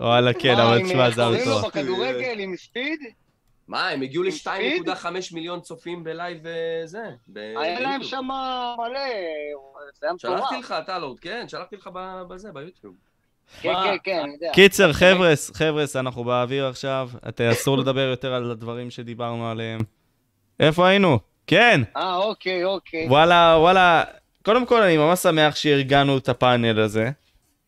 וואלה, כן, אבל תשמע, זה ארתור. בכדורגל עם Speed? מה, הם הגיעו Speed? ל-2.5 מיליון צופים בלייב וזה. היה להם שם מלא, זה היה מטורף. שלחתי לך, טלורד, כן, שלחתי לך בזה, ביוטיוב. כן, כן, כן, אני יודע. קיצר, חבר'ס, חבר'ס, אנחנו באוויר עכשיו. אתה אסור לדבר יותר על הדברים שדיברנו עליהם. איפה היינו? כן, אה, אוקיי, אוקיי. וואלה, וואלה. קודם כל, אני ממש שמח שארגנו את הפאנל הזה.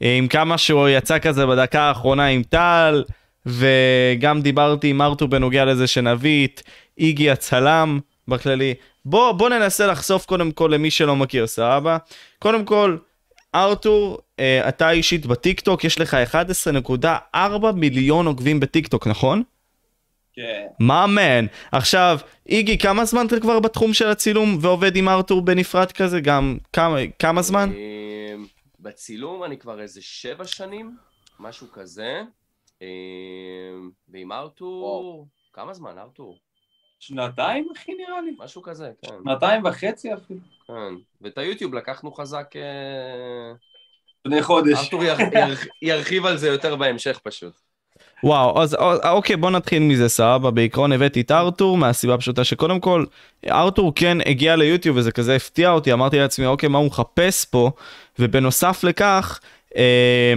עם כמה שהוא יצא כזה בדקה האחרונה עם טל, וגם דיברתי עם ארתור בנוגע לזה שנביא את איגי הצלם בכללי. בוא, בוא ננסה לחשוף קודם כל למי שלא מכיר, סבבה? קודם כל, ארתור, אה, אתה אישית בטיקטוק, יש לך 11.4 מיליון עוקבים בטיקטוק, נכון? כן. מה מן? עכשיו, איגי, כמה זמן אתה כבר בתחום של הצילום ועובד עם ארתור בנפרד כזה? גם כמה, כמה זמן? בצילום אני כבר איזה שבע שנים, משהו כזה. אה, ועם ארתור, כמה זמן, ארתור? שנתיים, אחי, נראה לי. משהו כזה, כן. שנתיים וחצי אפילו. כן. ואת היוטיוב לקחנו חזק... אה, לפני חודש. ארתור יר- יר- ירחיב על זה יותר בהמשך פשוט. וואו, אז אה, אוקיי, בוא נתחיל מזה, סבבה. בעיקרון הבאתי את ארתור, מהסיבה הפשוטה שקודם כל, ארתור כן הגיע ליוטיוב וזה כזה הפתיע אותי, אמרתי לעצמי, אוקיי, מה הוא מחפש פה? ובנוסף לכך, אה,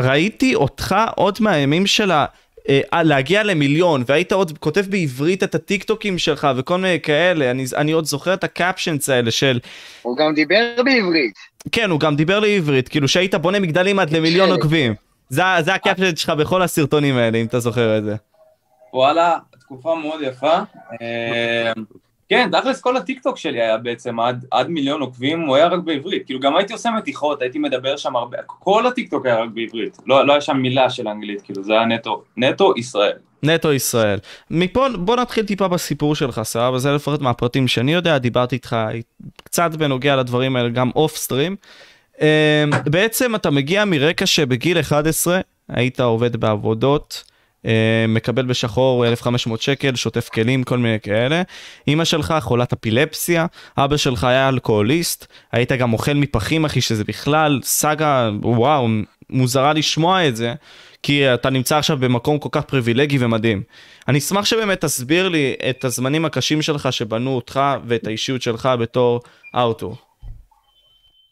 ראיתי אותך עוד מהימים של ה... אה, להגיע למיליון והיית עוד כותב בעברית את הטיקטוקים שלך וכל מיני כאלה אני, אני עוד זוכר את הקפשנס האלה של הוא גם דיבר בעברית. כן הוא גם דיבר לעברית כאילו שהיית בונה מגדלים עד למיליון שלט. עוקבים זה, זה הקפשנס שלך בכל הסרטונים האלה אם אתה זוכר את זה. וואלה, תקופה מאוד יפה. אה, כן, תכלס כל הטיקטוק שלי היה בעצם עד, עד מיליון עוקבים, הוא היה רק בעברית. כאילו גם הייתי עושה מתיחות, הייתי מדבר שם הרבה, כל הטיקטוק היה רק בעברית. לא, לא היה שם מילה של אנגלית, כאילו זה היה נטו, נטו ישראל. נטו ישראל. מפה בוא נתחיל טיפה בסיפור שלך סבבה זה לפחות מהפרטים שאני יודע דיברתי איתך קצת בנוגע לדברים האלה גם אוף סטרים. בעצם אתה מגיע מרקע שבגיל 11 היית עובד בעבודות. אה, מקבל בשחור 1500 שקל, שוטף כלים, כל מיני כאלה. אמא שלך חולת אפילפסיה, אבא שלך היה אלכוהוליסט, היית גם אוכל מפחים אחי, שזה בכלל סאגה, וואו, מוזרה לשמוע את זה, כי אתה נמצא עכשיו במקום כל כך פריבילגי ומדהים. אני אשמח שבאמת תסביר לי את הזמנים הקשים שלך שבנו אותך ואת האישיות שלך בתור ארתור.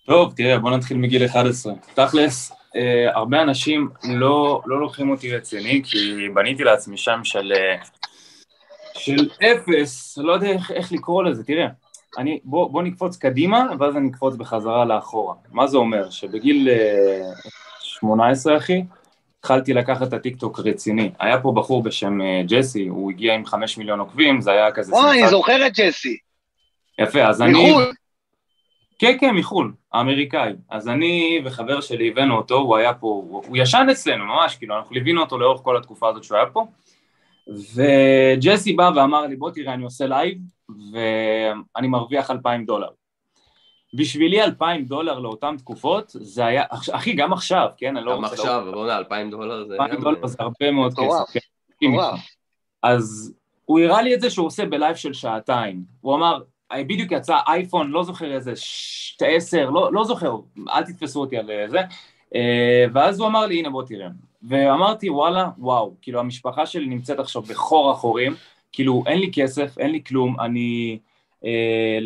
טוב, תראה, בוא נתחיל מגיל 11. תכלס, אה, הרבה אנשים לא, לא לוקחים אותי רציני, כי בניתי לעצמי שם של, אה, של אפס, לא יודע איך, איך לקרוא לזה, תראה, אני, בוא, בוא נקפוץ קדימה, ואז אני אקפוץ בחזרה לאחורה. מה זה אומר? שבגיל אה, 18, אחי, התחלתי לקחת את הטיקטוק רציני. היה פה בחור בשם אה, ג'סי, הוא הגיע עם 5 מיליון עוקבים, זה היה כזה... וואי, אני. זוכר את ג'סי. יפה, אז אני... מחו"ל. כן, כן, מחו"ל, האמריקאי. אז אני וחבר שלי הבאנו אותו, הוא היה פה, הוא, הוא ישן אצלנו ממש, כאילו, אנחנו ליווינו אותו לאורך כל התקופה הזאת שהוא היה פה, וג'סי בא ואמר לי, בוא תראה, אני עושה לייב, ואני מרוויח 2,000 דולר. בשבילי 2,000 דולר לאותן תקופות, זה היה, אחי, גם עכשיו, כן, אני לא גם רוצה... עכשיו, בוא'נה, 2,000 דולר זה... 2,000 דולר זה הרבה מאוד. כסף, כן. מטורף. אז הוא הראה לי את זה שהוא עושה בלייב של שעתיים. הוא אמר, בדיוק יצא אייפון, לא זוכר איזה ש- עשר, לא, לא זוכר, אל תתפסו אותי על אה, זה. אה, ואז הוא אמר לי, הנה בוא תראה. ואמרתי, וואלה, וואו, כאילו המשפחה שלי נמצאת עכשיו בחור החורים, כאילו אין לי כסף, אין לי כלום, אני... אה,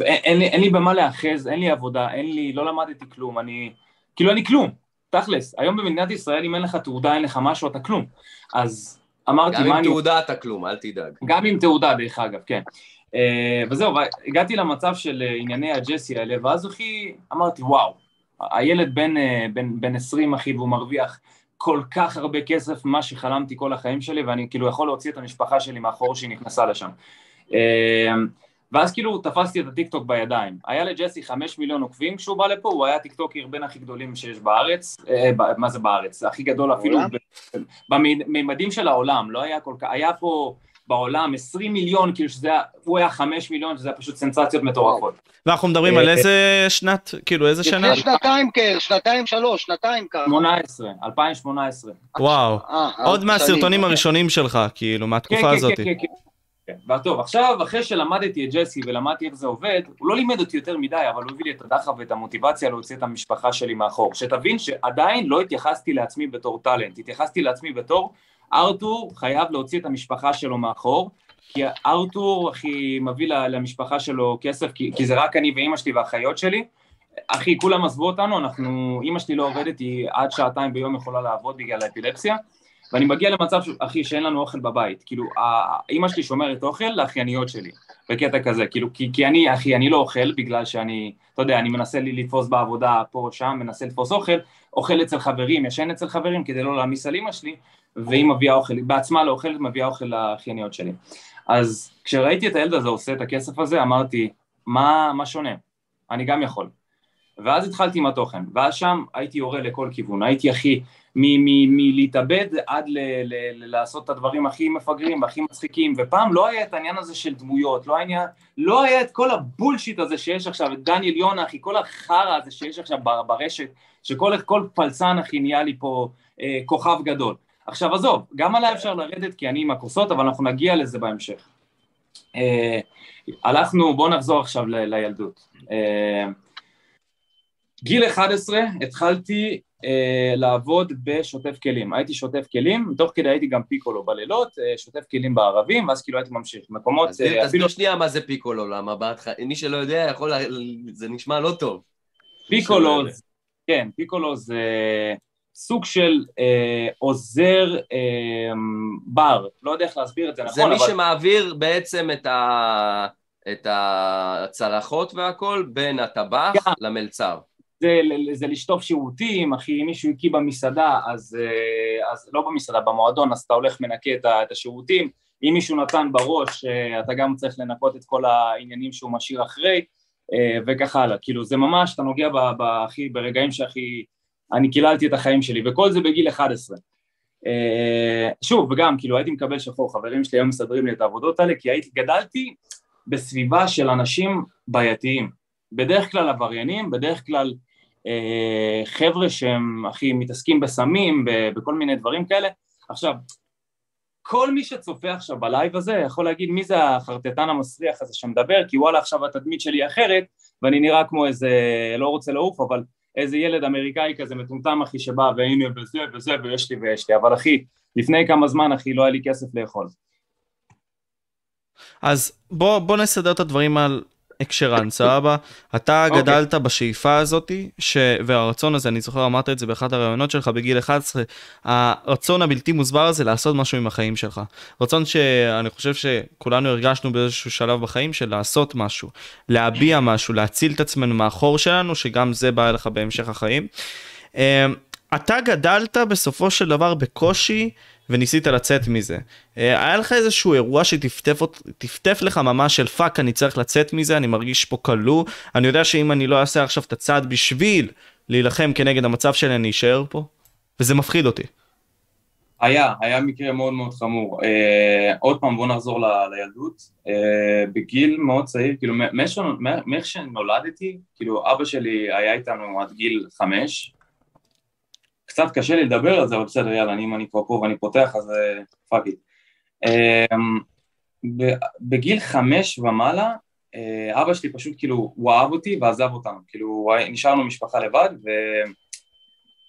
אין, אין, לי, אין לי במה להאחז, אין לי עבודה, אין לי, לא למדתי כלום, אני... כאילו אני כלום, תכלס. היום במדינת ישראל, אם אין לך תעודה, אין לך משהו, אתה כלום. אז אמרתי, גם מה עם אני... תעודה אתה כלום, אל תדאג. גם עם תעודה דרך אגב, כן. Uh, וזהו, הגעתי למצב של uh, ענייני הג'סי האלה, ואז אחי, אמרתי וואו, הילד בן, uh, בן, בן 20 אחי והוא מרוויח כל כך הרבה כסף ממה שחלמתי כל החיים שלי, ואני כאילו יכול להוציא את המשפחה שלי מהחור שהיא נכנסה לשם. ואז כאילו תפסתי את הטיקטוק בידיים. היה לג'סי חמש מיליון עוקבים כשהוא בא לפה, הוא היה טיקטוקר בין הכי גדולים שיש בארץ, אה, ב- מה זה בארץ? הכי גדול אפילו בעולם? ב- בממדים של העולם, לא היה כל כך, היה פה בעולם 20 מיליון, כאילו שזה היה, הוא היה 5 מיליון, שזה היה פשוט סנסציות מטורפות. ואנחנו מדברים על איזה שנת, כאילו איזה שנה? לפני שנתיים כערך, שנתיים שלוש, שנתיים ככה. 18, 2018. וואו. אה, עוד מהסרטונים אוקיי. הראשונים שלך, כאילו, כן, מהתקופה כן, הזאת. כן, כן, כן. כן. וטוב, עכשיו, אחרי שלמדתי את ג'סי ולמדתי איך זה עובד, הוא לא לימד אותי יותר מדי, אבל הוא הביא לי את הדחף ואת המוטיבציה להוציא את המשפחה שלי מאחור. שתבין שעדיין לא התייחסתי לעצמי בתור טאלנט, התייחסתי לעצמי בתור ארתור חייב להוציא את המשפחה שלו מאחור, כי ארתור, אחי, מביא למשפחה שלו כסף, כי, כי זה רק אני ואימא שלי והאחיות שלי. אחי, כולם עזבו אותנו, אנחנו, אימא שלי לא עובדת, היא עד שעתיים ביום יכולה לעבוד בגלל האפילפסיה. ואני מגיע למצב, אחי, שאין לנו אוכל בבית. כאילו, אימא שלי שומרת אוכל לאחייניות שלי, בקטע כזה. כאילו, כי, כי אני, אחי, אני לא אוכל בגלל שאני, אתה יודע, אני מנסה לי לתפוס בעבודה פה או שם, מנסה לתפוס אוכל, אוכל אצל חברים, ישן אצל חברים כדי לא להעמיס על אימא שלי, והיא מביאה אוכל, היא בעצמה לא אוכלת, מביאה אוכל לאחייניות שלי. אז כשראיתי את הילד הזה עושה את הכסף הזה, אמרתי, מה, מה שונה? אני גם יכול. ואז התחלתי עם התוכן, ואז שם הייתי יורה לכל כיוון, הייתי הכי, מלהתאבד עד ל- ל- ל- לעשות את הדברים הכי מפגרים והכי מצחיקים, ופעם לא היה את העניין הזה של דמויות, לא היה, לא היה את כל הבולשיט הזה שיש עכשיו, את דניאל יונה, אחי, כל החרא הזה שיש עכשיו ברשת, שכל פלצן, אחי, נהיה לי פה אה, כוכב גדול. עכשיו עזוב, גם עליי אפשר לרדת כי אני עם הכוסות, אבל אנחנו נגיע לזה בהמשך. אה, הלכנו, בואו נחזור עכשיו ל- לילדות. אה, גיל 11 התחלתי אה, לעבוד בשוטף כלים, הייתי שוטף כלים, תוך כדי הייתי גם פיקולו בלילות, אה, שוטף כלים בערבים, ואז כאילו הייתי ממשיך, מקומות... אז אה, תסביר שנייה מה זה פיקולו, למה בהתחלה, מי שלא יודע יכול, לה- זה נשמע לא טוב. פיקולו. כן, פיקולו זה סוג של אה, עוזר אה, בר, לא יודע איך להסביר את זה נכון, זה מי אבל שמעביר בעצם את ה... את הצלחות והכל בין הטבח גם. למלצר. זה, זה לשטוף שירותים, אחי, אם מישהו הקיא במסעדה, אז, אה, אז לא במסעדה, במועדון, אז אתה הולך מנקה את ה- את השירותים, אם מישהו נתן בראש, אה, אתה גם צריך לנקות את כל העניינים שהוא משאיר אחרי, אה, וכך הלאה, כאילו זה ממש, אתה נוגע ב- ב- הכי, ברגעים שהכי, אני קיללתי את החיים שלי, וכל זה בגיל 11. אה, שוב, וגם, כאילו הייתי מקבל שחור, חברים שלי היו מסדרים לי את העבודות האלה, כי הייתי, גדלתי בסביבה של אנשים בעייתיים, בדרך כלל עבריינים, בדרך כלל אה, חבר'ה שהם הכי מתעסקים בסמים, בכל מיני דברים כאלה. עכשיו, כל מי שצופה עכשיו בלייב הזה יכול להגיד מי זה החרטטן המסריח הזה שמדבר, כי וואלה עכשיו התדמית שלי אחרת, ואני נראה כמו איזה, לא רוצה לעוף, אבל איזה ילד אמריקאי כזה מטומטם אחי שבא והנה וזה וזה ויש לי ויש לי, אבל אחי, לפני כמה זמן אחי לא היה לי כסף לאכול. אז בוא, בוא נסדר את הדברים על הקשרן, סבבה? אתה אוקיי. גדלת בשאיפה הזאתי, ש... והרצון הזה, אני זוכר, אמרת את זה באחד הראיונות שלך בגיל 11, הרצון הבלתי מוסבר הזה לעשות משהו עם החיים שלך. רצון שאני חושב שכולנו הרגשנו באיזשהו שלב בחיים של לעשות משהו, להביע משהו, להציל את עצמנו מהחור שלנו, שגם זה בא אליך בהמשך החיים. אה, אתה גדלת בסופו של דבר בקושי וניסית לצאת מזה. אה, היה לך איזשהו אירוע שטפטף לך ממש של fuck אני צריך לצאת מזה אני מרגיש פה כלוא אני יודע שאם אני לא אעשה עכשיו את הצעד בשביל להילחם כנגד המצב שלי אני אשאר פה וזה מפחיד אותי. היה, היה מקרה מאוד מאוד חמור. אה, עוד פעם בוא נחזור ל, לילדות. אה, בגיל מאוד צעיר, כאילו מאיך שנולדתי, כאילו אבא שלי היה איתנו עד גיל חמש. קצת קשה לי לדבר על זה, אבל בסדר, יאללה, אם אני כבר פה ואני פותח, אז fuck it. בגיל חמש ומעלה, אה, אבא שלי פשוט כאילו, הוא אהב אותי ועזב אותנו, כאילו, נשארנו משפחה לבד,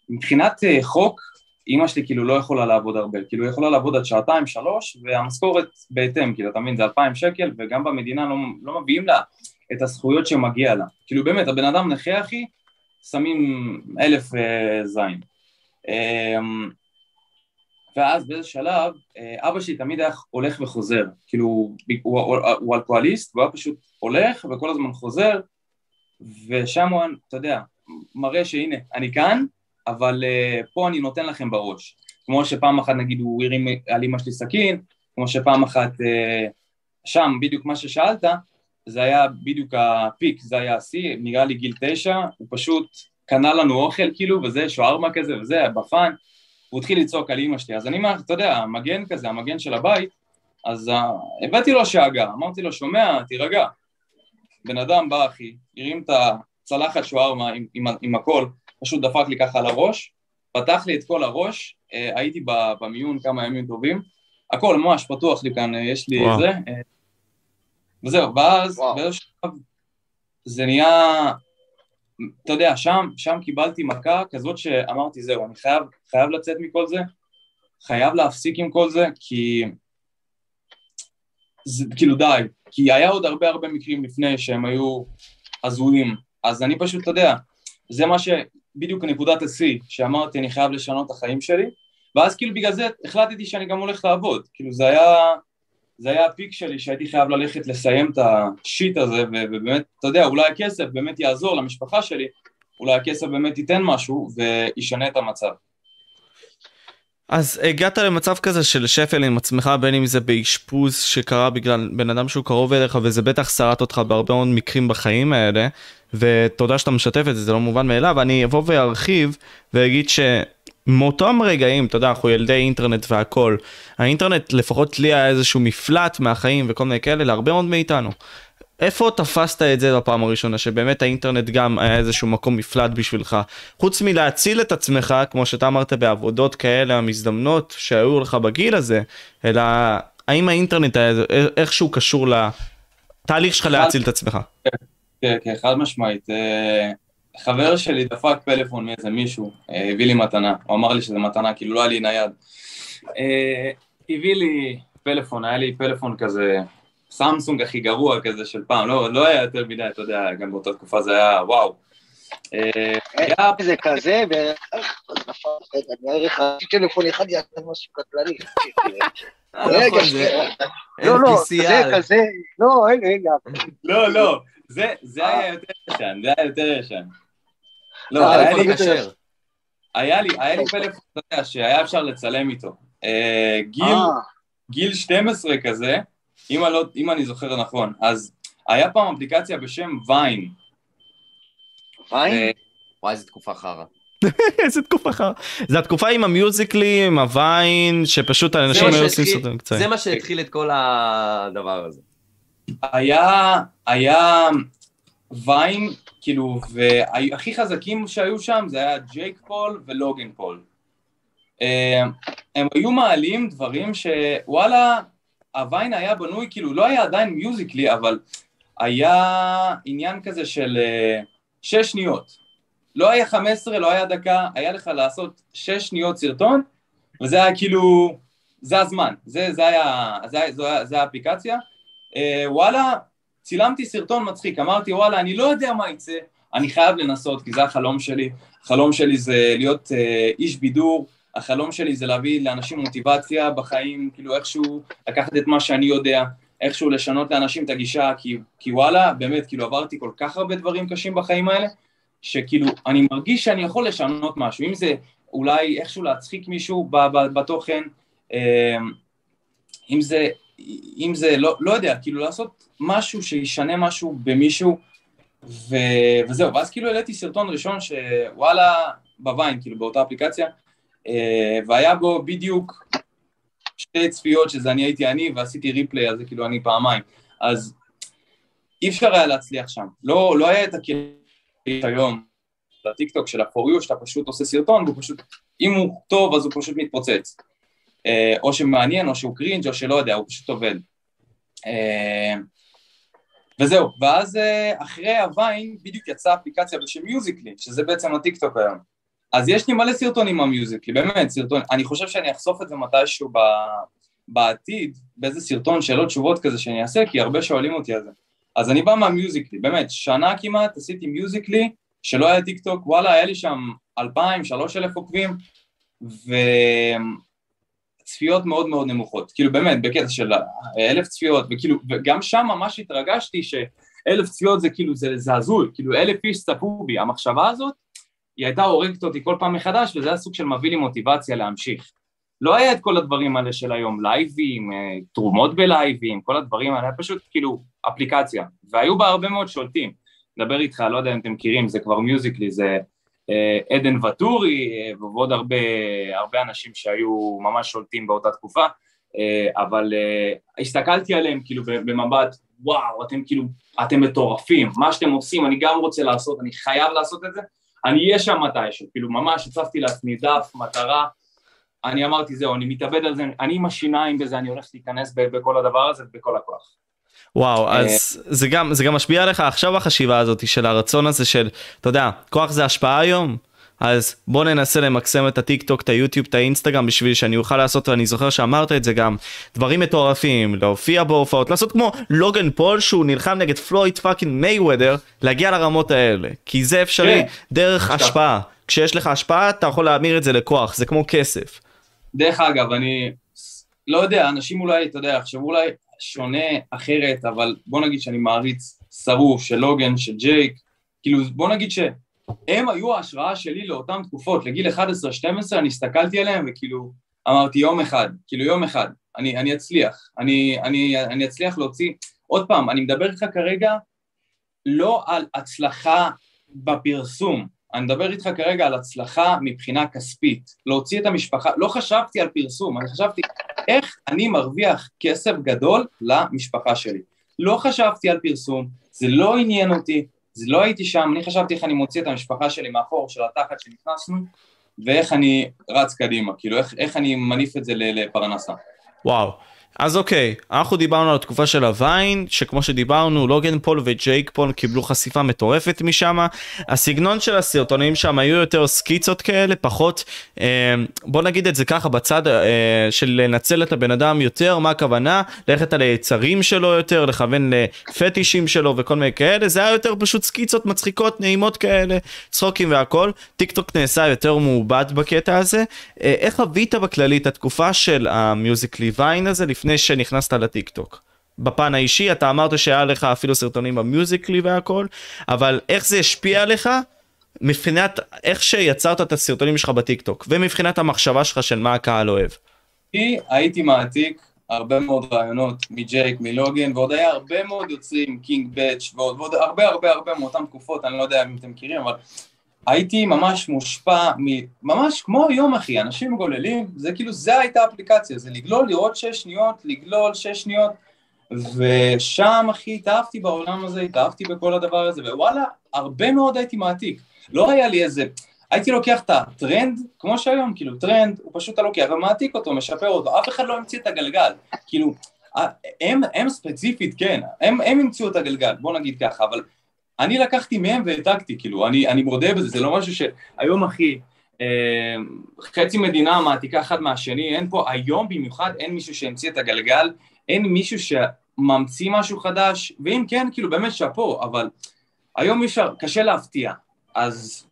ומבחינת אה, חוק, אימא שלי כאילו לא יכולה לעבוד הרבה, כאילו היא יכולה לעבוד עד שעתיים, שלוש, והמשכורת בהתאם, כאילו, אתה מבין, זה אלפיים שקל, וגם במדינה לא, לא מביאים לה את הזכויות שמגיע לה. כאילו באמת, הבן אדם נכה, אחי, שמים אלף אה, זין. אה, ואז באיזה שלב, אה, אבא שלי תמיד היה הולך וחוזר, כאילו, הוא, הוא, הוא אלכוהוליסט, והוא היה פשוט הולך וכל הזמן חוזר, ושם הוא, אתה יודע, מראה שהנה, אני כאן, אבל uh, פה אני נותן לכם בראש. כמו שפעם אחת נגיד הוא הרים על אמא שלי סכין, כמו שפעם אחת uh, שם, בדיוק מה ששאלת, זה היה בדיוק הפיק, זה היה השיא, נראה לי גיל תשע, הוא פשוט קנה לנו אוכל כאילו, וזה שוארמה כזה, וזה, בפאן, הוא התחיל לצעוק על אמא שלי, אז אני, מה, אתה יודע, המגן כזה, המגן של הבית, אז uh, הבאתי לו שאגה, אמרתי לו, שומע, תירגע. בן אדם בא, אחי, הרים את הצלחת שוארמה עם, עם, עם הכל, פשוט דפק לי ככה על הראש, פתח לי את כל הראש, אה, הייתי במיון כמה ימים טובים, הכל ממש פתוח לי כאן, אה, יש לי וואו. זה. אה, וזהו, ואז. באיזשהו שלב זה נהיה, אתה יודע, שם, שם קיבלתי מכה כזאת שאמרתי, זהו, אני חייב, חייב לצאת מכל זה, חייב להפסיק עם כל זה, כי... זה, כאילו די, כי היה עוד הרבה הרבה מקרים לפני שהם היו הזויים, אז אני פשוט, אתה יודע, זה מה ש... בדיוק נקודת השיא, שאמרתי אני חייב לשנות את החיים שלי, ואז כאילו בגלל זה החלטתי שאני גם הולך לעבוד, כאילו זה היה, זה היה הפיק שלי שהייתי חייב ללכת לסיים את השיט הזה, ובאמת, אתה יודע, אולי הכסף באמת יעזור למשפחה שלי, אולי הכסף באמת ייתן משהו וישנה את המצב. אז הגעת למצב כזה של שפל עם עצמך, בין אם זה באשפוז שקרה בגלל בן אדם שהוא קרוב אליך, וזה בטח שרט אותך בהרבה מאוד מקרים בחיים האלה, ותודה שאתה משתף את זה, זה לא מובן מאליו. אני אבוא וארחיב ואגיד שמאותם רגעים, אתה יודע, אנחנו ילדי אינטרנט והכל, האינטרנט לפחות לי היה איזשהו מפלט מהחיים וכל מיני כאלה להרבה מאוד מאיתנו. איפה תפסת את זה בפעם הראשונה, שבאמת האינטרנט גם היה איזשהו מקום מפלט בשבילך? חוץ מלהציל את עצמך, כמו שאתה אמרת, בעבודות כאלה המזדמנות שהיו לך בגיל הזה, אלא האם האינטרנט היה איכשהו קשור לתהליך שלך להציל את עצמך? כן, כן, חד משמעית. חבר שלי דפק פלאפון מאיזה מישהו, אה, הביא לי מתנה, הוא אמר לי שזה מתנה, כאילו לא היה לי נייד. אה, הביא לי פלאפון, היה לי פלאפון כזה, סמסונג הכי גרוע כזה של פעם, לא, לא היה יותר מדי, אתה יודע, גם באותה תקופה זה היה וואו. אה, זה כזה, בערך, טלפון אחד יעשה משהו קטלני. רגע. אין לא, לא, PCR. זה כזה, לא, רגע, רגע. לא, לא, זה, זה היה יותר ישן, זה היה יותר ישן. לא, אה, היה לי, כשר. היה לי, היה לי פלאפון, אתה יודע, שהיה אפשר לצלם איתו. אה, גיל, אה, גיל 12 כזה, אם אני, לא, אם אני זוכר נכון, אז היה פעם אפליקציה בשם ויין. ויין? וואי, איזה תקופה חרא. איזה תקופה חר. זה התקופה עם המיוזיקלי, עם הוויין, שפשוט האנשים היו עושים סרטונים קצרים. זה מה שהתחיל את כל הדבר הזה. היה, היה ויין, כאילו, והכי חזקים שהיו שם זה היה ג'ייק פול ולוגן פול. אה, הם היו מעלים דברים שוואלה, הוויין היה בנוי, כאילו, לא היה עדיין מיוזיקלי, אבל היה עניין כזה של אה, שש שניות. לא היה 15, לא היה דקה, היה לך לעשות שש שניות סרטון, וזה היה כאילו, זה הזמן, זה, זה היה, זה, זה, היה- זה האפליקציה. אה, וואלה, צילמתי סרטון מצחיק, אמרתי וואלה, אני לא יודע מה יצא, אני חייב לנסות, כי זה החלום שלי. החלום שלי זה להיות אה, איש בידור, החלום שלי זה להביא לאנשים מוטיבציה בחיים, כאילו איכשהו לקחת את מה שאני יודע, איכשהו לשנות לאנשים את הגישה, כי, כי וואלה, באמת, כאילו עברתי כל כך הרבה דברים קשים בחיים האלה, שכאילו, אני מרגיש שאני יכול לשנות משהו, אם זה אולי איכשהו להצחיק מישהו בתוכן, אה, אם זה, אם זה, לא, לא יודע, כאילו לעשות משהו שישנה משהו במישהו, ו, וזהו, ואז כאילו העליתי סרטון ראשון שוואלה, בוויין, כאילו באותה אפליקציה, אה, והיה בו בדיוק שתי צפיות שזה אני הייתי אני ועשיתי ריפליי על זה כאילו אני פעמיים, אז אי אפשר היה להצליח שם, לא, לא היה את הכלים היום לטיקטוק של ה-for you, שאתה פשוט עושה סרטון והוא פשוט, אם הוא טוב אז הוא פשוט מתפוצץ. אה, או שמעניין, או שהוא cringe, או שלא יודע, הוא פשוט עובד. אה, וזהו, ואז אה, אחרי הוויין בדיוק יצאה אפליקציה בשם מיוזיקלי, שזה בעצם הטיקטוק היום. אז יש לי מלא סרטונים מהמיוזיקלי, באמת, סרטון, אני חושב שאני אחשוף את זה מתישהו ב, בעתיד, באיזה סרטון שאלות תשובות כזה שאני אעשה, כי הרבה שואלים אותי על זה. אז אני בא מהמיוזיקלי, באמת, שנה כמעט עשיתי מיוזיקלי, שלא היה טיק טוק, וואלה, היה לי שם אלפיים, שלוש אלף וצפיות מאוד מאוד נמוכות, כאילו באמת, בקטע של אלף צפיות, וכאילו, וגם שם ממש התרגשתי שאלף צפיות זה כאילו, זה, זה הזוי, כאילו אלף איש צפו בי, המחשבה הזאת, היא הייתה הורגת אותי כל פעם מחדש, וזה היה סוג של מביא לי מוטיבציה להמשיך. לא היה את כל הדברים האלה של היום, לייבים, אה, תרומות בלייבים, כל הדברים האלה, פשוט כאילו אפליקציה, והיו בה הרבה מאוד שולטים. מדבר איתך, לא יודע אם אתם מכירים, זה כבר מיוזיקלי, זה עדן ואטורי אה, ועוד הרבה, הרבה אנשים שהיו ממש שולטים באותה תקופה, אה, אבל אה, הסתכלתי עליהם כאילו במבט, וואו, אתם כאילו, אתם מטורפים, מה שאתם עושים, אני גם רוצה לעשות, אני חייב לעשות את זה, אני אהיה שם מתישהו, כאילו ממש הצבתי לעצמי דף, מטרה, אני אמרתי זהו, אני מתאבד על זה, אני עם השיניים בזה, אני הולך להיכנס בכל הדבר הזה ובכל הכוח. וואו, אה, אז זה גם, זה גם משפיע עליך עכשיו החשיבה הזאת של הרצון הזה של, אתה יודע, כוח זה השפעה היום? אז בוא ננסה למקסם את הטיק טוק, את היוטיוב, את האינסטגרם בשביל שאני אוכל לעשות, ואני זוכר שאמרת את זה גם, דברים מטורפים, להופיע בהופעות, לעשות כמו לוגן פול שהוא נלחם נגד פלויד fucking מייוודר, להגיע לרמות האלה, כי זה אפשרי כן. דרך. השפעה. כשיש לך השפעה אתה יכול להמיר את זה לכוח, זה כמו כסף. דרך אגב, אני לא יודע, אנשים אולי, אתה יודע, יחשבו אולי שונה, אחרת, אבל בוא נגיד שאני מעריץ שרוף של לוגן, של ג'ייק, כאילו בוא נגיד שהם היו ההשראה שלי לאותן תקופות, לגיל 11-12 אני הסתכלתי עליהם וכאילו אמרתי יום אחד, כאילו יום אחד, אני, אני אצליח, אני, אני, אני אצליח להוציא, עוד פעם, אני מדבר איתך כרגע לא על הצלחה בפרסום, אני מדבר איתך כרגע על הצלחה מבחינה כספית, להוציא את המשפחה, לא חשבתי על פרסום, אני חשבתי איך אני מרוויח כסף גדול למשפחה שלי. לא חשבתי על פרסום, זה לא עניין אותי, זה לא הייתי שם, אני חשבתי איך אני מוציא את המשפחה שלי מהחור של התחת שנכנסנו, ואיך אני רץ קדימה, כאילו איך, איך אני מניף את זה לפרנסה. וואו. אז אוקיי, אנחנו דיברנו על התקופה של הוויין, שכמו שדיברנו, לוגן פול וג'ייק פול קיבלו חשיפה מטורפת משם. הסגנון של הסרטונים שם היו יותר סקיצות כאלה, פחות, אה, בוא נגיד את זה ככה, בצד אה, של לנצל את הבן אדם יותר, מה הכוונה? ללכת על היצרים שלו יותר, לכוון לפטישים שלו וכל מיני כאלה, זה היה יותר פשוט סקיצות מצחיקות, נעימות כאלה, צחוקים והכל. טיק טוק נעשה יותר מעובד בקטע הזה. אה, איך חווית בכללי את התקופה של המיוזיקלי ויין הזה לפני שנכנסת לטיק טוק? בפן האישי אתה אמרת שהיה לך אפילו סרטונים במיוזיקלי והכל, אבל איך זה השפיע עליך מבחינת איך שיצרת את הסרטונים שלך בטיק טוק ומבחינת המחשבה שלך של מה הקהל אוהב. כי הייתי מעתיק הרבה מאוד רעיונות מג'ייק, מלוגן, ועוד היה הרבה מאוד יוצרים, קינג באך, ועוד, ועוד הרבה הרבה הרבה מאותן תקופות, אני לא יודע אם אתם מכירים, אבל הייתי ממש מושפע, מ- ממש כמו היום אחי, אנשים גוללים, זה כאילו, זה הייתה האפליקציה, זה לגלול, לראות שש שניות, לגלול שש שניות, ושם אחי התאהבתי בעולם הזה, התאהבתי בכל הדבר הזה, ווואלה, הרבה מאוד הייתי מעתיק. לא היה לי איזה, הייתי לוקח את הטרנד, כמו שהיום, כאילו טרנד, הוא פשוט אתה לוקח ומעתיק אותו, משפר אותו, אף אחד לא המציא את הגלגל, כאילו, הם, הם ספציפית, כן, הם, הם המציאו את הגלגל, בוא נגיד ככה, אבל אני לקחתי מהם והעתקתי, כאילו, אני, אני מודה בזה, זה לא משהו שהיום אחי, אה, חצי מדינה מעתיקה אחד מהשני, אין פה, היום במיוחד אין מישהו שהמציא את הגלגל, אין מישהו שממציא משהו חדש, ואם כן, כאילו באמת שאפו, אבל היום אפשר, קשה להפתיע, אז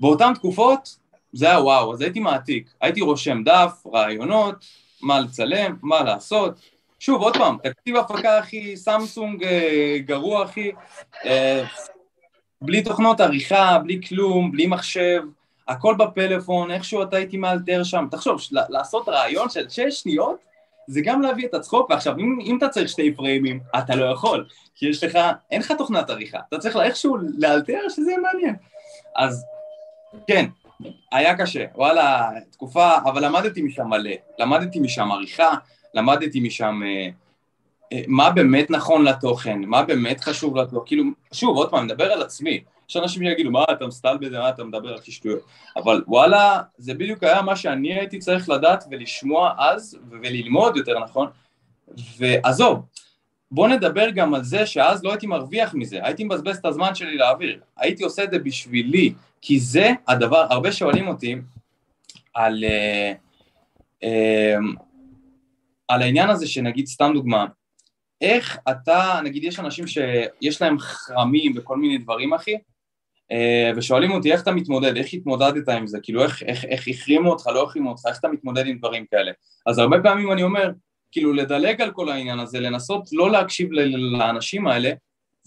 באותן תקופות זה היה וואו, אז הייתי מעתיק, הייתי רושם דף, רעיונות, מה לצלם, מה לעשות, שוב, עוד פעם, תקציב הפקה אחי, סמסונג אה, גרוע אחי, אה, בלי תוכנות עריכה, בלי כלום, בלי מחשב, הכל בפלאפון, איכשהו אתה הייתי מאלתר שם, תחשוב, לעשות רעיון של שש שניות, זה גם להביא את הצחוק, ועכשיו אם, אם אתה צריך שתי פריימים, אתה לא יכול, כי יש לך, אין לך תוכנת עריכה, אתה צריך איכשהו לאלתר שזה יהיה מעניין. אז כן, היה קשה, וואלה, תקופה, אבל למדתי משם מלא, למדתי משם עריכה, למדתי משם אה, אה, מה באמת נכון לתוכן, מה באמת חשוב לתוכן, כאילו, שוב, עוד פעם, אני מדבר על עצמי, יש אנשים שיגידו, מה אתה מסתלבט, מה אתה מדבר על שטויות, אבל וואלה, זה בדיוק היה מה שאני הייתי צריך לדעת ולשמוע אז, וללמוד יותר נכון, ועזוב, בוא נדבר גם על זה שאז לא הייתי מרוויח מזה, הייתי מבזבז את הזמן שלי להעביר, הייתי עושה את זה בשבילי, כי זה הדבר, הרבה שואלים אותי על, אה, אה, על העניין הזה שנגיד, סתם דוגמה, איך אתה, נגיד יש אנשים שיש להם חרמים וכל מיני דברים אחי, אה, ושואלים אותי איך אתה מתמודד, איך התמודדת עם זה, כאילו איך, איך, איך החרימו אותך, לא החרימו אותך, איך אתה מתמודד עם דברים כאלה. אז הרבה פעמים אני אומר, כאילו לדלג על כל העניין הזה, לנסות לא להקשיב לאנשים האלה,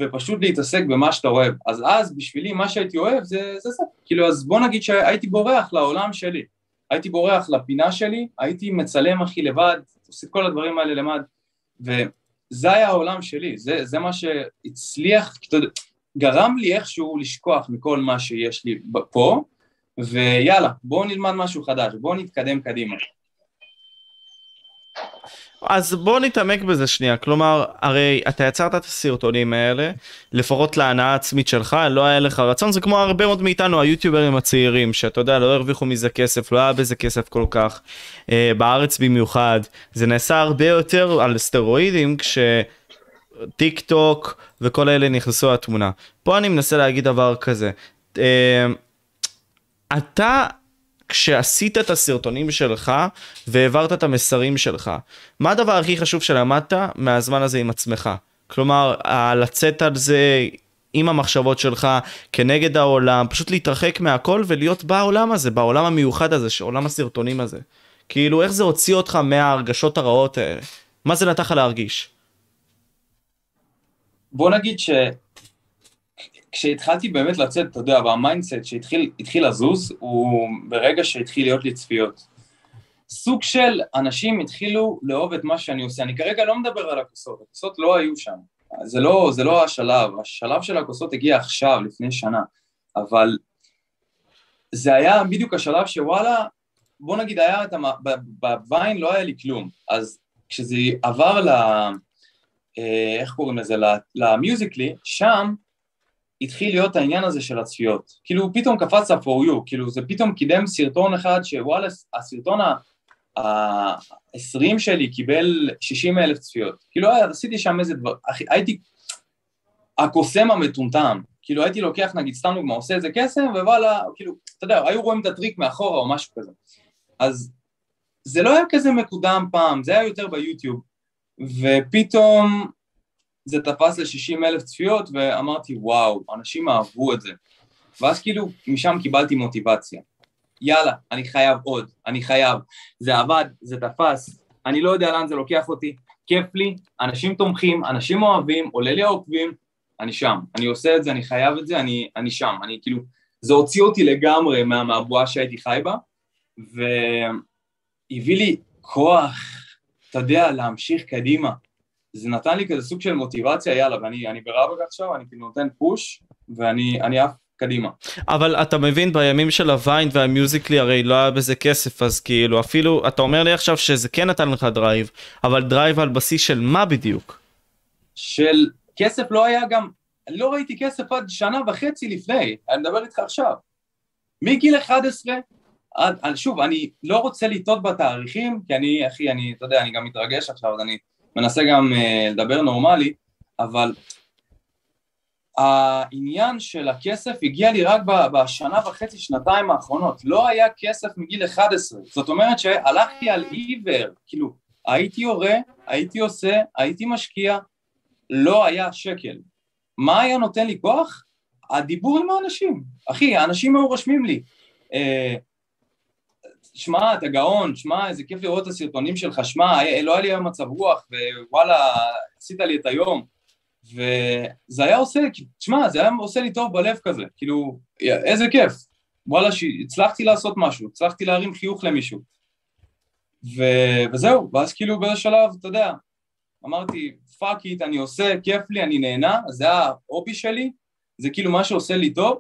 ופשוט להתעסק במה שאתה אוהב. אז אז בשבילי מה שהייתי אוהב זה זה, זה. כאילו אז בוא נגיד שהייתי בורח לעולם שלי, הייתי בורח לפינה שלי, הייתי מצלם אחי לבד, את כל הדברים האלה לבד, וזה היה העולם שלי, זה, זה מה שהצליח, גרם לי איכשהו לשכוח מכל מה שיש לי פה, ויאללה, בואו נלמד משהו חדש, בואו נתקדם קדימה. אז בוא נתעמק בזה שנייה, כלומר, הרי אתה יצרת את הסרטונים האלה, לפחות להנאה עצמית שלך, לא היה לך רצון, זה כמו הרבה מאוד מאיתנו, היוטיוברים הצעירים, שאתה יודע, לא הרוויחו מזה כסף, לא היה בזה כסף כל כך, אה, בארץ במיוחד, זה נעשה הרבה יותר על סטרואידים, כש... טיק טוק וכל אלה נכנסו לתמונה. פה אני מנסה להגיד דבר כזה, אה, אתה כשעשית את הסרטונים שלך והעברת את המסרים שלך, מה הדבר הכי חשוב שלמדת מהזמן הזה עם עצמך? כלומר, לצאת על זה עם המחשבות שלך כנגד העולם, פשוט להתרחק מהכל ולהיות בעולם הזה, בעולם המיוחד הזה, עולם הסרטונים הזה. כאילו, איך זה הוציא אותך מההרגשות הרעות האלה? מה זה נתן לך להרגיש? בוא נגיד ש... כשהתחלתי באמת לצאת, אתה יודע, וה mindset שהתחיל לזוז, הוא ברגע שהתחיל להיות לי צפיות. סוג של אנשים התחילו לאהוב את מה שאני עושה. אני כרגע לא מדבר על הכוסות, הכוסות לא היו שם. זה לא, זה לא השלב, השלב של הכוסות הגיע עכשיו, לפני שנה, אבל זה היה בדיוק השלב שוואלה, בוא נגיד היה את המ... בוויין לא היה לי כלום, אז כשזה עבר ל... אה, איך קוראים לזה? למיוזיקלי, שם התחיל להיות העניין הזה של הצפיות. כאילו פתאום קפץ ה-for you, כאילו זה פתאום קידם סרטון אחד שוואלה, הסרטון ה-20 שלי קיבל 60 אלף צפיות. כאילו עשיתי שם איזה דבר, הייתי הקוסם המטומטם, כאילו הייתי לוקח נגיד סתם דוגמא, עושה איזה קסם ווואלה, כאילו, אתה יודע, היו רואים את הטריק מאחורה או משהו כזה. אז זה לא היה כזה מקודם פעם, זה היה יותר ביוטיוב, ופתאום זה תפס ל-60 אלף צפיות ואמרתי וואו, אנשים אהבו את זה. ואז כאילו משם קיבלתי מוטיבציה. יאללה, אני חייב עוד, אני חייב. זה עבד, זה תפס, אני לא יודע לאן זה לוקח אותי, כיף לי, אנשים תומכים, אנשים אוהבים, עולה לי העוקבים, אני שם. אני עושה את זה, אני חייב את זה, אני, אני שם. אני כאילו, זה הוציא אותי לגמרי מה, מהבועה שהייתי חי בה, והביא לי כוח, אתה יודע, להמשיך קדימה. זה נתן לי כזה סוג של מוטיבציה, יאללה, ואני אני ברבק עכשיו, אני כאילו נותן push, ואני עף קדימה. אבל אתה מבין, בימים של הוויין והמיוזיקלי הרי לא היה בזה כסף, אז כאילו, אפילו, אתה אומר לי עכשיו שזה כן נתן לך drive, אבל drive על בסיס של מה בדיוק? של כסף לא היה גם, לא ראיתי כסף עד שנה וחצי לפני, אני מדבר איתך עכשיו. מגיל 11, עד, שוב, אני לא רוצה לטעות בתאריכים, כי אני, אחי, אני, אתה יודע, אני גם מתרגש עכשיו, אז אני מנסה גם uh, לדבר נורמלי, אבל העניין של הכסף הגיע לי רק בשנה וחצי, שנתיים האחרונות, לא היה כסף מגיל 11, זאת אומרת שהלכתי על עיוור, כאילו הייתי הורה, הייתי עושה, הייתי משקיע, לא היה שקל. מה היה נותן לי כוח? הדיבור עם האנשים. אחי, האנשים היו רושמים לי, אה, שמע, אתה גאון, שמע, איזה כיף לראות את הסרטונים שלך, שמע, לא היה לי היום מצב רוח, ווואלה, עשית לי את היום. וזה היה עושה, שמע, זה היה עושה לי טוב בלב כזה, כאילו, איזה כיף. וואלה, הצלחתי לעשות משהו, הצלחתי להרים חיוך למישהו. ו... וזהו, ואז כאילו באיזה שלב, אתה יודע, אמרתי, fuck it, אני עושה, כיף לי, אני נהנה, זה ה hobby שלי, זה כאילו מה שעושה לי טוב,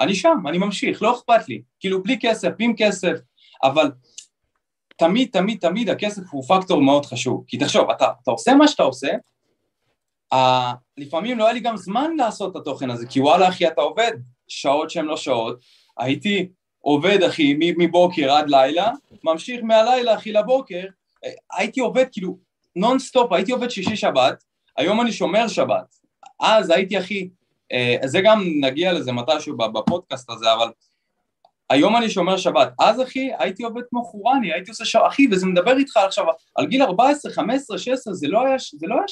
אני שם, אני ממשיך, לא אכפת לי, כאילו בלי כסף, עם כסף, אבל תמיד, תמיד, תמיד הכסף הוא פקטור מאוד חשוב. כי תחשוב, אתה, אתה עושה מה שאתה עושה, אה, לפעמים לא היה לי גם זמן לעשות את התוכן הזה, כי וואלה אחי, אתה עובד שעות שהן לא שעות, הייתי עובד אחי מבוקר עד לילה, ממשיך מהלילה אחי לבוקר, הייתי עובד כאילו non stop, הייתי עובד שישי שבת, היום אני שומר שבת, אז הייתי אחי, אה, זה גם נגיע לזה מתישהו בפודקאסט הזה, אבל היום אני שומר שבת. אז אחי, הייתי עובד כמו חמור, אני הייתי עושה שעה, אחי, ואני מדבר איתך עכשיו, על גיל 14, 15, 16, זה לא היה, זה לא היה,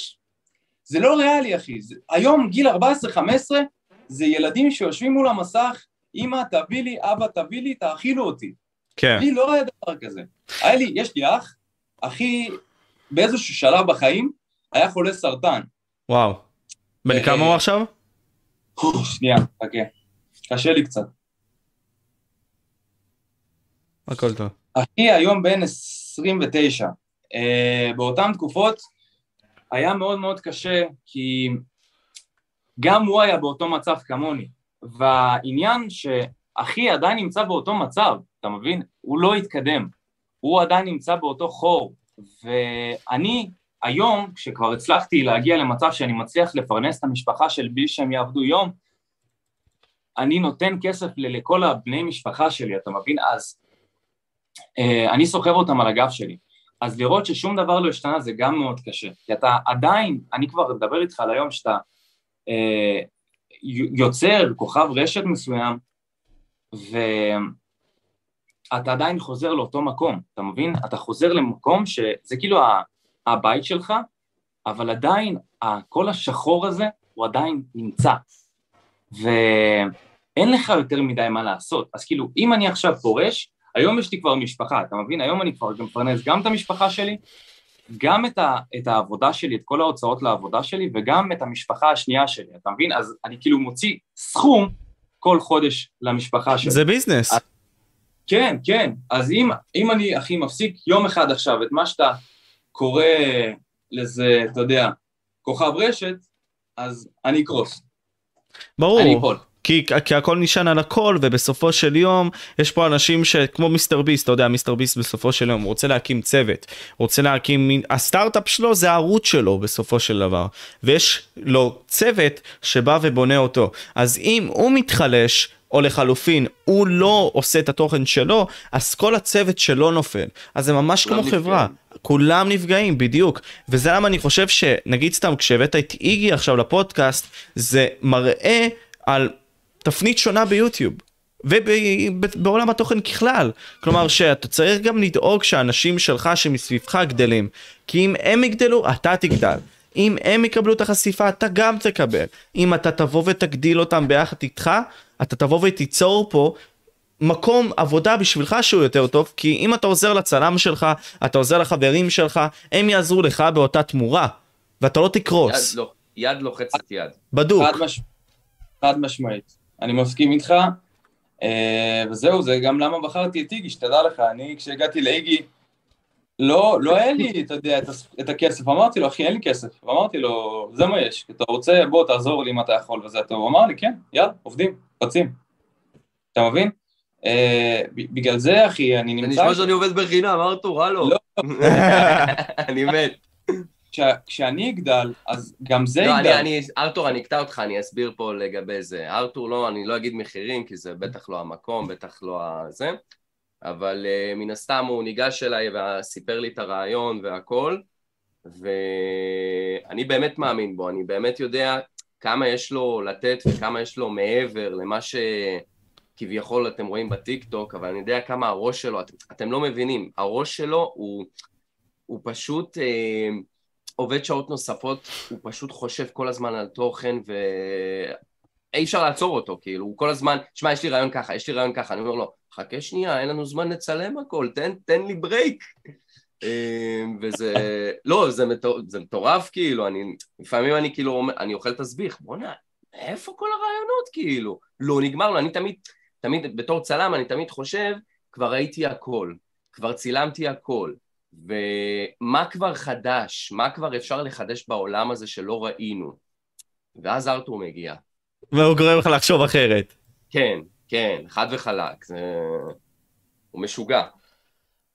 זה לא ריאלי אחי. זה, היום גיל 14, 15, זה ילדים שיושבים מול המסך, אמא תביא לי, אבא תביא לי, תאכילו אותי. כן. לי לא היה דבר כזה. היה לי, יש לי אח, אחי, באיזשהו שלב בחיים, היה חולה סרטן. וואו. בן כמה הוא עכשיו? שנייה, חכה. קשה לי קצת. הכל טוב. אחי היום בן 29. Uh, באותן תקופות היה מאוד מאוד קשה, כי גם הוא היה באותו מצב כמוני. והעניין שאחי עדיין נמצא באותו מצב, אתה מבין? הוא לא התקדם. הוא עדיין נמצא באותו חור. ואני היום, כשכבר הצלחתי להגיע למצב שאני מצליח לפרנס את המשפחה של בלי שהם יעבדו יום, אני נותן כסף לכל הבני משפחה שלי, אתה מבין? אז אני סוחב אותם על הגב שלי. אז לראות ששום דבר לא השתנה זה גם מאוד קשה. כי אתה עדיין, אני כבר מדבר איתך על היום שאתה אה, יוצר כוכב רשת מסוים, ואתה עדיין חוזר לאותו מקום, אתה מבין? אתה חוזר למקום שזה כאילו הבית שלך, אבל עדיין הקול השחור הזה הוא עדיין נמצא. ואין לך יותר מדי מה לעשות. אז כאילו, אם אני עכשיו פורש, היום יש לי כבר משפחה, אתה מבין? היום אני כבר מפרנס גם את המשפחה שלי, גם את, ה, את העבודה שלי, את כל ההוצאות לעבודה שלי, וגם את המשפחה השנייה שלי, אתה מבין? אז אני כאילו מוציא סכום כל חודש למשפחה שלי. זה ביזנס. אז, כן, כן. אז אם, אם אני, אחי, מפסיק יום אחד עכשיו את מה שאתה קורא לזה, אתה יודע, כוכב רשת, אז אני אקרוס. ברור. אני אפול. כי, כי הכל נשען על הכל ובסופו של יום יש פה אנשים שכמו מיסטר ביסט אתה יודע מיסטר ביסט בסופו של יום רוצה להקים צוות. רוצה להקים הסטארט-אפ שלו זה הערוץ שלו בסופו של דבר. ויש לו צוות שבא ובונה אותו. אז אם הוא מתחלש או לחלופין הוא לא עושה את התוכן שלו אז כל הצוות שלו נופל. אז זה ממש כמו נפגעים. חברה. כולם נפגעים בדיוק. וזה למה אני חושב שנגיד סתם כשהבאת את איגי עכשיו לפודקאסט זה מראה על תפנית שונה ביוטיוב. ובעולם התוכן ככלל. כלומר שאתה צריך גם לדאוג שהאנשים שלך שמסביבך גדלים. כי אם הם יגדלו, אתה תגדל. אם הם יקבלו את החשיפה, אתה גם תקבל. אם אתה תבוא ותגדיל אותם ביחד איתך, אתה תבוא ותיצור פה מקום עבודה בשבילך שהוא יותר טוב, כי אם אתה עוזר לצלם שלך, אתה עוזר לחברים שלך, הם יעזרו לך באותה תמורה, ואתה לא תקרוס. יד, לא, יד לוחצת יד. בדוק. חד, מש... חד משמעית. אני מסכים איתך, אה, וזהו, זה גם למה בחרתי את איגי, שתדע לך, אני כשהגעתי לאיגי, לא, לא היה לי, אתה יודע, את הכסף, אמרתי לו, אחי, אין לי כסף, ואמרתי לו, זה מה יש, אתה רוצה, בוא, תעזור לי אם אתה יכול וזה, טוב, הוא אמר לי, כן, יאללה, עובדים, רצים, אתה מבין? אה, בגלל זה, אחי, אני נמצא... זה נשמע שאני עובד בחינם, ארתור, הלו. לא. אני מת. כשאני אגדל, אז גם זה לא, יגדל. אני, אני, ארתור, אני אקטע אותך, אני אסביר פה לגבי זה. ארתור, לא, אני לא אגיד מחירים, כי זה בטח לא המקום, בטח לא הזה, אבל uh, מן הסתם הוא ניגש אליי וסיפר לי את הרעיון והכל, ואני באמת מאמין בו, אני באמת יודע כמה יש לו לתת וכמה יש לו מעבר למה שכביכול אתם רואים בטיק טוק, אבל אני יודע כמה הראש שלו, את, אתם לא מבינים, הראש שלו הוא, הוא פשוט... Uh, עובד שעות נוספות, הוא פשוט חושב כל הזמן על תוכן ואי אפשר לעצור אותו, כאילו, הוא כל הזמן, שמע, יש לי רעיון ככה, יש לי רעיון ככה, אני אומר לו, חכה שנייה, אין לנו זמן לצלם הכל, תן, תן לי ברייק. אמ, וזה, לא, זה, מטור, זה מטורף, כאילו, אני, לפעמים אני כאילו, אני אוכל תסביך, בוא'נה, איפה כל הרעיונות, כאילו? לא נגמר לו, אני תמיד, תמיד, בתור צלם, אני תמיד חושב, כבר ראיתי הכל, כבר צילמתי הכל, ומה כבר חדש, מה כבר אפשר לחדש בעולם הזה שלא ראינו. ואז ארתור מגיע. והוא גורם לך לחשוב אחרת. כן, כן, חד וחלק, זה... הוא משוגע.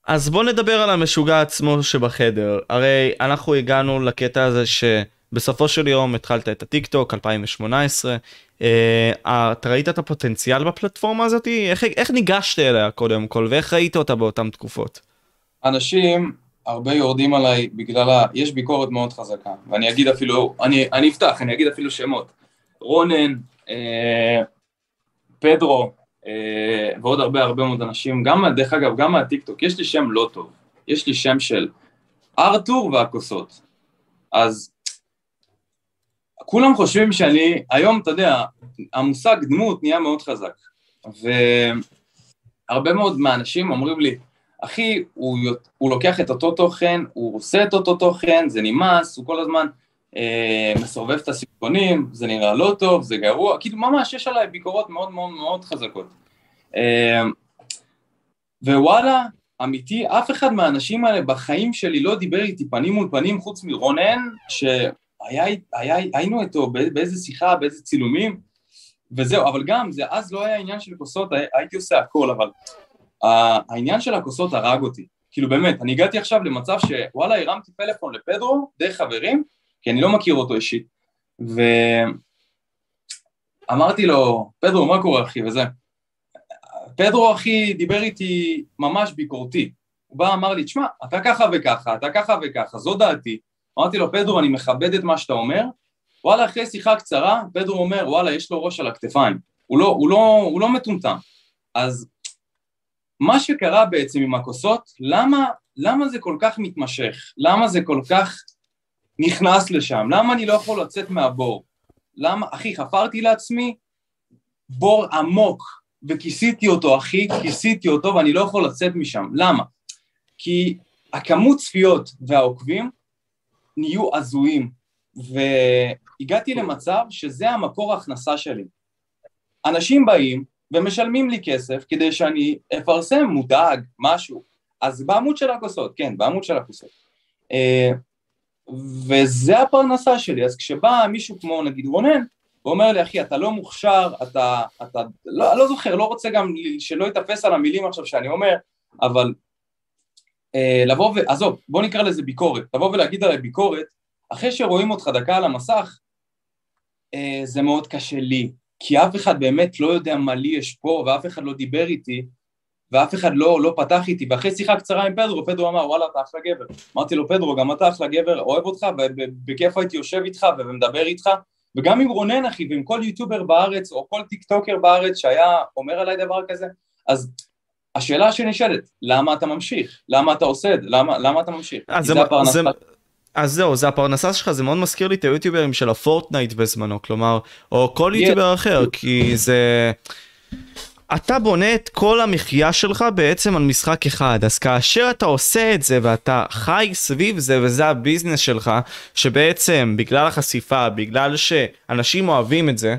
אז בוא נדבר על המשוגע עצמו שבחדר. הרי אנחנו הגענו לקטע הזה שבסופו של יום התחלת את הטיק טוק 2018. אה, אתה ראית את הפוטנציאל בפלטפורמה הזאת? איך, איך ניגשת אליה קודם כל ואיך ראית אותה באותן תקופות? אנשים הרבה יורדים עליי בגלל ה... יש ביקורת מאוד חזקה, ואני אגיד אפילו, אני, אני אפתח, אני אגיד אפילו שמות. רונן, אה, פדרו, אה, ועוד הרבה הרבה מאוד אנשים, גם, דרך אגב, גם מהטיקטוק, יש לי שם לא טוב, יש לי שם של ארתור והכוסות. אז כולם חושבים שאני, היום, אתה יודע, המושג דמות נהיה מאוד חזק, והרבה מאוד מהאנשים אומרים לי, אחי, הוא, הוא לוקח את אותו תוכן, הוא עושה את אותו תוכן, זה נמאס, הוא כל הזמן אה, מסובב את הסרטונים, זה נראה לא טוב, זה גרוע, כאילו ממש יש עליי ביקורות מאוד מאוד מאוד חזקות. אה, ווואלה, אמיתי, אף אחד מהאנשים האלה בחיים שלי לא דיבר איתי פנים מול פנים חוץ מרונן, שהיינו איתו באיזה שיחה, באיזה צילומים, וזהו, אבל גם, זה אז לא היה עניין של כוסות, הייתי עושה הכל, אבל העניין של הכוסות הרג אותי, כאילו באמת, אני הגעתי עכשיו למצב שוואלה, הרמתי פלאפון לפדרו, דרך חברים, כי אני לא מכיר אותו אישית, ואמרתי לו, פדרו, מה קורה אחי, וזה. פדרו אחי דיבר איתי ממש ביקורתי. הוא בא, אמר לי, תשמע, אתה ככה וככה, אתה ככה וככה, זו דעתי. אמרתי לו, פדרו, אני מכבד את מה שאתה אומר. וואלה, אחרי שיחה קצרה, פדרו אומר, וואלה, יש לו ראש על הכתפיים. הוא לא, הוא לא, הוא לא מטומטם. אז מה שקרה בעצם עם הכוסות, למה, למה זה כל כך מתמשך? למה זה כל כך נכנס לשם? למה אני לא יכול לצאת מהבור? למה, אחי, חפרתי לעצמי בור עמוק וכיסיתי אותו, אחי, כיסיתי אותו ואני לא יכול לצאת משם. למה? כי הכמות צפיות והעוקבים נהיו הזויים, והגעתי למצב שזה המקור ההכנסה שלי. אנשים באים ומשלמים לי כסף כדי שאני אפרסם מותג, משהו. אז בעמוד של הכוסות, כן, בעמוד של הכוסות. אה, וזה הפרנסה שלי, אז כשבא מישהו כמו נגיד רונן, הוא אומר לי, אחי, אתה לא מוכשר, אתה, אתה, לא, לא זוכר, לא רוצה גם שלא ייתפס על המילים עכשיו שאני אומר, אבל אה, לבוא ו... עזוב, בוא נקרא לזה ביקורת, לבוא ולהגיד עליי ביקורת, אחרי שרואים אותך דקה על המסך, אה, זה מאוד קשה לי, כי אף אחד באמת לא יודע מה לי יש פה, ואף אחד לא דיבר איתי, ואף אחד לא, לא פתח איתי, ואחרי שיחה קצרה עם פדרו, פדרו אמר, וואלה, אתה אחלה גבר. אמרתי לו, פדרו, גם אתה אחלה גבר, אוהב אותך, ובכיף הייתי יושב איתך ומדבר איתך, וגם עם רונן, אחי, ועם כל יוטיובר בארץ, או כל טיקטוקר בארץ שהיה אומר עליי דבר כזה, אז השאלה שנשאלת, למה אתה ממשיך? למה אתה עושה את זה? למה, למה אתה ממשיך? אז, זה, זה, אז זהו, זה הפרנסה שלך, זה מאוד מזכיר לי את היוטיוברים של הפורטנייט בזמנו, כלומר, או כל yeah. יוטיובר אחר, כי זה... אתה בונה את כל המחיה שלך בעצם על משחק אחד, אז כאשר אתה עושה את זה ואתה חי סביב זה וזה הביזנס שלך, שבעצם בגלל החשיפה, בגלל שאנשים אוהבים את זה,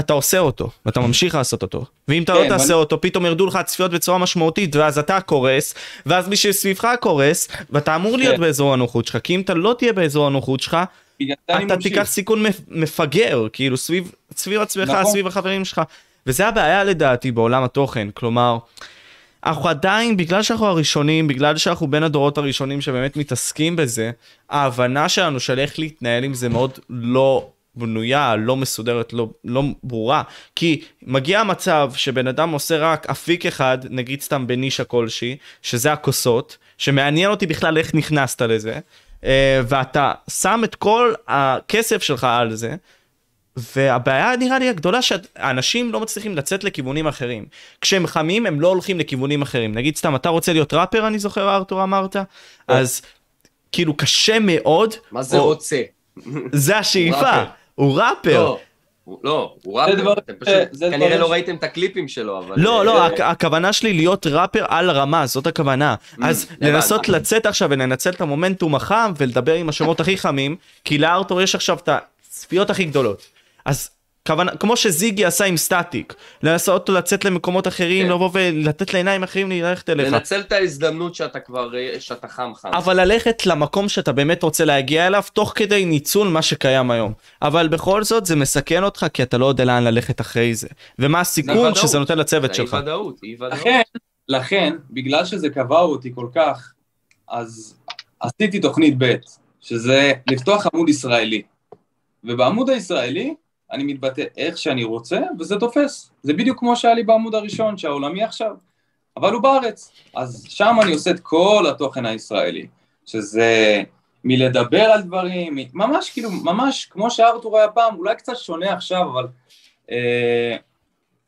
אתה עושה אותו, ואתה ממשיך לעשות אותו. ואם אתה לא כן, לא תעשה אבל... אותו, פתאום ירדו לך הצפיות בצורה משמעותית, ואז אתה קורס, ואז מי שסביבך קורס, ואתה אמור להיות כן. באזור הנוחות שלך, כי אם אתה לא תהיה באזור הנוחות שלך, אתה תיקח סיכון מפגר, כאילו סביב, סביב עצמך, נכון. סביב החברים שלך. וזה הבעיה לדעתי בעולם התוכן, כלומר, אנחנו עדיין, בגלל שאנחנו הראשונים, בגלל שאנחנו בין הדורות הראשונים שבאמת מתעסקים בזה, ההבנה שלנו של איך להתנהל עם זה מאוד לא בנויה, לא מסודרת, לא, לא ברורה. כי מגיע המצב שבן אדם עושה רק אפיק אחד, נגיד סתם בנישה כלשהי, שזה הכוסות, שמעניין אותי בכלל איך נכנסת לזה, אה, ואתה שם את כל הכסף שלך על זה, והבעיה נראה לי הגדולה שאנשים לא מצליחים לצאת לכיוונים אחרים. כשהם חמים הם לא הולכים לכיוונים אחרים. נגיד סתם אתה רוצה להיות ראפר אני זוכר ארתור אמרת? אז כאילו קשה מאוד. מה זה או... רוצה? זה השאיפה. הוא ראפר. לא. לא, הוא ראפר, אתם פשוט כנראה לא ראיתם את הקליפים שלו, אבל... לא, לא, אה, הכוונה שלי להיות ראפר על רמה, זאת הכוונה. Mm, אז לנסות לצאת עכשיו ולנצל את המומנטום החם ולדבר עם השמות הכי חמים, כי לארתור יש עכשיו את הצפיות הכי גדולות. אז כוונה, כמו שזיגי עשה עם סטטיק, לנסות לצאת למקומות אחרים, כן. לבוא ולתת לעיניים אחרים ללכת אליך. לנצל את ההזדמנות שאתה כבר, שאתה חם חם. אבל ללכת למקום שאתה באמת רוצה להגיע אליו, תוך כדי ניצול מה שקיים היום. אבל בכל זאת זה מסכן אותך, כי אתה לא יודע לאן ללכת אחרי זה. ומה הסיכון שזה נותן לצוות שלך. אי ודאות, אי ודאות. לכן, לכן, בגלל שזה קבע אותי כל כך, אז עשיתי תוכנית ב', שזה לפתוח עמוד ישראלי. ובעמוד הישראלי, אני מתבטא איך שאני רוצה, וזה תופס. זה בדיוק כמו שהיה לי בעמוד הראשון, שהעולמי עכשיו, אבל הוא בארץ. אז שם אני עושה את כל התוכן הישראלי, שזה מלדבר על דברים, ממש כאילו, ממש כמו שארתור היה פעם, אולי קצת שונה עכשיו, אבל אה,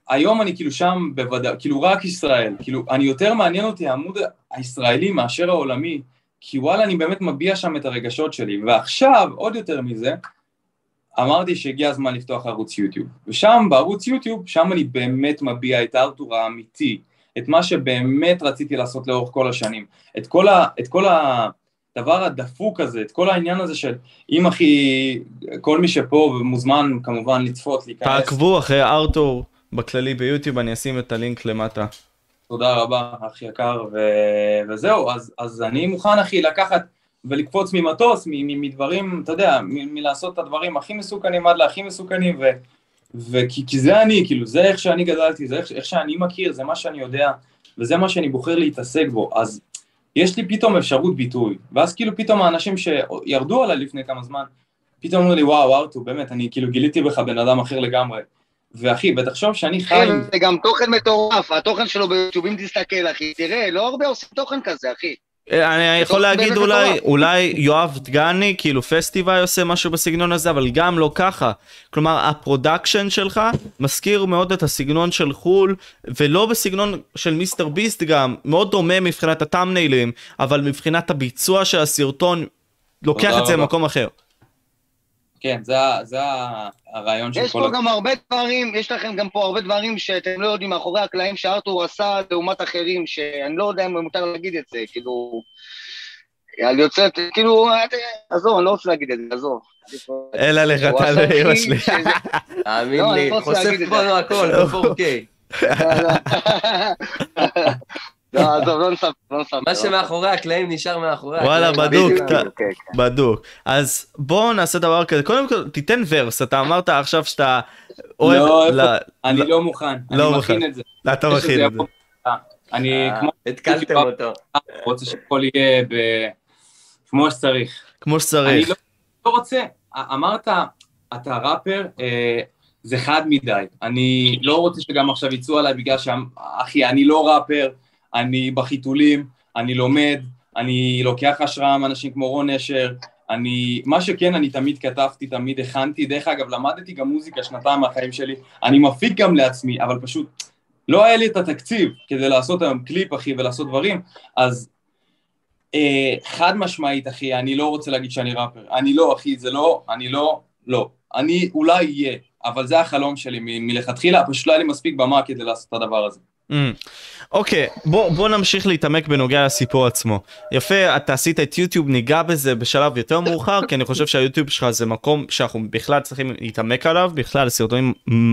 היום אני כאילו שם בוודאי, כאילו רק ישראל, כאילו אני יותר מעניין אותי העמוד הישראלי מאשר העולמי, כי וואלה אני באמת מביע שם את הרגשות שלי, ועכשיו, עוד יותר מזה, אמרתי שהגיע הזמן לפתוח ערוץ יוטיוב, ושם בערוץ יוטיוב, שם אני באמת מביע את הארתור האמיתי, את מה שבאמת רציתי לעשות לאורך כל השנים, את כל, ה, את כל הדבר הדפוק הזה, את כל העניין הזה של אם אחי, כל מי שפה מוזמן כמובן לצפות, להיכנס. תעקבו אחרי ארתור בכללי ביוטיוב, אני אשים את הלינק למטה. תודה רבה, אח יקר, ו... וזהו, אז, אז אני מוכן אחי לקחת ולקפוץ ממטוס, מדברים, אתה יודע, מלעשות את הדברים הכי מסוכנים עד להכי מסוכנים, ו, וכי כי זה אני, כאילו, זה איך שאני גדלתי, זה איך, איך שאני מכיר, זה מה שאני יודע, וזה מה שאני בוחר להתעסק בו. אז יש לי פתאום אפשרות ביטוי. ואז כאילו פתאום האנשים שירדו עליי לפני כמה זמן, פתאום אמרו לי, וואו, ארתור, באמת, אני כאילו גיליתי בך בן אדם אחר לגמרי. ואחי, ותחשוב שאני חי... כן, זה גם תוכן מטורף, התוכן שלו ביוטיוב, אם תסתכל, אחי, תראה, לא הרבה עושים תוכן כזה, אחי. אני יכול להגיד אולי. אולי יואב דגני, כאילו פסטיבל עושה משהו בסגנון הזה, אבל גם לא ככה. כלומר, ה production שלך מזכיר מאוד את הסגנון של חו"ל, ולא בסגנון של מיסטר ביסט גם, מאוד דומה מבחינת הטאמניילים, אבל מבחינת הביצוע של הסרטון, לוקח את זה. למקום אחר. כן, זה, זה הרעיון של יש כל... פה ה- גם הרבה דברים, יש לכם גם פה הרבה דברים שאתם לא יודעים מאחורי הקלעים שארתור עשה לעומת אחרים, שאני לא יודע אם מותר להגיד את זה, כאילו... על יוצאת, כאילו, עזוב, אני לא רוצה להגיד את זה, עזוב. אלא לך, אתה לאמא הכי- שלי. תאמין לא, לי, לא חושף. לנו הכל ב-4K. לא, עזוב, לא נספר, לא נספר. מה שמאחורי הקלעים נשאר מאחורי וואלה, הקלעים. בדוק, בדיוק, אתה- כן, כן. בדוק. אז בואו נעשה דבר כזה, קודם כל תיתן ורס, אתה אמרת עכשיו שאתה אוהב... לא, אני לא מוכן, לא אני מכין מוכן. את זה. אתה מכין את זה. אני אה, כמו התקלתם אותו. רוצה שהכל יהיה ב... כמו שצריך. כמו אני שצריך. לא, לא רוצה, אמרת, אתה ראפר, אה, זה חד מדי. אני לא רוצה שגם עכשיו יצאו עליי בגלל שאחי, אני לא ראפר, אני בחיתולים, אני לומד, אני לוקח השראה מאנשים כמו רון נשר, אני, מה שכן, אני תמיד כתבתי, תמיד הכנתי, דרך אגב, למדתי גם מוזיקה שנתיים מהחיים שלי, אני מפיק גם לעצמי, אבל פשוט לא היה לי את התקציב כדי לעשות היום קליפ, אחי, ולעשות דברים, אז אה, חד משמעית, אחי, אני לא רוצה להגיד שאני ראפר. אני לא, אחי, זה לא, אני לא, לא. אני אולי אהיה, אבל זה החלום שלי מלכתחילה, פשוט לא היה לי מספיק במה כדי לעשות את הדבר הזה. Mm. אוקיי, בוא, בוא נמשיך להתעמק בנוגע לסיפור עצמו. יפה, אתה עשית את יוטיוב, ניגע בזה בשלב יותר מאוחר, כי אני חושב שהיוטיוב שלך זה מקום שאנחנו בכלל צריכים להתעמק עליו, בכלל סרטונים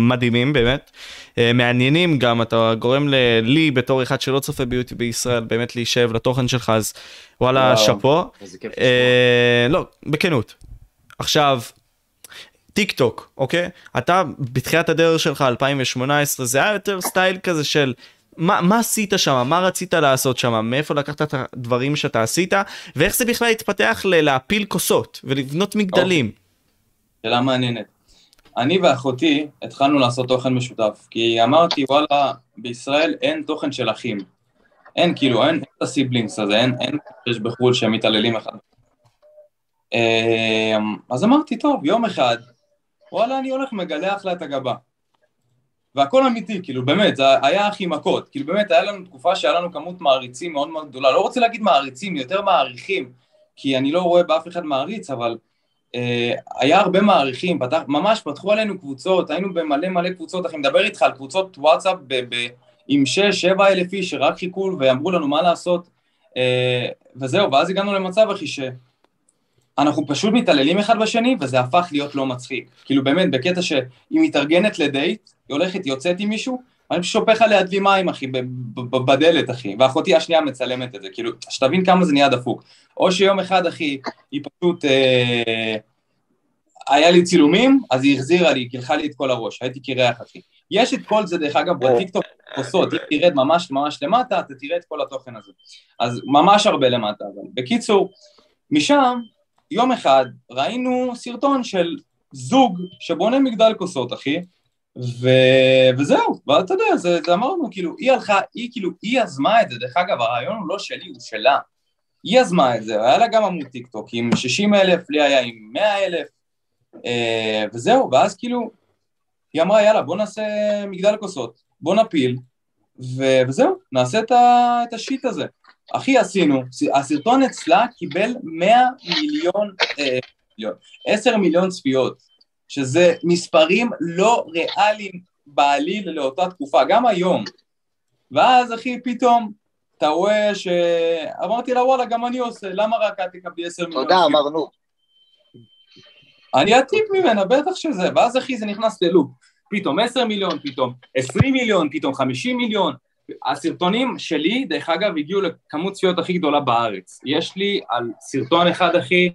מדהימים באמת, אה, מעניינים גם, אתה גורם ל- לי בתור אחד שלא צופה ביוטיוב בישראל, באמת להישאב לתוכן שלך, אז וואלה. שאפו. אה, לא, בכנות. עכשיו, טיק טוק, אוקיי? אתה בתחילת הדרך שלך 2018 זה היה יותר סטייל כזה של מה, מה עשית שם, מה רצית לעשות שם, מאיפה לקחת את הדברים שאתה עשית, ואיך זה בכלל התפתח ל- להפיל כוסות ולבנות מגדלים. שאלה מעניינת. אני ואחותי התחלנו לעשות תוכן משותף, כי אמרתי, וואלה, בישראל אין תוכן של אחים. אין, כאילו, אין, את הסיבלינגס הזה, אין, אין יש בחו"ל שהם מתעללים אחד. אמ, אז אמרתי, טוב, יום אחד, וואלה, אני הולך מגלח לה את הגבה. והכל אמיתי, כאילו, באמת, זה היה הכי מכות. כאילו, באמת, היה לנו תקופה שהיה לנו כמות מעריצים מאוד מאוד גדולה. לא רוצה להגיד מעריצים, יותר מעריכים, כי אני לא רואה באף אחד מעריץ, אבל אה, היה הרבה מעריכים, פתח, ממש פתחו עלינו קבוצות, היינו במלא מלא קבוצות, אני מדבר איתך על קבוצות וואטסאפ ב, ב, עם 6-7 אלף איש שרק חיכו ואמרו לנו מה לעשות, אה, וזהו, ואז הגענו למצב, אחי, שאנחנו פשוט מתעללים אחד בשני, וזה הפך להיות לא מצחיק. כאילו באמת, בקטע שהיא מתארגנת לדייט, היא הולכת, היא יוצאת עם מישהו, אני פשוט שופך עליה דלי מים, אחי, בדלת, אחי, ואחותי השנייה מצלמת את זה, כאילו, שתבין כמה זה נהיה דפוק. או שיום אחד, אחי, היא פשוט... אה, היה לי צילומים, אז היא החזירה לי, קילחה לי את כל הראש, הייתי קירח, אחי. יש את כל זה, דרך אגב, בטיקטוק כוסות, אם תרד ממש ממש למטה, אתה תראה את כל התוכן הזה. אז ממש הרבה למטה, אבל. בקיצור, משם, יום אחד, ראינו סרטון של זוג שבונה מגדל כוסות, אחי, ו... וזהו, ואתה יודע, זה, זה אמרנו, כאילו, היא הלכה, היא כאילו, היא יזמה את זה, דרך אגב, הרעיון הוא לא שלי, הוא שלה. היא יזמה את זה, היה לה גם עמוד טיק טוק עם 60 אלף, לי היה עם 100 אלף, אה, וזהו, ואז כאילו, היא אמרה, יאללה, בוא נעשה מגדל כוסות, בוא נפיל, ו... וזהו, נעשה את, ה... את השיט הזה. אחי, עשינו, הסרטון אצלה קיבל 100 מיליון, אה, מיליון, 10 מיליון צפיות, שזה מספרים לא ריאליים בעליל לאותה תקופה, גם היום. ואז אחי, פתאום, אתה רואה ש... אמרתי לה, וואלה, גם אני עושה, למה רק את תקבלי 10 מיליון תודה? אמרנו. אני עתיק ממנה, בטח שזה, ואז אחי זה נכנס ללופ, פתאום 10 מיליון, פתאום 20 מיליון, פתאום 50 מיליון. הסרטונים שלי, דרך אגב, הגיעו לכמות צפיות הכי גדולה בארץ. יש לי על סרטון אחד, אחי,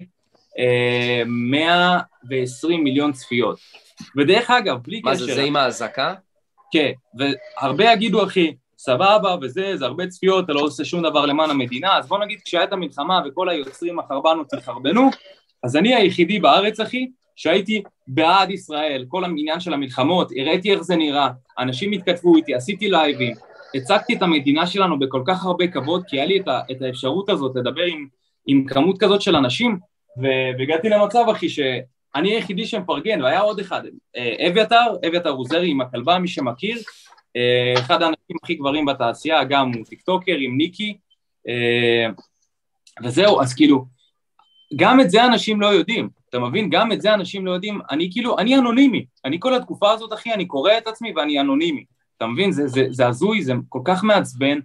אה, 120 מיליון צפיות. ודרך אגב, בלי מה קשר... זה, זה עם האזעקה? כן, והרבה יגידו, אחי, סבבה וזה, זה הרבה צפיות, אתה לא עושה שום דבר למען המדינה, אז בוא נגיד כשהייתה מלחמה וכל היוצרים החרבנות התחרבנו, אז אני היחידי בארץ, אחי, שהייתי בעד ישראל, כל העניין של המלחמות, הראיתי איך זה נראה, אנשים התכתבו איתי, עשיתי לייבים, הצגתי את המדינה שלנו בכל כך הרבה כבוד, כי היה לי את, ה, את האפשרות הזאת לדבר עם, עם כמות כזאת של אנשים, והגעתי למצב, אחי, שאני היחידי שמפרגן, והיה עוד אחד, אה, אביתר, אביתר עוזרי עם הכלבה, מי שמכיר, אה, אחד האנשים הכי גברים בתעשייה, גם הוא טיקטוקר עם ניקי, אה, וזהו, אז כאילו, גם את זה אנשים לא יודעים, אתה מבין? גם את זה אנשים לא יודעים, אני כאילו, אני אנונימי, אני כל התקופה הזאת, אחי, אני קורא את עצמי ואני אנונימי, אתה מבין? זה, זה, זה הזוי, זה כל כך מעצבן,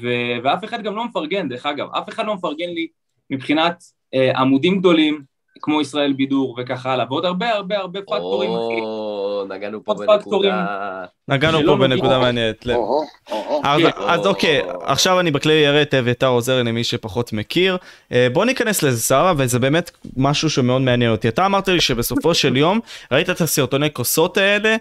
ו, ואף אחד גם לא מפרגן, דרך אגב, אף אחד לא מפרגן לי מבחינת אה, עמודים גדולים, כמו ישראל בידור וכך הלאה, ועוד הרבה הרבה הרבה פקטורים, אחי. נגענו פה בנקודה... נגענו פה בנקודה מעניינת. אז אוקיי, עכשיו אני בכללי אראה את אביתר עוזר למי שפחות מכיר. אה, בוא ניכנס לזה שרה, וזה באמת משהו שמאוד מעניין אותי. אתה אמרת לי שבסופו של יום ראית את הסרטוני כוסות האלה,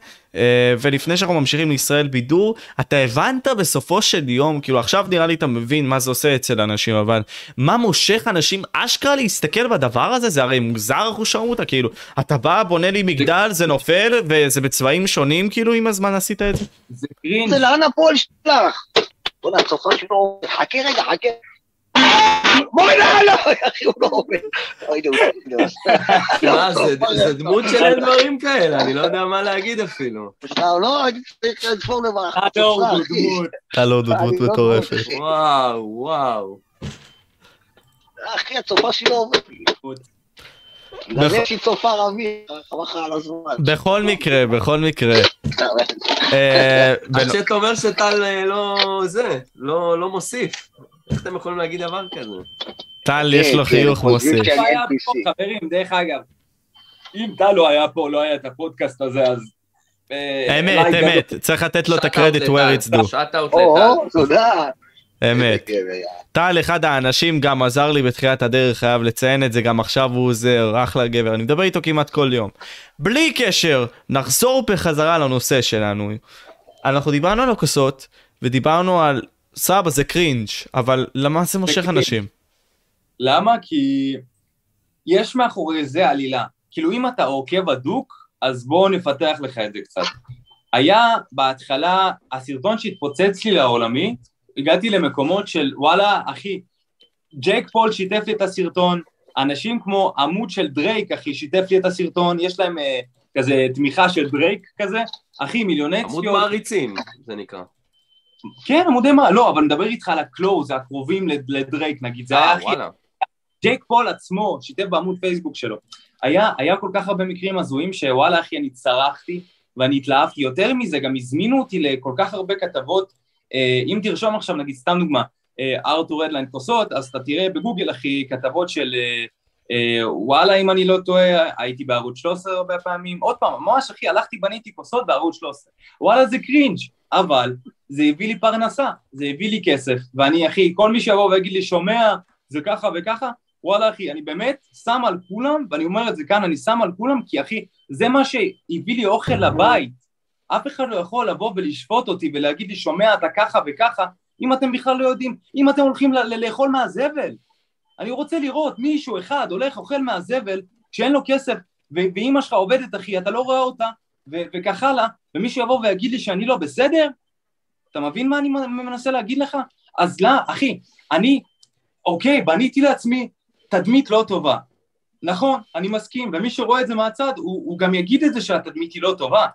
ולפני שאנחנו ממשיכים לישראל בידור, אתה הבנת בסופו של יום, כאילו עכשיו נראה לי אתה מבין מה זה עושה אצל אנשים, אבל מה מושך אנשים אשכרה להסתכל בדבר הזה? זה הרי מוזר אחושרמוטה, כאילו, אתה בא, בונה לי מגדל, זה נופל, וזה בצבעים שונים, כאילו, עם הזמן עשית את זה? זה קרינג'. זה לאן הפועל שלך? בוא'נה, הצופה שלו, חכה רגע, חכה. בואי לא, לא, אחי, הוא לא עובד. מה, זה דמות של אין דברים כאלה, אני לא יודע מה להגיד אפילו. לא, אני צריך לתפור לברך. הלו, הוא דמות. הלו, הוא דמות מטורפת. וואו, וואו. אחי, הצופה שלו עובד. בכל מקרה, בכל מקרה. אה, שאתה אומר שטל אה, לא זה, לא, לא מוסיף. איך אתם יכולים להגיד דבר כזה? טל יש לו כן, חיוך מוסיף. חברים, דרך אגב, אם טל לא היה פה, לא היה את הפודקאסט הזה, אז... אה, אמת, אמת, צריך לתת לו את הקרדיט where it's due. שאט אאוט לטל. תודה. אמת. טל אחד האנשים גם עזר לי בתחילת הדרך, חייב לציין את זה, גם עכשיו הוא עוזר, אחלה גבר, אני מדבר איתו כמעט כל יום. בלי קשר, נחזור בחזרה לנושא שלנו. אנחנו דיברנו על הכוסות, ודיברנו על סבא זה cringe, אבל למה זה מושך אנשים? למה? כי יש מאחורי זה עלילה. כאילו אם אתה עוקב הדוק, אז בואו נפתח לך את זה קצת. היה בהתחלה, הסרטון שהתפוצץ לי לעולמי, הגעתי למקומות של וואלה, אחי, ג'ק פול שיתף לי את הסרטון, אנשים כמו עמוד של דרייק, אחי, שיתף לי את הסרטון, יש להם אה, כזה תמיכה של דרייק כזה, אחי, מיליוני צפיות. עמוד מעריצים, זה נקרא. כן, עמודי מה, לא, אבל נדבר איתך על ה close, הקרובים לדרייק נגיד, זה היה הכי... ג'ייק פול עצמו שיתף בעמוד פייסבוק שלו. היה, היה כל כך הרבה מקרים הזויים שוואלה אחי אני צרחתי ואני התלהבתי, יותר מזה גם הזמינו אותי לכל כך הרבה כתבות. אה, אם תרשום עכשיו נגיד סתם דוגמה, ארתור רדליין כוסות, אז אתה תראה בגוגל אחי כתבות של אה, אה, וואלה אם אני לא טועה, הייתי בערוץ 13 הרבה פעמים, עוד פעם, ממש אחי, הלכתי בניתי כוסות בערוץ 13, וואלה זה קרינג', אבל זה הביא לי פרנסה, זה הביא לי כסף, ואני אחי, כל מי שיבוא ויגיד לי שומע, זה ככה וככה, וואלה אחי, אני באמת שם על כולם, ואני אומר את זה כאן, אני שם על כולם, כי אחי, זה מה שהביא לי אוכל לבית, אף אחד לא יכול לבוא ולשפוט אותי ולהגיד לי, שומע, אתה ככה וככה, אם אתם בכלל לא יודעים, אם אתם הולכים לאכול מהזבל. אני רוצה לראות מישהו אחד הולך, אוכל מהזבל, כשאין לו כסף, ואימא שלך עובדת, אחי, אתה לא רואה אותה, וכך הלאה, ומישהו יבוא ויגיד לי שאני לא בסדר? אתה מבין מה אני מנסה להגיד לך? אז לא, אחי, אני, אוקיי, בניתי לעצמי תדמית לא טובה. נכון, אני מסכים, ומי שרואה את זה מהצד, הוא, הוא גם יגיד את זה שהתדמית היא לא טובה,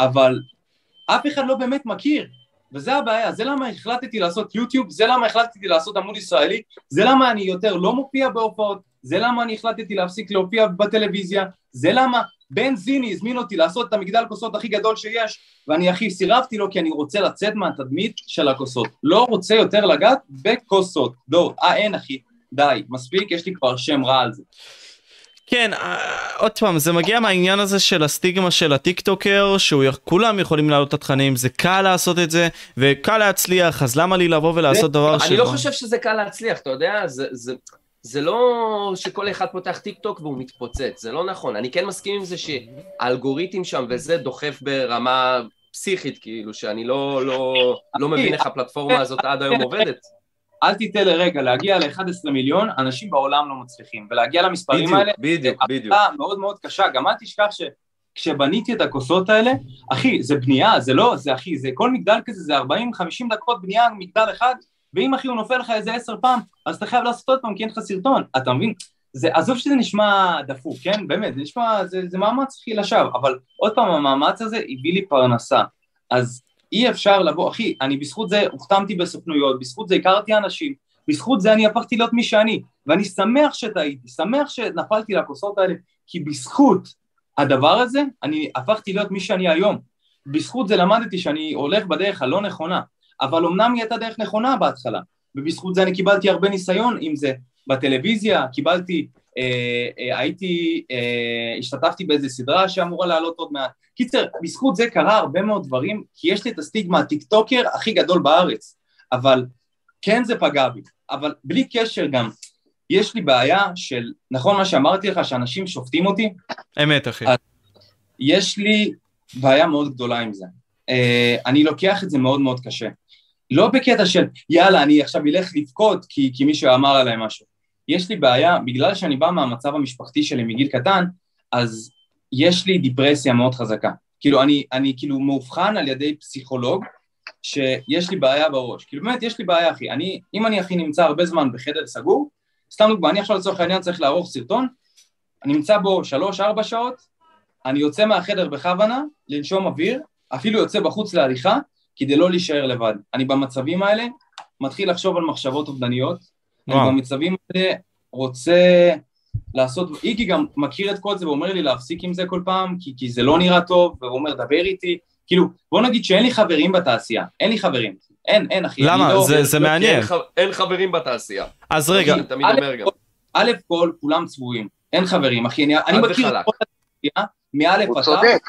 אבל אף אחד לא באמת מכיר, וזה הבעיה, זה למה החלטתי לעשות יוטיוב, זה למה החלטתי לעשות עמוד ישראלי, זה למה אני יותר לא מופיע בהופעות, זה למה אני החלטתי להפסיק להופיע בטלוויזיה, זה למה בן זיני הזמין אותי לעשות את המגדל כוסות הכי גדול שיש, ואני הכי סירבתי לו כי אני רוצה לצאת מהתדמית של הכוסות. לא רוצה יותר לגעת בכוסות. לא, אה אין אחי, די, מספיק, יש לי כבר שם רע על זה. כן, אה, עוד פעם, זה מגיע מהעניין הזה של הסטיגמה של הטיקטוקר, שכולם יכולים להעלות את התכנים, זה קל לעשות את זה, וקל להצליח, אז למה לי לבוא ולעשות דבר ש... אני לא חושב שזה קל להצליח, אתה יודע, זה... זה... זה לא שכל אחד פותח טיק טוק והוא מתפוצץ, זה לא נכון. אני כן מסכים עם זה שהאלגוריתם שם וזה דוחף ברמה פסיכית, כאילו, שאני לא, לא, לא מבין איך הפלטפורמה הזאת עד היום עובדת. אל תיתן לרגע להגיע ל-11 מיליון, אנשים בעולם לא מצליחים, ולהגיע למספרים בדיוק, האלה, בדיוק, זה בדיוק. עבודה מאוד מאוד קשה, גם אל תשכח שכשבניתי את הכוסות האלה, אחי, זה בנייה, זה לא, זה אחי, זה כל מגדל כזה, זה 40-50 דקות בנייה, מגדל אחד, ואם אחי הוא נופל לך איזה עשר פעם, אז אתה חייב לעשות עוד פעם, כי אין לך סרטון, אתה מבין? זה, עזוב שזה נשמע דפוק, כן? באמת, זה נשמע, זה, זה מאמץ אחי לשווא, אבל עוד פעם, המאמץ הזה הביא לי פרנסה. אז אי אפשר לבוא, אחי, אני בזכות זה הוחתמתי בסוכנויות, בזכות זה הכרתי אנשים, בזכות זה אני הפכתי להיות מי שאני, ואני שמח שטעיתי, שמח שנפלתי לכוסות האלה, כי בזכות הדבר הזה, אני הפכתי להיות מי שאני היום. בזכות זה למדתי שאני הולך בדרך הלא נכונה, אבל אמנם היא הייתה דרך נכונה בהתחלה, ובזכות זה אני קיבלתי הרבה ניסיון, אם זה בטלוויזיה, קיבלתי, אה, אה, הייתי, אה, השתתפתי באיזה סדרה שאמורה לעלות עוד מעט. קיצר, בזכות זה קרה הרבה מאוד דברים, כי יש לי את הסטיגמה הטיקטוקר הכי גדול בארץ, אבל כן זה פגע בי, אבל בלי קשר גם, יש לי בעיה של, נכון מה שאמרתי לך, שאנשים שופטים אותי, אמת, אחי. יש לי בעיה מאוד גדולה עם זה. Uh, אני לוקח את זה מאוד מאוד קשה. לא בקטע של יאללה, אני עכשיו אלך לבכות כי, כי מישהו אמר עליי משהו. יש לי בעיה, בגלל שאני בא מהמצב המשפחתי שלי מגיל קטן, אז יש לי דיפרסיה מאוד חזקה. כאילו, אני, אני כאילו מאובחן על ידי פסיכולוג, שיש לי בעיה בראש. כאילו, באמת, יש לי בעיה, אחי. אני, אם אני, אחי, נמצא הרבה זמן בחדר סגור, סתם דוגמא, אני עכשיו לצורך העניין צריך לערוך סרטון, אני נמצא בו שלוש-ארבע שעות, אני יוצא מהחדר בכוונה, לנשום אוויר, אפילו יוצא בחוץ להליכה, כדי לא להישאר לבד. אני במצבים האלה מתחיל לחשוב על מחשבות אובדניות, אני וואו. במצבים האלה רוצה לעשות, איגי גם מכיר את כל זה ואומר לי להפסיק עם זה כל פעם, כי, כי זה לא נראה טוב, והוא אומר דבר איתי, כאילו, בוא נגיד שאין לי חברים בתעשייה, אין לי חברים, אין, אין אחי, למה? אני לא... זה- זה לא, מעניין. אין ח- אין חברים בתעשייה. אז רגע, אני תמיד אומר גם. א' כל, כולם צבועים, אין חברים, אחי, אני, אני מכיר. את כל התעשייה, הוא עד תו, צודק.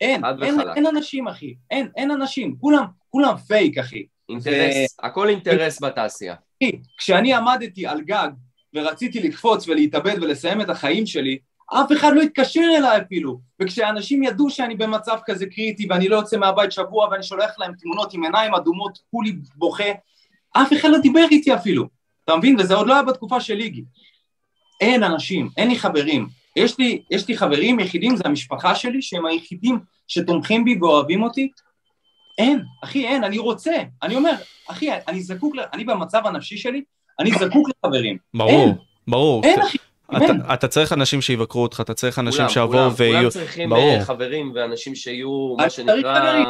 אין, אין. אין אנשים אחי, אין, אין אנשים, כולם, כולם פייק אחי. אינטרס, הכל אינטרס בתעשייה. אחי, כשאני עמדתי על גג ורציתי לקפוץ ולהתאבד ולסיים את החיים שלי, אף אחד לא התקשר אליי אפילו. וכשאנשים ידעו שאני במצב כזה קריטי ואני לא יוצא מהבית שבוע ואני שולח להם תמונות עם עיניים אדומות, כולי בוכה, אף אחד לא דיבר איתי אפילו. אתה מבין? וזה עוד לא היה בתקופה של ליגי. אין אנשים, אין לי חברים. יש לי, יש לי חברים יחידים, זה המשפחה שלי, שהם היחידים שתומכים בי ואוהבים אותי. אין, אחי, אין, אני רוצה. אני אומר, אחי, אני זקוק, ל... אני במצב הנפשי שלי, אני זקוק לחברים. ברור, אין. ברור. אין, אחי, אין. אתה, אתה צריך אנשים שיבקרו אותך, אתה צריך אנשים כולם, שיבואו כולם, ויהיו... כולם צריכים ברור. אה, חברים ואנשים שיהיו, מה צריך שנקרא... חברים.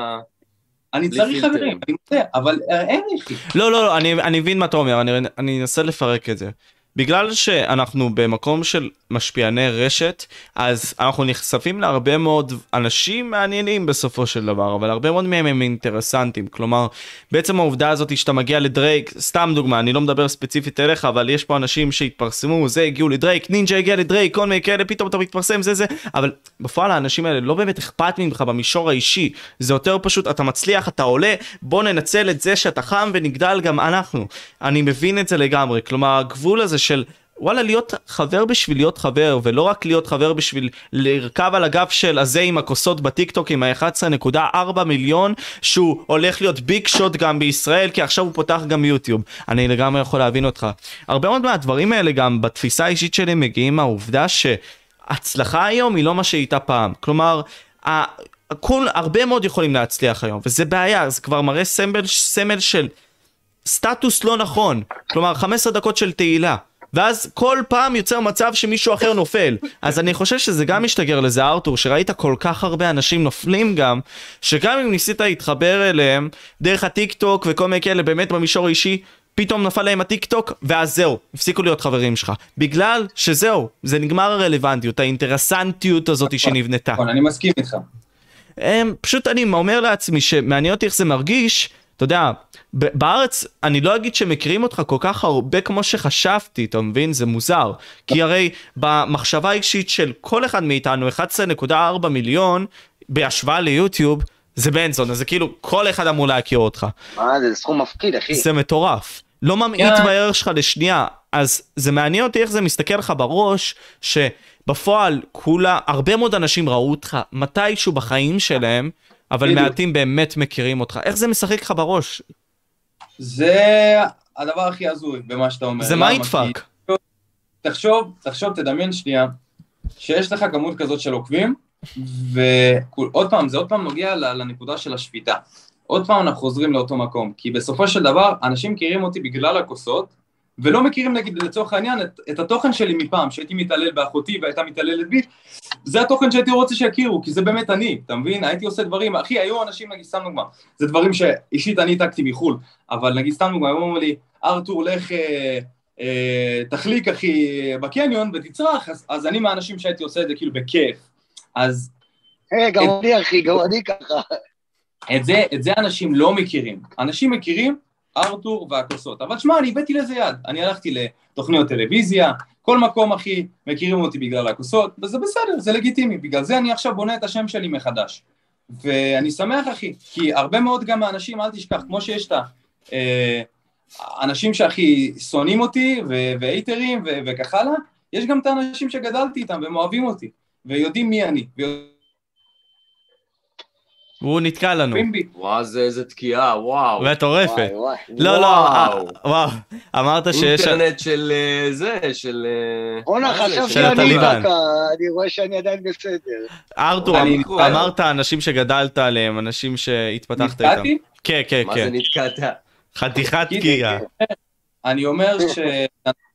אני צריך. חברים, אני מודה, אבל אה, אין לי, אחי. לא, לא, לא, אני, אני מבין מה אתה אומר, אני, אני אנסה לפרק את זה. בגלל שאנחנו במקום של משפיעני רשת, אז אנחנו נחשפים להרבה מאוד אנשים מעניינים בסופו של דבר, אבל הרבה מאוד מהם הם אינטרסנטים. כלומר, בעצם העובדה הזאת שאתה מגיע לדרייק, סתם דוגמה, אני לא מדבר ספציפית אליך, אבל יש פה אנשים שהתפרסמו, זה הגיעו לדרייק, נינג'ה הגיע לדרייק, כל מיני כאלה, פתאום אתה מתפרסם, זה זה, אבל בפועל האנשים האלה לא באמת אכפת ממך במישור האישי, זה יותר פשוט, אתה מצליח, אתה עולה, בוא ננצל את זה שאתה חם ונגדל גם אנחנו. אני מבין את זה לגמרי, כלומר הגבול הזה של וואלה להיות חבר בשביל להיות חבר ולא רק להיות חבר בשביל לרכב על הגב של הזה עם הכוסות בטיקטוק עם ה-11.4 מיליון שהוא הולך להיות ביג שוט גם בישראל כי עכשיו הוא פותח גם יוטיוב. אני לגמרי יכול להבין אותך. הרבה מאוד מהדברים האלה גם בתפיסה האישית שלי מגיעים מהעובדה שהצלחה היום היא לא מה שהייתה פעם. כלומר כל, הרבה מאוד יכולים להצליח היום וזה בעיה זה כבר מראה סמל, סמל של סטטוס לא נכון, כלומר 15 דקות של תהילה. ואז כל פעם יוצר מצב שמישהו אחר נופל. אז אני חושב שזה גם משתגר לזה ארתור, שראית כל כך הרבה אנשים נופלים גם, שגם אם ניסית להתחבר אליהם דרך הטיק טוק וכל מיני כאלה באמת במישור האישי, פתאום נפל להם הטיק טוק, ואז זהו, הפסיקו להיות חברים שלך. בגלל שזהו, זה נגמר הרלוונטיות, האינטרסנטיות הזאת שנבנתה. נכון, אני מסכים איתך. הם, פשוט אני אומר לעצמי שמעניין אותי איך זה מרגיש, אתה יודע, בארץ אני לא אגיד שמכירים אותך כל כך הרבה כמו שחשבתי, אתה מבין? זה מוזר. כי הרי במחשבה האישית של כל אחד מאיתנו, 11.4 מיליון, בהשוואה ליוטיוב, זה בן זונה, זה כאילו כל אחד אמור להכיר אותך. מה זה, סכום מפחיד, אחי. זה מטורף. לא ממעיט כן. בערך שלך לשנייה. אז זה מעניין אותי איך זה מסתכל לך בראש, שבפועל כולה, הרבה מאוד אנשים ראו אותך מתישהו בחיים שלהם, אבל בדיוק. מעטים באמת מכירים אותך. איך זה משחק לך בראש? זה הדבר הכי הזוי במה שאתה אומר. זה? mind fuck. תחשוב, תחשוב, תדמיין שנייה, שיש לך כמות כזאת של עוקבים, ועוד פעם, זה עוד פעם נוגע לנקודה של השפיטה. עוד פעם אנחנו חוזרים לאותו מקום, כי בסופו של דבר, אנשים מכירים אותי בגלל הכוסות, ולא מכירים נגיד לצורך העניין את, את התוכן שלי מפעם, שהייתי מתעלל באחותי והייתה מתעללת בי, זה התוכן שהייתי רוצה שיכירו, כי זה באמת אני, אתה מבין? הייתי עושה דברים, אחי, היו אנשים, נגיד, סתם דוגמה, זה דברים שאישית אני העתקתי מחו"ל, אבל נגיד, סתם דוגמה, היו אומרים לי, ארתור, לך, אה, אה, תחליק, אחי, בקניון ותצרח, אז, אז אני מהאנשים שהייתי עושה את זה כאילו בכיף. אז אה, גם אני, אחי, גם אני ככה. את זה, את זה אנשים לא מכירים. אנשים מכירים ארתור והכוסות. אבל שמע, אני הבאתי לזה יד. אני הלכתי לתוכניות טלוויזיה, כל מקום, אחי, מכירים אותי בגלל הכוסות, וזה בסדר, זה לגיטימי. בגלל זה אני עכשיו בונה את השם שלי מחדש. ואני שמח, אחי, כי הרבה מאוד גם האנשים, אל תשכח, כמו שיש את. אה, אנשים שהכי שונאים אותי, והייטרים, וכך הלאה, יש גם את האנשים שגדלתי איתם והם אוהבים אותי, ויודעים מי אני, ויודעים הוא נתקע לנו. וואו, זה איזה תקיעה, וואו. מטורפת. לא, לא, וואו. אה, וואו. אמרת שיש... אינטרנט של אה, זה, של... אה, בואנה, זה? חשבתי של אני רואה שאני עדיין בסדר. ארתור, אמ-. אמרת אנשים שגדלת עליהם, אנשים שהתפתחת איתם. נתקעתי? כן, כן, מה זה כן. נתקעת? חתיכת תקיעה. אני אומר ש...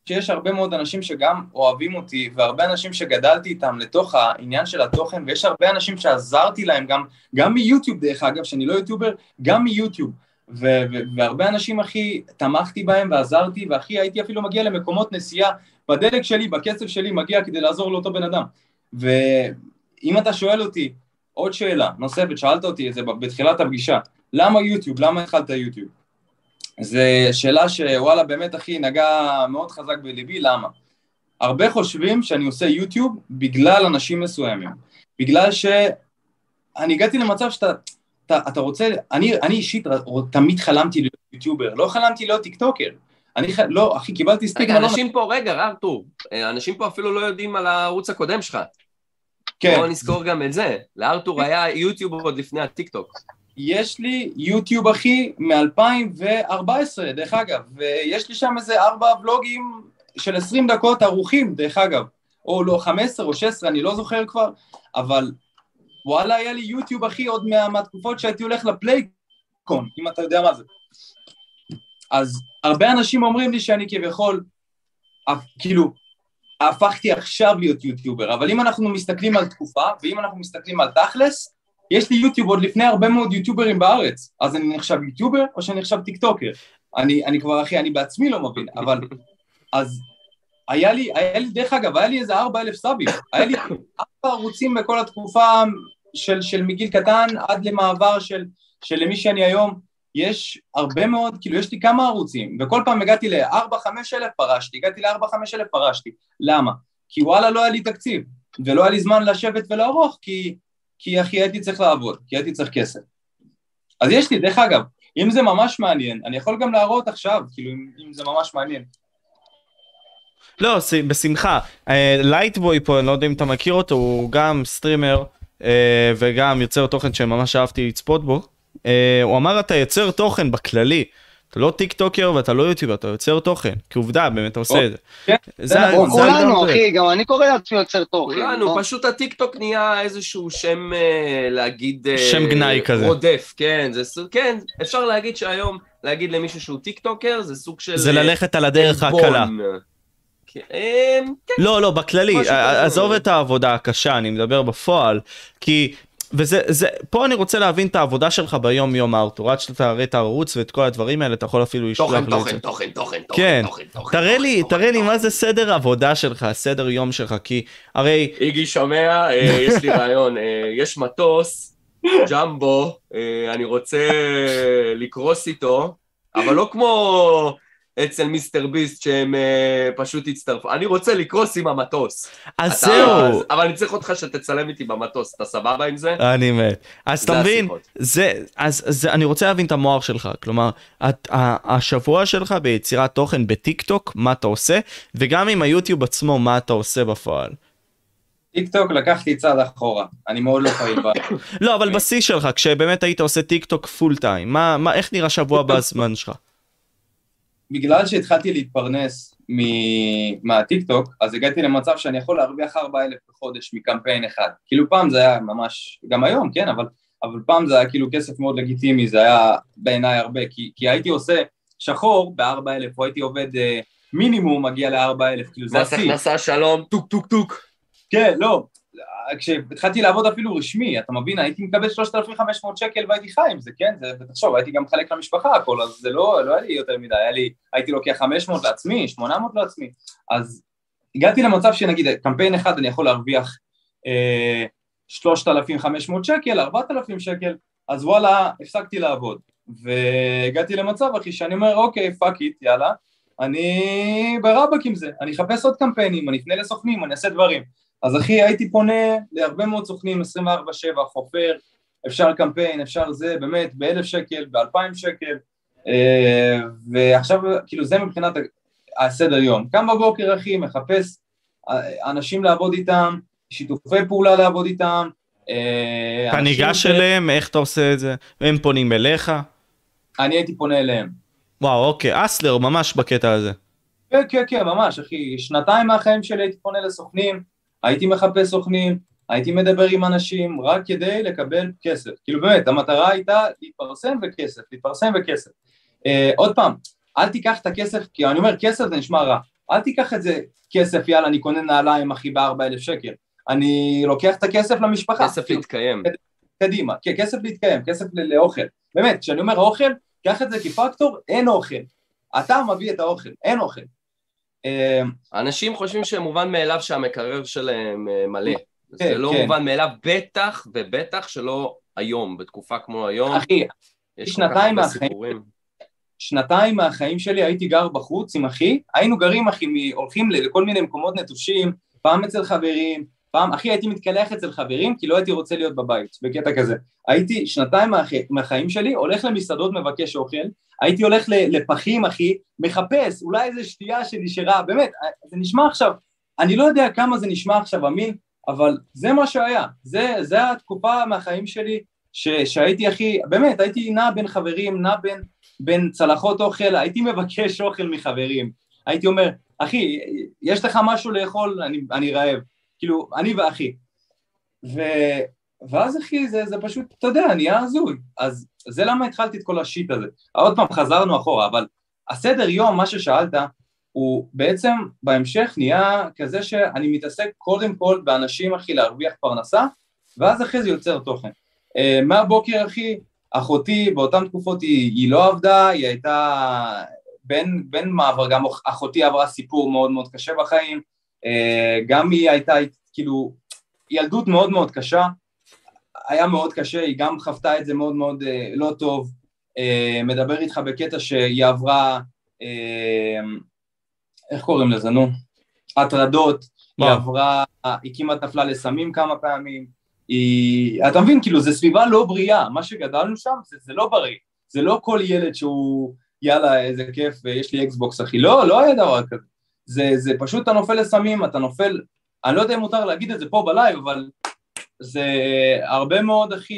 שיש הרבה מאוד אנשים שגם אוהבים אותי, והרבה אנשים שגדלתי איתם לתוך העניין של התוכן, ויש הרבה אנשים שעזרתי להם גם, גם מיוטיוב דרך אגב, שאני לא יוטיובר, גם מיוטיוב. ו- ו- והרבה אנשים, אחי, תמכתי בהם ועזרתי, ואחי, הייתי אפילו מגיע למקומות נסיעה בדלק שלי, בקצב שלי, מגיע כדי לעזור לאותו בן אדם. ואם אתה שואל אותי, עוד שאלה נוספת, שאלת אותי את זה בתחילת הפגישה, למה יוטיוב? למה התחלת יוטיוב? זו שאלה שוואלה באמת אחי נגע מאוד חזק בליבי, למה? הרבה חושבים שאני עושה יוטיוב בגלל אנשים מסוימים, בגלל שאני הגעתי למצב שאתה אתה, אתה רוצה, אני, אני אישית תמיד חלמתי להיות יוטיובר, לא חלמתי להיות טיקטוקר, אני ח... לא, אחי, קיבלתי סטיגמה, רגע, לא... אנשים פה, רגע, ארתור, אה, אנשים פה אפילו לא יודעים על הערוץ הקודם שלך. כן, בוא נזכור גם את זה. לארתור היה יוטיוב עוד לפני הטיקטוק. יש לי יוטיוב אחי מ-2014 דרך אגב, ויש לי שם איזה ארבע ולוגים של 20 דקות ערוכים דרך אגב, או לא 15 או 16 אני לא זוכר כבר, אבל וואלה היה לי יוטיוב אחי עוד מה, מהתקופות שהייתי הולך לפלייקון, אם אתה יודע מה זה. אז הרבה אנשים אומרים לי שאני כביכול, הפ- כאילו, הפכתי עכשיו להיות יוטיובר, אבל אם אנחנו מסתכלים על תקופה, ואם אנחנו מסתכלים על תכלס, יש לי יוטיוב עוד לפני הרבה מאוד יוטיוברים בארץ, אז אני נחשב יוטיובר או שאני נחשב טיקטוקר? אני, אני כבר, אחי, אני בעצמי לא מבין, אבל... אז היה לי, היה לי, דרך אגב, היה לי איזה ארבע אלף סאבים, היה לי ארבע ערוצים בכל התקופה של, של מגיל קטן עד למעבר של, של למי שאני היום, יש הרבה מאוד, כאילו יש לי כמה ערוצים, וכל פעם הגעתי לארבע, חמש אלף פרשתי, הגעתי לארבע, חמש אלף פרשתי, למה? כי וואלה לא היה לי תקציב, ולא היה לי זמן לשבת ולערוך, כי, כי אחי הייתי צריך לעבוד, כי הייתי צריך כסף. אז יש לי, דרך אגב, אם זה ממש מעניין, אני יכול גם להראות עכשיו, כאילו, אם, אם זה ממש מעניין. לא, בשמחה. אה, לייטבוי פה, אני לא יודע אם אתה מכיר אותו, הוא גם סטרימר אה, וגם יוצר תוכן שממש אהבתי לצפות בו. אה, הוא אמר אתה יוצר תוכן בכללי. אתה לא טיק טוקר ואתה לא יוטיובר, אתה יוצר תוכן. כי עובדה, באמת אתה עושה את זה. כן, זה נכון. כולנו. אחי, גם אני קורא לעצמי יוצר תוכן. כולנו, לא? פשוט הטיקטוק נהיה איזשהו שם אה, להגיד... אה, שם גנאי כזה. רודף, כן, זה סוג, כן, אפשר להגיד שהיום, להגיד למישהו שהוא טיקטוקר, זה סוג של... זה אה, ללכת על הדרך. הקלה. כן, כן, לא, לא, בכללי. עזוב את העבודה הקשה, אני מדבר בפועל, כי, וזה, זה, פה אני רוצה להבין את העבודה שלך ביום יום ארתור, עד שאתה תראה את הערוץ ואת כל הדברים האלה, אתה יכול אפילו לשלוח תוכן, לי את תוכן, זה. תוכן, תוכן, תוכן, כן, תוכן, תוכן, תראה תוכן, לי, תוכן, תראה לי תוכן. מה זה סדר עבודה שלך, סדר יום שלך, כי הרי, איגי שומע, אה, יש לי רעיון, אה, יש מטוס, ג'מבו, אה, אני רוצה לקרוס איתו, אבל לא כמו אצל מיסטר ביסט שהם אה, פשוט הצטרפו, אני רוצה לקרוס עם המטוס. אז זהו, אבל אני צריך אותך שתצלם איתי במטוס, אתה סבבה עם זה? אני מת. אז אתה מבין, השיחות. זה, אז זה, אני רוצה להבין את המוח שלך, כלומר, את, ה, השבוע שלך ביצירת תוכן בטיק טוק, מה אתה עושה, וגם עם היוטיוב עצמו, מה אתה עושה בפועל. טיק טוק לקחתי צעד אחורה, אני מאוד לא פעיל בה. לא, אבל בשיא שלך, כשבאמת היית עושה טיק טוק full time, מה, מה, איך נראה שבוע בזמן שלך? בגלל שהתחלתי להתפרנס מ- מהטיק טוק, אז הגעתי למצב שאני יכול להרוויח 4,000 בחודש מקמפיין אחד. כאילו פעם זה היה ממש, גם היום, כן, אבל, אבל פעם זה היה כאילו כסף מאוד לגיטימי, זה היה בעיניי הרבה, כי, כי הייתי עושה שחור ב-4,000, או הייתי עובד אה, מינימום מגיע ל-4,000, כאילו זה מס השיא. הכנסה שלום, טוק טוק טוק. כן, לא, כשהתחלתי לעבוד אפילו רשמי, אתה מבין, הייתי מקבל 3,500 שקל והייתי חי עם זה, כן? ותחשוב, הייתי גם מחלק למשפחה הכל, אז זה לא, לא היה לי יותר מדי, היה לי, הייתי לוקח 500 לעצמי, 800 לעצמי, אז הגעתי למצב שנגיד, קמפיין אחד אני יכול להרוויח אה, 3,500 שקל, 4,000 שקל, אז וואלה, הפסקתי לעבוד, והגעתי למצב, אחי, שאני אומר, אוקיי, fuck it, יאללה, אני ברבק עם זה, אני אחפש עוד קמפיינים, אני אפנה לסוכנים, אני אעשה דברים. אז אחי, הייתי פונה להרבה מאוד סוכנים, 24-7, חופר, אפשר קמפיין, אפשר זה, באמת, באלף שקל, באלפיים שקל, אה, ועכשיו, כאילו, זה מבחינת הסדר יום. קם בבוקר, אחי, מחפש אה, אנשים לעבוד איתם, שיתופי פעולה לעבוד איתם. אה, אתה ניגש אליהם, איך אתה עושה את זה? הם פונים אליך? אני הייתי פונה אליהם. וואו, אוקיי, אסלר ממש בקטע הזה. כן, כן, כן, ממש, אחי. שנתיים מהחיים שלי הייתי פונה לסוכנים, הייתי מחפש סוכנים, הייתי מדבר עם אנשים רק כדי לקבל כסף. כאילו באמת, המטרה הייתה להתפרסם וכסף, להתפרסם וכסף. אה, עוד פעם, אל תיקח את הכסף, כי אני אומר, כסף זה נשמע רע. אל תיקח את זה כסף, יאללה, אני קונה נעליים, אחי, בארבע אלף שקל. אני לוקח את הכסף למשפחה. כסף כאילו, להתקיים. קדימה, כן, כסף להתקיים, כסף לאוכל. באמת, כשאני אומר אוכל, קח את זה כפקטור, אין אוכל. אתה מביא את האוכל, אין אוכל. אה, אנשים חושבים שמובן מאליו שהמקרר שלהם אה, מלא. זה כן, לא כן. מובן מאליו, בטח ובטח שלא היום, בתקופה כמו היום. אחי, שנתיים מהחיים-. שנתיים מהחיים שלי הייתי גר בחוץ עם אחי, היינו גרים אחי, הולכים לכל מיני מקומות נטושים, פעם אצל חברים, פעם, אחי הייתי מתקלח אצל חברים כי לא הייתי רוצה להיות בבית, בקטע כזה. הייתי שנתיים מהח... מהחיים שלי הולך למסעדות מבקש אוכל, הייתי הולך לפחים אחי, מחפש אולי איזה שתייה שנשארה, באמת, זה נשמע עכשיו, אני לא יודע כמה זה נשמע עכשיו אמין, אבל זה מה שהיה, זה, זה התקופה מהחיים שלי ש, שהייתי הכי, באמת, הייתי נע בין חברים, נע בין בין צלחות אוכל, הייתי מבקש אוכל מחברים, הייתי אומר, אחי, יש לך משהו לאכול? אני, אני רעב, כאילו, אני ואחי. ו... ואז אחי, זה, זה פשוט, אתה יודע, נהיה הזוי. אז זה למה התחלתי את כל השיט הזה. עוד פעם, חזרנו אחורה, אבל הסדר יום, מה ששאלת, הוא בעצם בהמשך נהיה כזה שאני מתעסק קודם כל באנשים, אחי, להרוויח פרנסה, ואז אחרי זה יוצר תוכן. Uh, מהבוקר, אחי, אחותי באותן תקופות היא, היא לא עבדה, היא הייתה בין, בין מעבר, גם אחותי עברה סיפור מאוד מאוד קשה בחיים, גם היא הייתה כאילו ילדות מאוד מאוד קשה, היה מאוד קשה, היא גם חוותה את זה מאוד מאוד אה, לא טוב, אה, מדבר איתך בקטע שהיא עברה, איך קוראים לזה, נו? הטרדות, היא עברה, היא כמעט נפלה לסמים כמה פעמים, היא, אתה מבין, כאילו, זה סביבה לא בריאה, מה שגדלנו שם זה, זה לא בריא, זה לא כל ילד שהוא, יאללה, איזה כיף, יש לי אקסבוקס, אחי, לא, לא היה דבר כזה, זה, זה פשוט, אתה נופל לסמים, אתה נופל, אני לא יודע אם מותר להגיד את זה פה בלייב, אבל זה הרבה מאוד, אחי,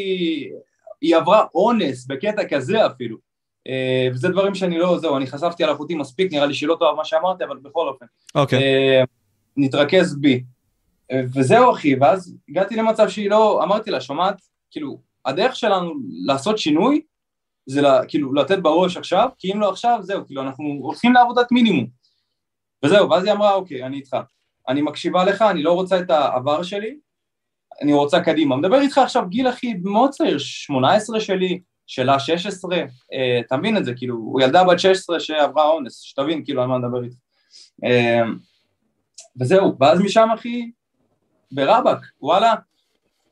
היא עברה אונס, בקטע כזה אפילו, וזה דברים שאני לא, זהו, אני חשפתי על אחותי מספיק, נראה לי שלא טוב מה שאמרתי, אבל בכל אופן. אוקיי. Okay. נתרכז בי. וזהו אחי, ואז הגעתי למצב שהיא לא, אמרתי לה, שומעת, כאילו, הדרך שלנו לעשות שינוי, זה לה, כאילו לתת בראש עכשיו, כי אם לא עכשיו, זהו, כאילו, אנחנו הולכים לעבודת מינימום. וזהו, ואז היא אמרה, אוקיי, אני איתך. אני מקשיבה לך, אני לא רוצה את העבר שלי, אני רוצה קדימה. מדבר איתך עכשיו גיל הכי מאוד צעיר, 18 שלי, שלה 16, אה, תבין את זה, כאילו, הוא ילדה בת 16 שעברה אונס, שתבין כאילו על מה נדבר איתך. אה, וזהו, ואז משם אחי, ברבק, וואלה,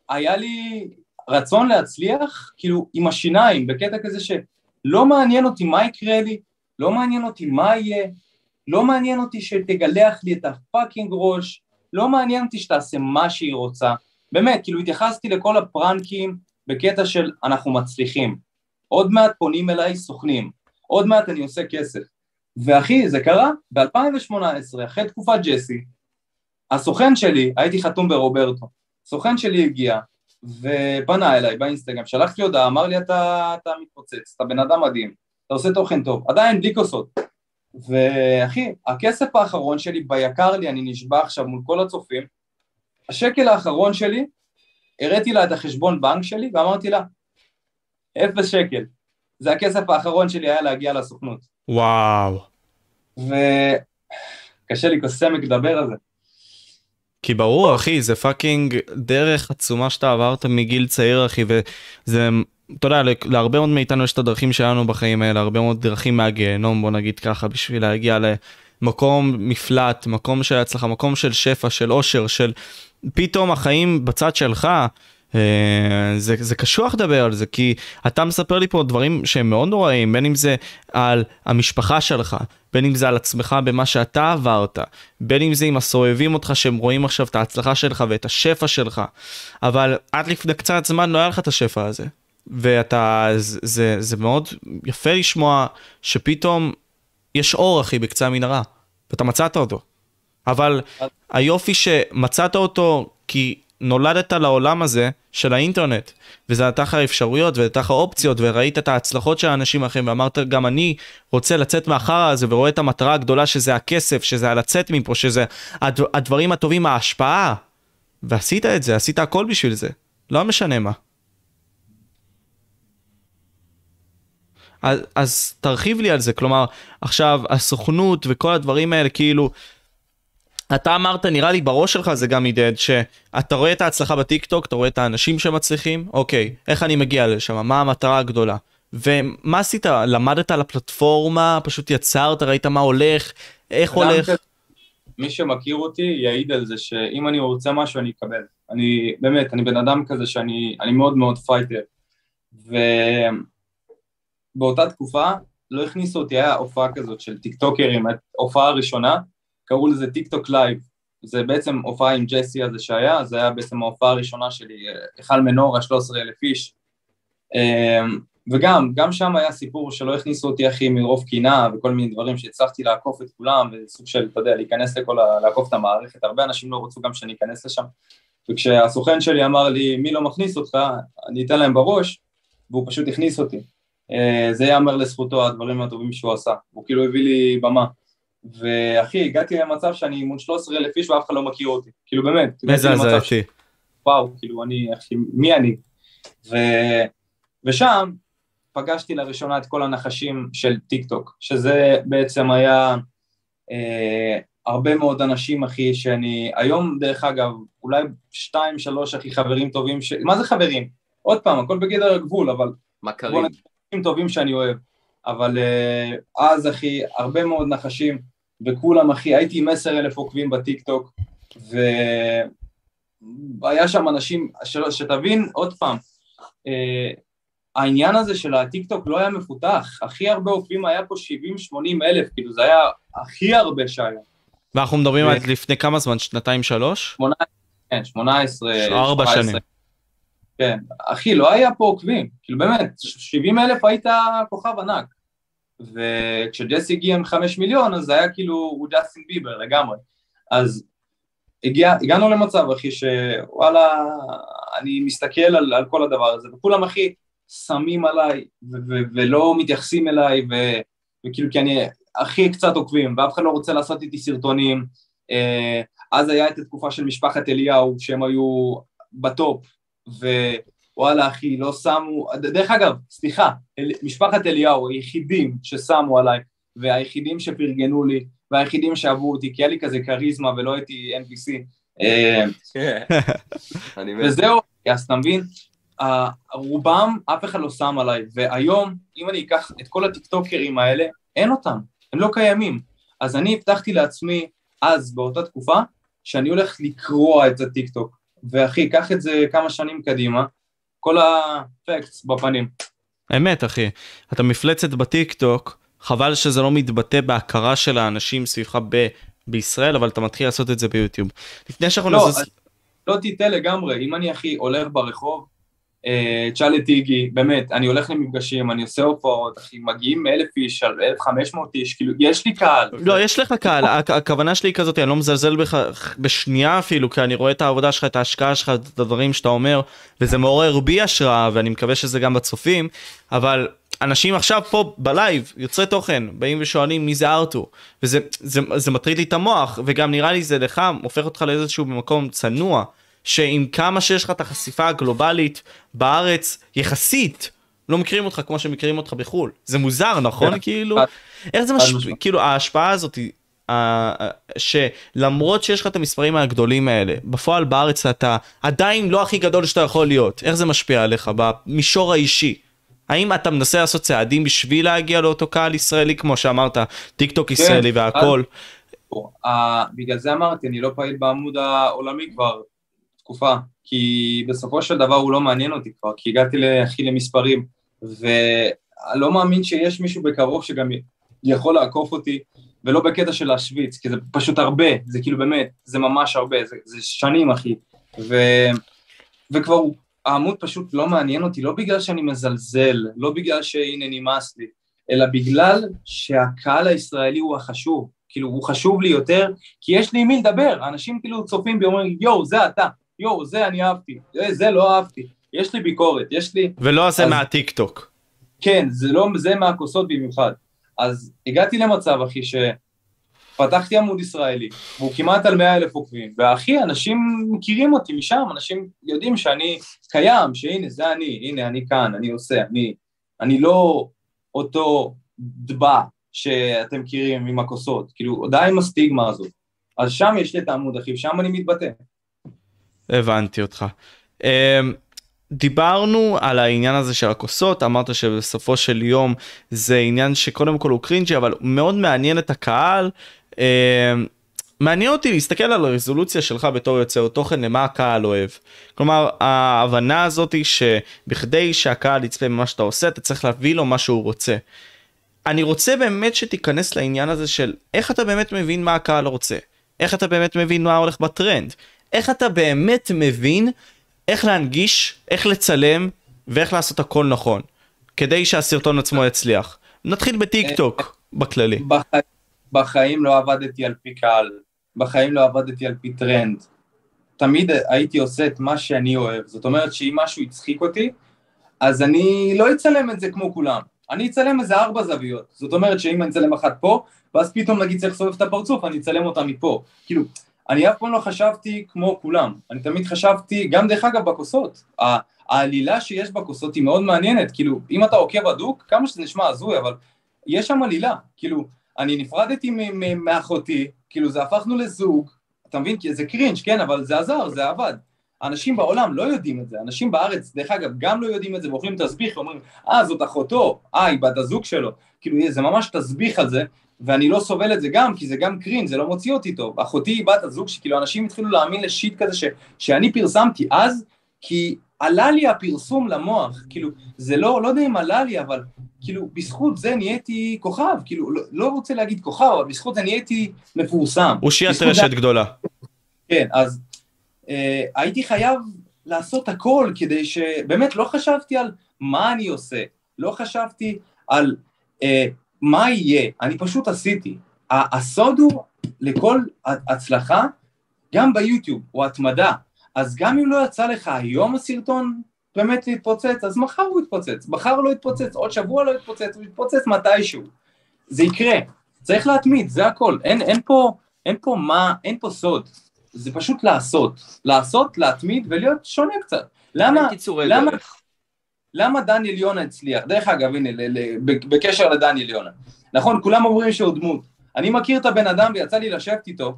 היה לי רצון להצליח, כאילו, עם השיניים, בקטע כזה שלא מעניין אותי מה יקרה לי, לא מעניין אותי מה יהיה, לא מעניין אותי שתגלח לי את הפאקינג ראש, לא מעניין אותי שתעשה מה שהיא רוצה. באמת, כאילו, התייחסתי לכל הפרנקים בקטע של אנחנו מצליחים. עוד מעט פונים אליי סוכנים, עוד מעט אני עושה כסף. ואחי, זה קרה ב-2018, אחרי תקופת ג'סי, הסוכן שלי, הייתי חתום ברוברטו, הסוכן שלי הגיע ופנה אליי באינסטגרם, שלח לי הודעה, אמר לי אתה, אתה מתפוצץ, אתה בן אדם מדהים, אתה עושה תוכן טוב, עדיין בלי כוסות. ואחי, הכסף האחרון שלי ביקר לי, אני נשבע עכשיו מול כל הצופים, השקל האחרון שלי, הראיתי לה את החשבון בנק שלי ואמרתי לה, אפס שקל. זה הכסף האחרון שלי היה להגיע לסוכנות. וואו. וקשה לי כסמק לדבר על זה. כי ברור אחי זה fucking דרך עצומה שאתה עברת מגיל צעיר אחי וזה אתה יודע להרבה מאוד מאיתנו יש את הדרכים שלנו בחיים האלה הרבה מאוד דרכים מהגיהנום בוא נגיד ככה בשביל להגיע למקום מפלט מקום של הצלחה מקום של שפע של אושר של פתאום החיים בצד שלך אה, זה, זה קשוח לדבר על זה כי אתה מספר לי פה דברים שהם מאוד נוראים בין אם זה על המשפחה שלך בין אם זה על עצמך במה שאתה עברת בין אם זה עם הסובבים אותך שהם רואים עכשיו את ההצלחה שלך ואת השפע שלך. אבל עד לפני קצת זמן לא היה לך את השפע הזה ואתה זה, זה, זה מאוד יפה לשמוע שפתאום יש אור אחי בקצה המנהרה ואתה מצאת אותו אבל היופי שמצאת אותו כי נולדת לעולם הזה של האינטרנט, וזה נתן לך אפשרויות ונתן לך אופציות, וראית את ההצלחות של האנשים האחרים, ואמרת גם אני רוצה לצאת מהחרא הזה, ורואה את המטרה הגדולה שזה הכסף, שזה הלצאת מפה, שזה הד... הדברים הטובים, ההשפעה. ועשית את זה, עשית הכל בשביל זה, לא משנה מה. אז, אז תרחיב לי על זה, כלומר, עכשיו הסוכנות וכל הדברים האלה, כאילו, אתה אמרת נראה לי בראש שלך זה גם הידד שאתה רואה את ההצלחה בטיק טוק אתה רואה את האנשים שמצליחים אוקיי איך אני מגיע לשם? מה המטרה הגדולה? ומה עשית? למדת על הפלטפורמה? פשוט יצרת ראית מה הולך? איך הולך. מי שמכיר אותי יעיד על זה שאם אני רוצה משהו אני אקבל. אני באמת אני בן אדם כזה שאני אני מאוד מאוד fighter ובאותה תקופה לא הכניסו אותי. היה הופעה כזאת של טיקטוקרים הופעה ראשונה קראו לזה טיק טוק לייב, זה בעצם הופעה עם ג'סי הזה שהיה, זה היה בעצם ההופעה הראשונה שלי, היכל מנורה, 13 אלף איש, אמ, וגם, גם שם היה סיפור שלא הכניסו אותי אחי מרוב קנאה וכל מיני דברים שהצלחתי לעקוף את כולם, וסוג של, אתה יודע, להיכנס לכל ה... לעקוף את המערכת, הרבה אנשים לא רצו גם שאני אכנס לשם, וכשהסוכן שלי אמר לי, מי לא מכניס אותך, אני אתן להם בראש, והוא פשוט הכניס אותי. אה, זה ייאמר לזכותו, הדברים הטובים שהוא עשה, הוא כאילו הביא לי במה. ואחי, הגעתי למצב שאני מול 13 אלף איש ואף אחד לא מכיר אותי, כאילו באמת. מזעזעתי. וואו, כאילו אני, אחי, מי אני? ו... ושם פגשתי לראשונה את כל הנחשים של טיק טוק, שזה בעצם היה אה, הרבה מאוד אנשים, אחי, שאני, היום דרך אגב, אולי שתיים, שלוש, אחי, חברים טובים, ש... מה זה חברים? עוד פעם, הכל בגדר הגבול, אבל... מכרים. טובים שאני אוהב. אבל אה, אז, אחי, הרבה מאוד נחשים. וכולם אחי, הייתי עם עשר אלף עוקבים בטיק טוק, והיה שם אנשים, ש... שתבין עוד פעם, אה, העניין הזה של הטיק טוק לא היה מפותח, הכי הרבה עוקבים היה פה 70-80 אלף, כאילו זה היה הכי הרבה שהיה. ואנחנו מדברים על לפני כמה זמן, שנתיים שלוש? 18, כן, 18, ארבע שנים. כן, אחי, לא היה פה עוקבים, כאילו באמת, 70 אלף היית כוכב ענק. וכשג'סי הגיע עם חמש מיליון אז זה היה כאילו הוא ג'סטין ביבר לגמרי. אז הגיע, הגענו למצב אחי שוואלה אני מסתכל על, על כל הדבר הזה וכולם אחי שמים עליי ו- ו- ולא מתייחסים אליי ו- וכאילו כי אני הכי קצת עוקבים ואף אחד לא רוצה לעשות איתי סרטונים. אה, אז היה את התקופה של משפחת אליהו שהם היו בטופ ו... וואלה אחי, לא שמו, דרך אגב, סליחה, משפחת אליהו, היחידים ששמו עליי, והיחידים שפרגנו לי, והיחידים שאהבו אותי, כי היה לי כזה כריזמה ולא הייתי NPC. אה, וזהו, אז אתה מבין, רובם, אף אחד לא שם עליי, והיום, אם אני אקח את כל הטיקטוקרים האלה, אין אותם, הם לא קיימים. אז אני הבטחתי לעצמי, אז, באותה תקופה, שאני הולך לקרוע את הטיקטוק. ואחי, קח את זה כמה שנים קדימה, כל הפקטס בפנים. אמת אחי, אתה מפלצת בטיק טוק, חבל שזה לא מתבטא בהכרה של האנשים סביבך ב... בישראל, אבל אתה מתחיל לעשות את זה ביוטיוב. לפני שאנחנו לא, נזוז... לא תטעה לגמרי, אם אני אחי הולך ברחוב, תשאל את איגי, באמת, אני הולך למפגשים, אני עושה הופעות, אחי, מגיעים אלף איש, אלף חמש מאות איש, כאילו, יש לי קהל. לא, יש לך קהל, הכ- הכוונה שלי היא כזאת, אני לא מזלזל בך בשנייה אפילו, כי אני רואה את העבודה שלך, את ההשקעה שלך, את הדברים שאתה אומר, וזה מעורר בי השראה, ואני מקווה שזה גם בצופים, אבל אנשים עכשיו פה בלייב, יוצרי תוכן, באים ושואלים מי זה ארתור, וזה זה, זה מטריד לי את המוח, וגם נראה לי זה לך, הופך אותך לאיזשהו מקום צנוע, שעם כמה שיש לך את החשיפה הגלובלית בארץ, יחסית, לא מכירים אותך כמו שמכירים אותך בחו"ל. זה מוזר, נכון? כן. כאילו, חד- איך זה חד משפיע, משמעית. כאילו ההשפעה הזאת, שלמרות שיש לך את המספרים הגדולים האלה, בפועל בארץ אתה עדיין לא הכי גדול שאתה יכול להיות. איך זה משפיע עליך במישור האישי? האם אתה מנסה לעשות צעדים בשביל להגיע לאותו קהל ישראלי, כמו שאמרת, טיק טוק ישראלי והכל? אה, בגלל זה אמרתי, אני לא פעיל בעמוד העולמי כבר תקופה, כי בסופו של דבר הוא לא מעניין אותי כבר, כי הגעתי הכי למספרים, ואני לא מאמין שיש מישהו בקרוב שגם יכול לעקוף אותי, ולא בקטע של להשוויץ, כי זה פשוט הרבה, זה כאילו באמת, זה ממש הרבה, זה, זה שנים אחי, ו, וכבר העמוד פשוט לא מעניין אותי, לא בגלל שאני מזלזל, לא בגלל שהנה נמאס לי, אלא בגלל שהקהל הישראלי הוא החשוב, כאילו הוא חשוב לי יותר, כי יש לי עם מי לדבר, אנשים כאילו צופים בי אומרים יואו זה אתה, יואו זה אני אהבתי, "אה, זה לא אהבתי, יש לי ביקורת, יש לי, ולא זה אז- מהטיק טוק. כן, זה לא, זה מהכוסות במיוחד. אז הגעתי למצב, אחי, שפתחתי עמוד ישראלי, והוא כמעט על 100 אלף עוקבים, ואחי, אנשים מכירים אותי משם, אנשים יודעים שאני קיים, שהנה, זה אני, הנה, אני כאן, אני עושה, אני, אני לא אותו דבע שאתם מכירים עם הכוסות, כאילו, די עם הסטיגמה הזאת. אז שם יש לי את העמוד, אחי, שם אני מתבטא. הבנתי אותך. אמ, דיברנו על העניין הזה של הכוסות, אמרת שבסופו של יום זה עניין שקודם כל הוא קרינג'י, אבל מאוד מעניין את הקהל. אמ, מעניין אותי להסתכל על הרזולוציה שלך בתור יוצר תוכן למה הקהל אוהב. כלומר ההבנה הזאת היא שבכדי שהקהל יצפה במה שאתה עושה אתה צריך להביא לו מה שהוא רוצה. אני רוצה באמת שתיכנס לעניין הזה של איך אתה באמת מבין מה הקהל רוצה. איך אתה באמת מבין מה הולך בטרנד. איך אתה באמת מבין איך להנגיש, איך לצלם ואיך לעשות הכל נכון. כדי שהסרטון עצמו יצליח. נתחיל בטיק טוק בכללי. בח... בחיים לא עבדתי על פי קהל, בחיים לא עבדתי על פי טרנד. תמיד הייתי עושה את מה שאני אוהב. זאת אומרת שאם משהו הצחיק אותי, אז אני לא אצלם את זה כמו כולם. אני אצלם איזה ארבע זוויות. זאת אומרת שאם אני אצלם אחת פה, ואז פתאום נגיד צריך לסובב את הפרצוף, אני אצלם אותה מפה. כאילו, אני אף פעם לא חשבתי כמו כולם. אני תמיד חשבתי, גם דרך אגב בכוסות, העלילה שיש בכוסות היא מאוד מעניינת. כאילו, אם אתה עוקב הדוק, כמה שזה נשמע הזוי, אבל יש שם עלילה. כאילו, אני נפרדתי מאחותי, כאילו זה הפכנו לזוג, אתה מבין? כי זה קרינג', כן, אבל זה עזר, זה עבד. אנשים בעולם לא יודעים את זה, אנשים בארץ, דרך אגב, גם לא יודעים את זה, ואוכלים תסביך, ואומרים, אה, זאת אחותו, אה, היא בת הזוג שלו. כאילו, זה ממש תסביך על זה, ואני לא סובל את זה גם, כי זה גם קרינג', זה לא מוציא אותי טוב. אחותי היא בת הזוג, שכאילו, אנשים התחילו להאמין לשיט כזה ש, שאני פרסמתי אז, כי עלה לי הפרסום למוח, כאילו, זה לא, לא יודע אם עלה לי, אבל כאילו, בזכות זה נהייתי כוכב, כאילו, לא, לא רוצה להגיד כוכב, אבל בזכות זה נהייתי מפורסם. אושיית בזכות רשת זה- גדולה. כן, אז אה, הייתי חייב לעשות הכל כדי ש... באמת, לא חשבתי על מה אני עושה, לא חשבתי על אה, מה יהיה, אני פשוט עשיתי. הסוד הוא לכל הצלחה, גם ביוטיוב, הוא התמדה. אז גם אם לא יצא לך היום הסרטון באמת להתפוצץ, אז מחר הוא יתפוצץ, מחר לא יתפוצץ, עוד שבוע לא יתפוצץ, הוא יתפוצץ מתישהו. זה יקרה, צריך להתמיד, זה הכל. אין, אין, פה, אין פה מה, אין פה סוד. זה פשוט לעשות. לעשות, להתמיד ולהיות שונה קצת. למה, למה-. למה דניאל יונה הצליח? דרך אגב, הנה, ל- ל- בקשר לדניאל יונה. נכון, כולם אומרים שהוא דמות. אני מכיר את הבן אדם ויצא לי לשבת איתו.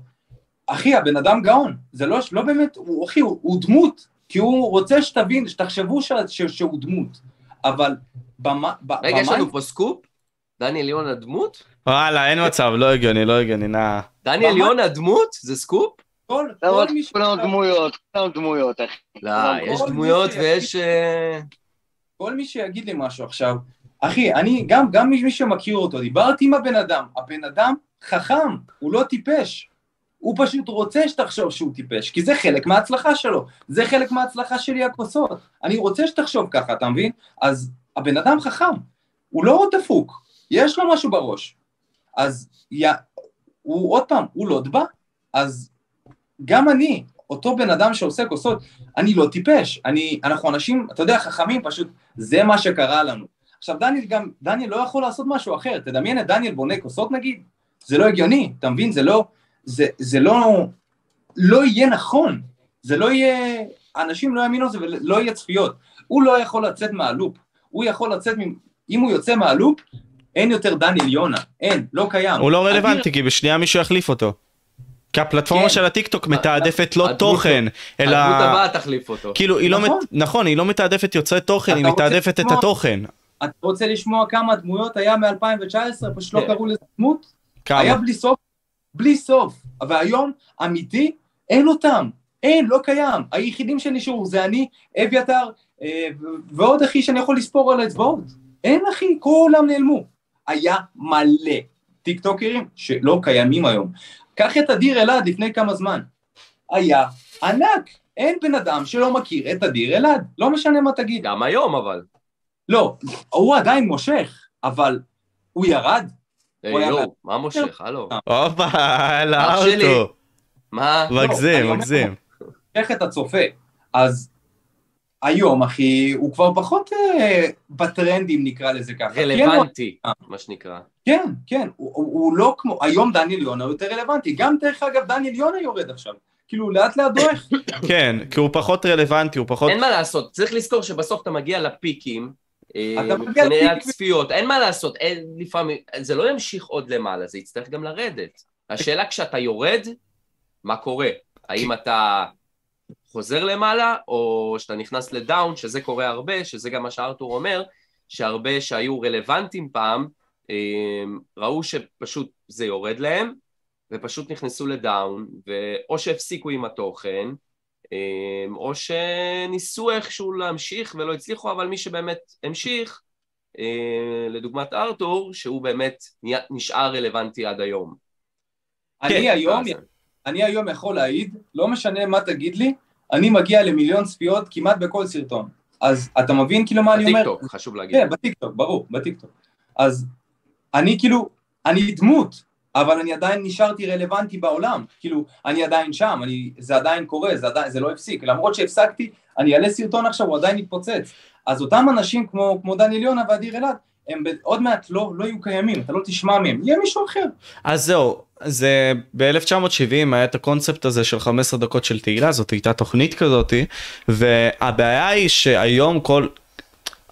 אחי, הבן אדם גאון. זה לא, לא באמת, הוא, אחי, הוא, הוא דמות. כי הוא רוצה שתבין, שתחשבו ש, ש, שהוא דמות. אבל במה... ב- רגע, יש לנו פה סקופ? דניאל יונה דמות? וואלה אין מצב לא הגיוני לא הגיוני נא. דניאל יונה דמות? זה סקופ? כל, לא, כל מי ש... כולם דמויות, כולם דמויות, אחי. לא, יש דמויות ויש... כל מי שיגיד לי משהו עכשיו, אחי, אני, גם, גם מי שמכיר אותו, דיברתי עם הבן אדם, הבן אדם חכם, הוא לא טיפש. הוא פשוט רוצה שתחשוב שהוא טיפש, כי זה חלק מההצלחה שלו, זה חלק מההצלחה שלי הכוסות. אני רוצה שתחשוב ככה, אתה מבין? אז הבן אדם חכם, הוא לא דפוק, יש לו משהו בראש. אז יא, הוא עוד פעם, הוא לא דבע, אז גם אני, אותו בן אדם שעושה כוסות, אני לא טיפש, אני, אנחנו אנשים, אתה יודע, חכמים, פשוט זה מה שקרה לנו. עכשיו דניאל גם, דניאל לא יכול לעשות משהו אחר, תדמיין את דניאל בונה כוסות נגיד, זה לא הגיוני, אתה מבין? זה לא, זה, זה לא, לא יהיה נכון, זה לא יהיה, אנשים לא יאמינו לזה ולא יהיה צפיות. הוא לא יכול לצאת מהלופ, הוא יכול לצאת, אם הוא יוצא מהלופ, אין יותר דניאל יונה, אין, לא קיים. הוא לא רלוונטי, כי בשנייה מישהו יחליף אותו. כי הפלטפורמה כן. של הטיקטוק מתעדפת לא תוכן, אלא... הדמות הבאה תחליף אותו. כאילו, היא לא... נכון, נכון היא לא מתעדפת יוצרי תוכן, היא מתעדפת את התוכן. אתה רוצה לשמוע כמה דמויות היה מ-2019, פשוט לא כן. קראו לזה דמות? כמה? היה בלי סוף, בלי סוף. והיום, אמיתי, אין אותם. אין, לא קיים. היחידים שנשארו זה אני, אביתר, אה, ועוד אחי שאני יכול לספור על האצבעות. אין אחי, כולם נעלמו. היה מלא טיקטוקרים שלא קיימים היום. קח את אדיר אלעד לפני כמה זמן. היה ענק. אין בן אדם שלא מכיר את אדיר אלעד, לא משנה מה תגיד. גם היום אבל. לא, הוא עדיין מושך, אבל הוא ירד. היי לא, מה מושך? הלו. הופה, העלה אותו. מה? מגזים, מגזים. מושך את הצופה. אז היום, אחי, הוא כבר פחות אה, בטרנדים, נקרא לזה ככה. רלוונטי, כן, מה שנקרא. כן, כן, הוא, הוא לא כמו, היום דניאל יונה הוא יותר רלוונטי. גם דרך אגב, דניאל יונה יורד עכשיו. כאילו, לאט לאט דועך. כן, כי הוא פחות רלוונטי, הוא פחות... אין מה לעשות, צריך לזכור שבסוף אתה מגיע לפיקים, אה, מבחיני הצפיות, אין מה לעשות, אין לפעמים, זה לא ימשיך עוד למעלה, זה יצטרך גם לרדת. השאלה כשאתה יורד, מה קורה? האם אתה חוזר למעלה, או שאתה נכנס לדאון, שזה קורה הרבה, שזה גם מה שארתור אומר, שהרבה שהיו רלוונטיים פעם, אה, ראו שפשוט זה יורד להם, ופשוט נכנסו לדאון, או שהפסיקו עם התוכן, אה, או שניסו איכשהו להמשיך ולא הצליחו, אבל מי שבאמת המשיך, אה, לדוגמת ארתור, שהוא באמת נשאר רלוונטי עד היום. אני כן, היום, אני היום יכול להעיד, לא משנה מה תגיד לי, אני מגיע למיליון צפיות כמעט בכל סרטון. אז אתה מבין כאילו מה אני אומר? בטיקטוק, חשוב להגיד. כן, בטיקטוק, ברור, בטיקטוק. אז אני כאילו, אני דמות, אבל אני עדיין נשארתי רלוונטי בעולם, כאילו, אני עדיין שם, אני, זה עדיין קורה, זה, עדיין, זה לא הפסיק, למרות שהפסקתי, אני אעלה סרטון עכשיו, הוא עדיין יתפוצץ. אז אותם אנשים כמו, כמו דניאל יונה ואדיר אלעד, הם עוד מעט לא, לא יהיו קיימים, אתה לא תשמע מהם, יהיה מישהו אחר. אז זהו, זה ב-1970 היה את הקונספט הזה של 15 דקות של תהילה, זאת הייתה תוכנית כזאתי, והבעיה היא שהיום כל...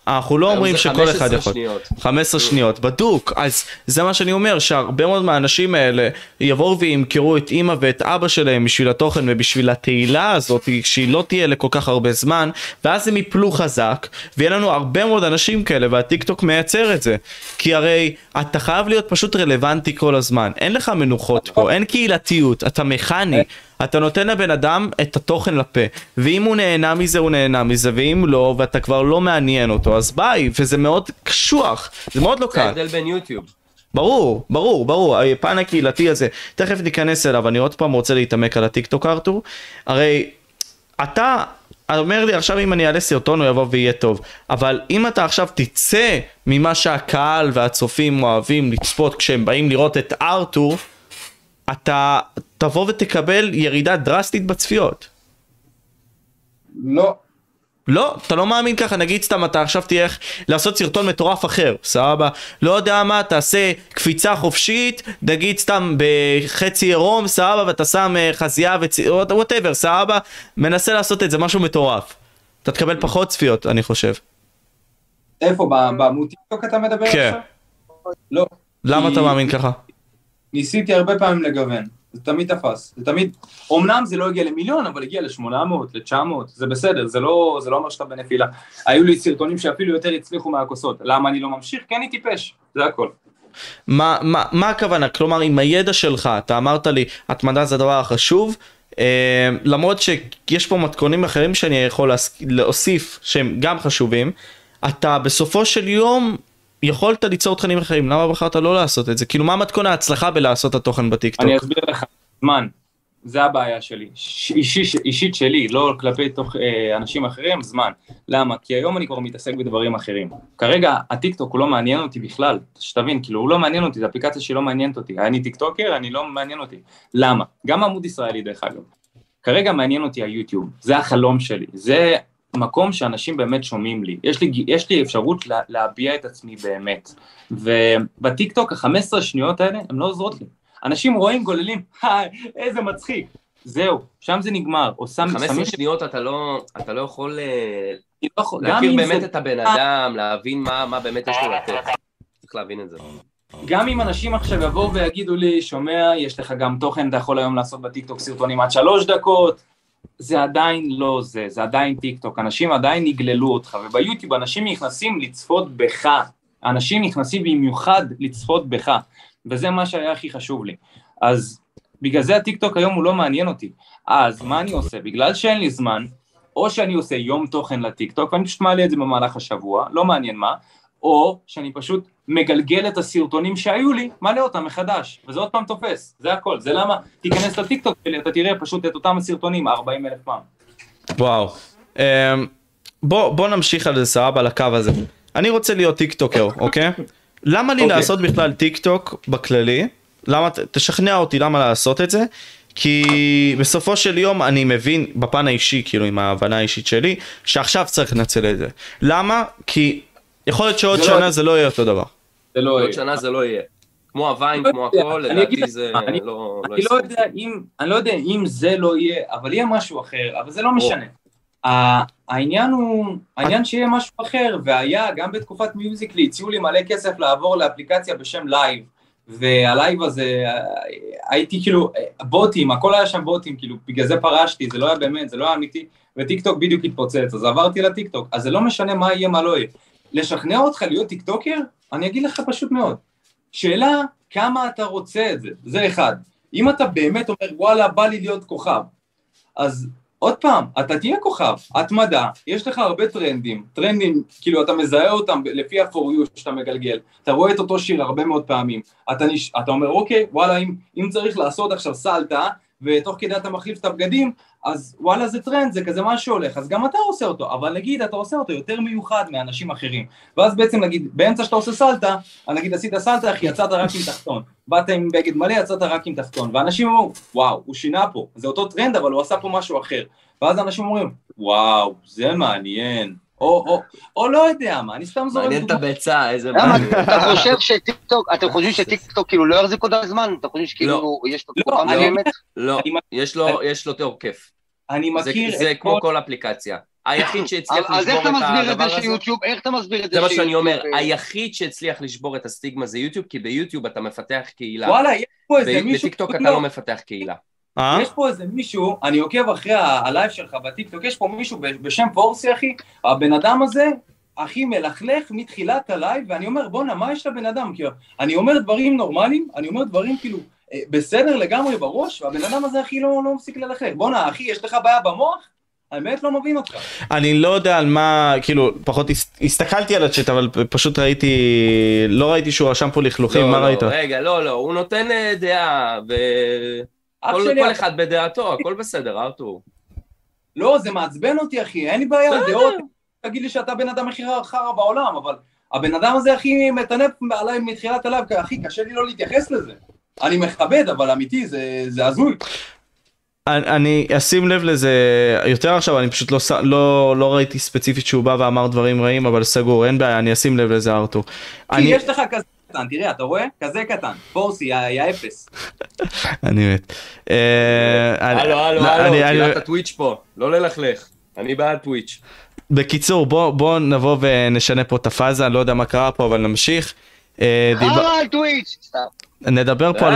אנחנו לא אומרים שכל אחד יכול. שניות. 15 שניות, בדוק. אז זה מה שאני אומר, שהרבה מאוד מהאנשים האלה יבואו וימכרו את אימא ואת אבא שלהם בשביל התוכן ובשביל התהילה הזאת, שהיא לא תהיה לכל כך הרבה זמן, ואז הם יפלו חזק, ויהיה לנו הרבה מאוד אנשים כאלה, והטיקטוק מייצר את זה. כי הרי אתה חייב להיות פשוט רלוונטי כל הזמן. אין לך מנוחות פה, אין קהילתיות, אתה מכני. אתה נותן לבן אדם את התוכן לפה, ואם הוא נהנה מזה הוא נהנה מזה, ואם לא, ואתה כבר לא מעניין אותו, אז ביי, וזה מאוד קשוח, זה מאוד לא קל. זה ההבדל בין יוטיוב. ברור, ברור, ברור, הפן הקהילתי הזה, תכף ניכנס אליו, אני עוד פעם רוצה להתעמק על הטיקטוק ארתור, הרי אתה אומר לי עכשיו אם אני אעלה סרטון הוא יבוא ויהיה טוב, אבל אם אתה עכשיו תצא ממה שהקהל והצופים אוהבים לצפות כשהם באים לראות את ארתור, אתה תבוא ותקבל ירידה דרסטית בצפיות. לא. לא, אתה לא מאמין ככה, נגיד סתם אתה עכשיו תהיה לעשות סרטון מטורף אחר, סבבה? לא יודע מה, תעשה קפיצה חופשית, נגיד סתם בחצי עירום, סבבה, ואתה שם אה, חזייה whatever, סבבה? מנסה לעשות את זה, משהו מטורף. אתה תקבל פחות צפיות, אני חושב. איפה, בעמוד טיקטוק אתה מדבר כן. עכשיו? לא. למה אתה מאמין ככה? ניסיתי הרבה פעמים לגוון, זה תמיד תפס, זה תמיד, אמנם זה לא הגיע למיליון, אבל הגיע ל-800, ל-900, זה בסדר, זה לא, זה לא אומר שאתה בנפילה. היו לי סרטונים שאפילו יותר הצליחו מהכוסות, למה אני לא ממשיך? כי אני טיפש, זה הכל. מה, מה, מה הכוונה? כלומר, עם הידע שלך, אתה אמרת לי, התמדה זה הדבר החשוב, אה, למרות שיש פה מתכונים אחרים שאני יכול להוסיף, שהם גם חשובים, אתה בסופו של יום יכולת ליצור תכנים אחרים, למה בחרת לא לעשות את זה? כאילו מה מתכון ההצלחה בלעשות את התוכן בטיקטוק? אני אסביר לך, זמן. זה הבעיה שלי, ש- אישי, אישית שלי, לא כלפי תוך, אה, אנשים אחרים, זמן. למה? כי היום אני כבר מתעסק בדברים אחרים. כרגע הטיקטוק הוא לא מעניין אותי בכלל, שתבין, כאילו הוא לא מעניין אותי, זו אפליקציה שלא מעניינת אותי. אני טיקטוקר, אני לא מעניין אותי. למה? גם עמוד ישראלי דרך אגב. כרגע מעניין אותי היוטיוב, זה החלום שלי, זה מקום שאנשים באמת שומעים לי. יש לי, יש לי אפשרות לה, להביע את עצמי באמת. ובטיקטוק ה-15 שניות האלה, הן לא עוזרות לי. אנשים רואים, גוללים, איזה מצחיק. זהו, שם זה נגמר. או שם... 15 שניות אתה לא, אתה לא יכול אה, לא להכיר באמת זה- את הבן אדם, להבין מה, מה באמת יש לו לתת. צריך להבין את זה. גם אם אנשים עכשיו יבואו ויגידו לי, שומע, יש לך גם תוכן, אתה יכול היום לעשות בטיקטוק סרטונים עד שלוש דקות, זה עדיין לא זה, זה עדיין טיקטוק, אנשים עדיין יגללו אותך, וביוטיוב אנשים נכנסים לצפות בך, אנשים נכנסים במיוחד לצפות בך, וזה מה שהיה הכי חשוב לי. אז בגלל זה הטיקטוק היום הוא לא מעניין אותי. אז מה אני עושה? בגלל שאין לי זמן, או שאני עושה יום תוכן לטיקטוק, ואני פשוט מעלה את זה במהלך השבוע, לא מעניין מה, או שאני פשוט מגלגל את הסרטונים שהיו לי, מעלה אותם מחדש, וזה עוד פעם תופס, זה הכל, זה למה, תיכנס לטיקטוק שלי, אתה תראה פשוט את אותם הסרטונים 40 אלף פעם. וואו. אמ, בוא, בוא נמשיך על זה סבבה על הקו הזה. אני רוצה להיות טיק טוקר, אוקיי? למה לי אוקיי. לעשות בכלל טיק טוק בכללי? למה, תשכנע אותי למה לעשות את זה? כי בסופו של יום אני מבין בפן האישי, כאילו עם ההבנה האישית שלי, שעכשיו צריך לנצל את זה. למה? כי יכול להיות שעוד זה לא- שנה זה לא יהיה אותו דבר. זה לא... עוד שנה זה לא יהיה. כמו ה Vine, לא כמו הכל, לדעתי זה לא... אני לא יודע אם, אני לא יודע אם זה לא יהיה, אבל יהיה משהו אחר, אבל זה לא משנה. העניין הוא, העניין שיהיה משהו אחר, והיה גם בתקופת מיוזיקלי, הציעו לי מלא כסף לעבור לאפליקציה בשם לייב, והלייב הזה, אה, הייתי כאילו, אה, בוטים, הכל היה שם בוטים, כאילו, בגלל זה פרשתי, זה לא היה באמת, זה לא היה אמיתי, וטיקטוק בדיוק התפוצץ, אז עברתי לטיקטוק, אז זה לא משנה מה יהיה, מה לא יהיה. לשכנע אותך להיות טיקטוקר? אני אגיד לך פשוט מאוד. שאלה, כמה אתה רוצה את זה, זה אחד. אם אתה באמת אומר, וואלה, בא לי להיות כוכב, אז עוד פעם, אתה תהיה כוכב, התמדה, יש לך הרבה טרנדים, טרנדים, כאילו אתה מזהה אותם לפי ה-for you שאתה מגלגל, אתה רואה את אותו שיר הרבה מאוד פעמים, אתה, נש... אתה אומר, אוקיי, וואלה, אם, אם צריך לעשות עכשיו סלטה, ותוך כדי אתה מחליף את הבגדים, אז וואלה זה טרנד, זה כזה מה שהולך, אז גם אתה עושה אותו, אבל נגיד אתה עושה אותו יותר מיוחד מאנשים אחרים, ואז בעצם נגיד, באמצע שאתה עושה סלטה, נגיד עשית סלטה, אחי, יצאת רק עם תחתון, באת עם בגד מלא, יצאת רק עם תחתון, ואנשים אמרו, וואו, הוא שינה פה, זה אותו טרנד, אבל הוא עשה פה משהו אחר, ואז אנשים אומרים, וואו, זה מעניין, או, לא יודע מה, אני סתם זורק מעניין את. הביצה, איזה למה. אתה חושב שטיקטוק, אתם חושבים שטיקטוק כאילו לא יחזיק עוד זמן? אתם חושבים שכאילו יש לו לא, תקופה לא. מסוימת? לא, אני- יש לו, יש לו תוקף. אני זה- מכיר זה את כמו כל... כל אפליקציה. היחיד שהצליח אז איך לשבור אתה את מסביר את הדבר זה הזה, שיוטיוב, איך אתה מסביר את זה זה מה שאני אומר, שיוטיוב, אה, היחיד שהצליח לשבור את הסטיגמה זה יוטיוב, כי ביוטיוב אתה מפתח קהילה. וואלה, יש פה איזה ב- מישהו... בטיקטוק אתה לא, לא מפתח קהילה. אה? יש פה איזה מישהו, אני עוקב אחרי הלייב שלך בטיקטוק, יש פה מישהו בשם פורסי, אחי, הבן אדם הזה, אחי, מלכלך מתחילת הלייב, ואני אומר, בואנה, מה יש לבן אדם? כאילו, אני אומר דברים נורמליים, אני אומר דברים כאילו, אה, בסדר לגמרי בראש, והבן אדם הזה, אחי, לא, לא מפסיק ללכלך. בואנה, אחי, יש לך בעיה במוח? אני באמת לא מבין אותך. אני לא יודע על מה, כאילו, פחות הס- הסתכלתי על הצ'אט, אבל פשוט ראיתי, לא ראיתי שהוא רשם פה לכלוכים, לא, מה לא, ראית? רגע, לא, לא, הוא נותן אה, דעה, אח שלי, כל אחד בדעתו, הכל בסדר, ארתור. לא, זה מעצבן אותי, אחי, אין לי בעיה. דעות, תגיד לי שאתה בן אדם הכי חרא בעולם, אבל הבן אדם הזה, אחי, מטנף עליי מתחילת הלייב, אחי, קשה לי לא להתייחס לזה. אני מכבד, אבל אמיתי, זה, זה הזוי. אני, אני אשים לב לזה יותר עכשיו, אני פשוט לא, לא, לא ראיתי ספציפית שהוא בא ואמר דברים רעים, אבל סגור, אין בעיה, אני אשים לב לזה ארתור. כי אני, יש לך כזה קטן, תראה, אתה רואה? כזה קטן, פורסי, יא אפס. אני מת. אה, הלו, הלו, לא, הלו, תחילת הטוויץ' פה, לא ללכלך. אני בעד טוויץ'. בקיצור, בוא, בוא נבוא ונשנה פה את הפאזה, אני לא יודע מה קרה פה, אבל נמשיך. אה, חרא על טוויץ'! נדבר פה על...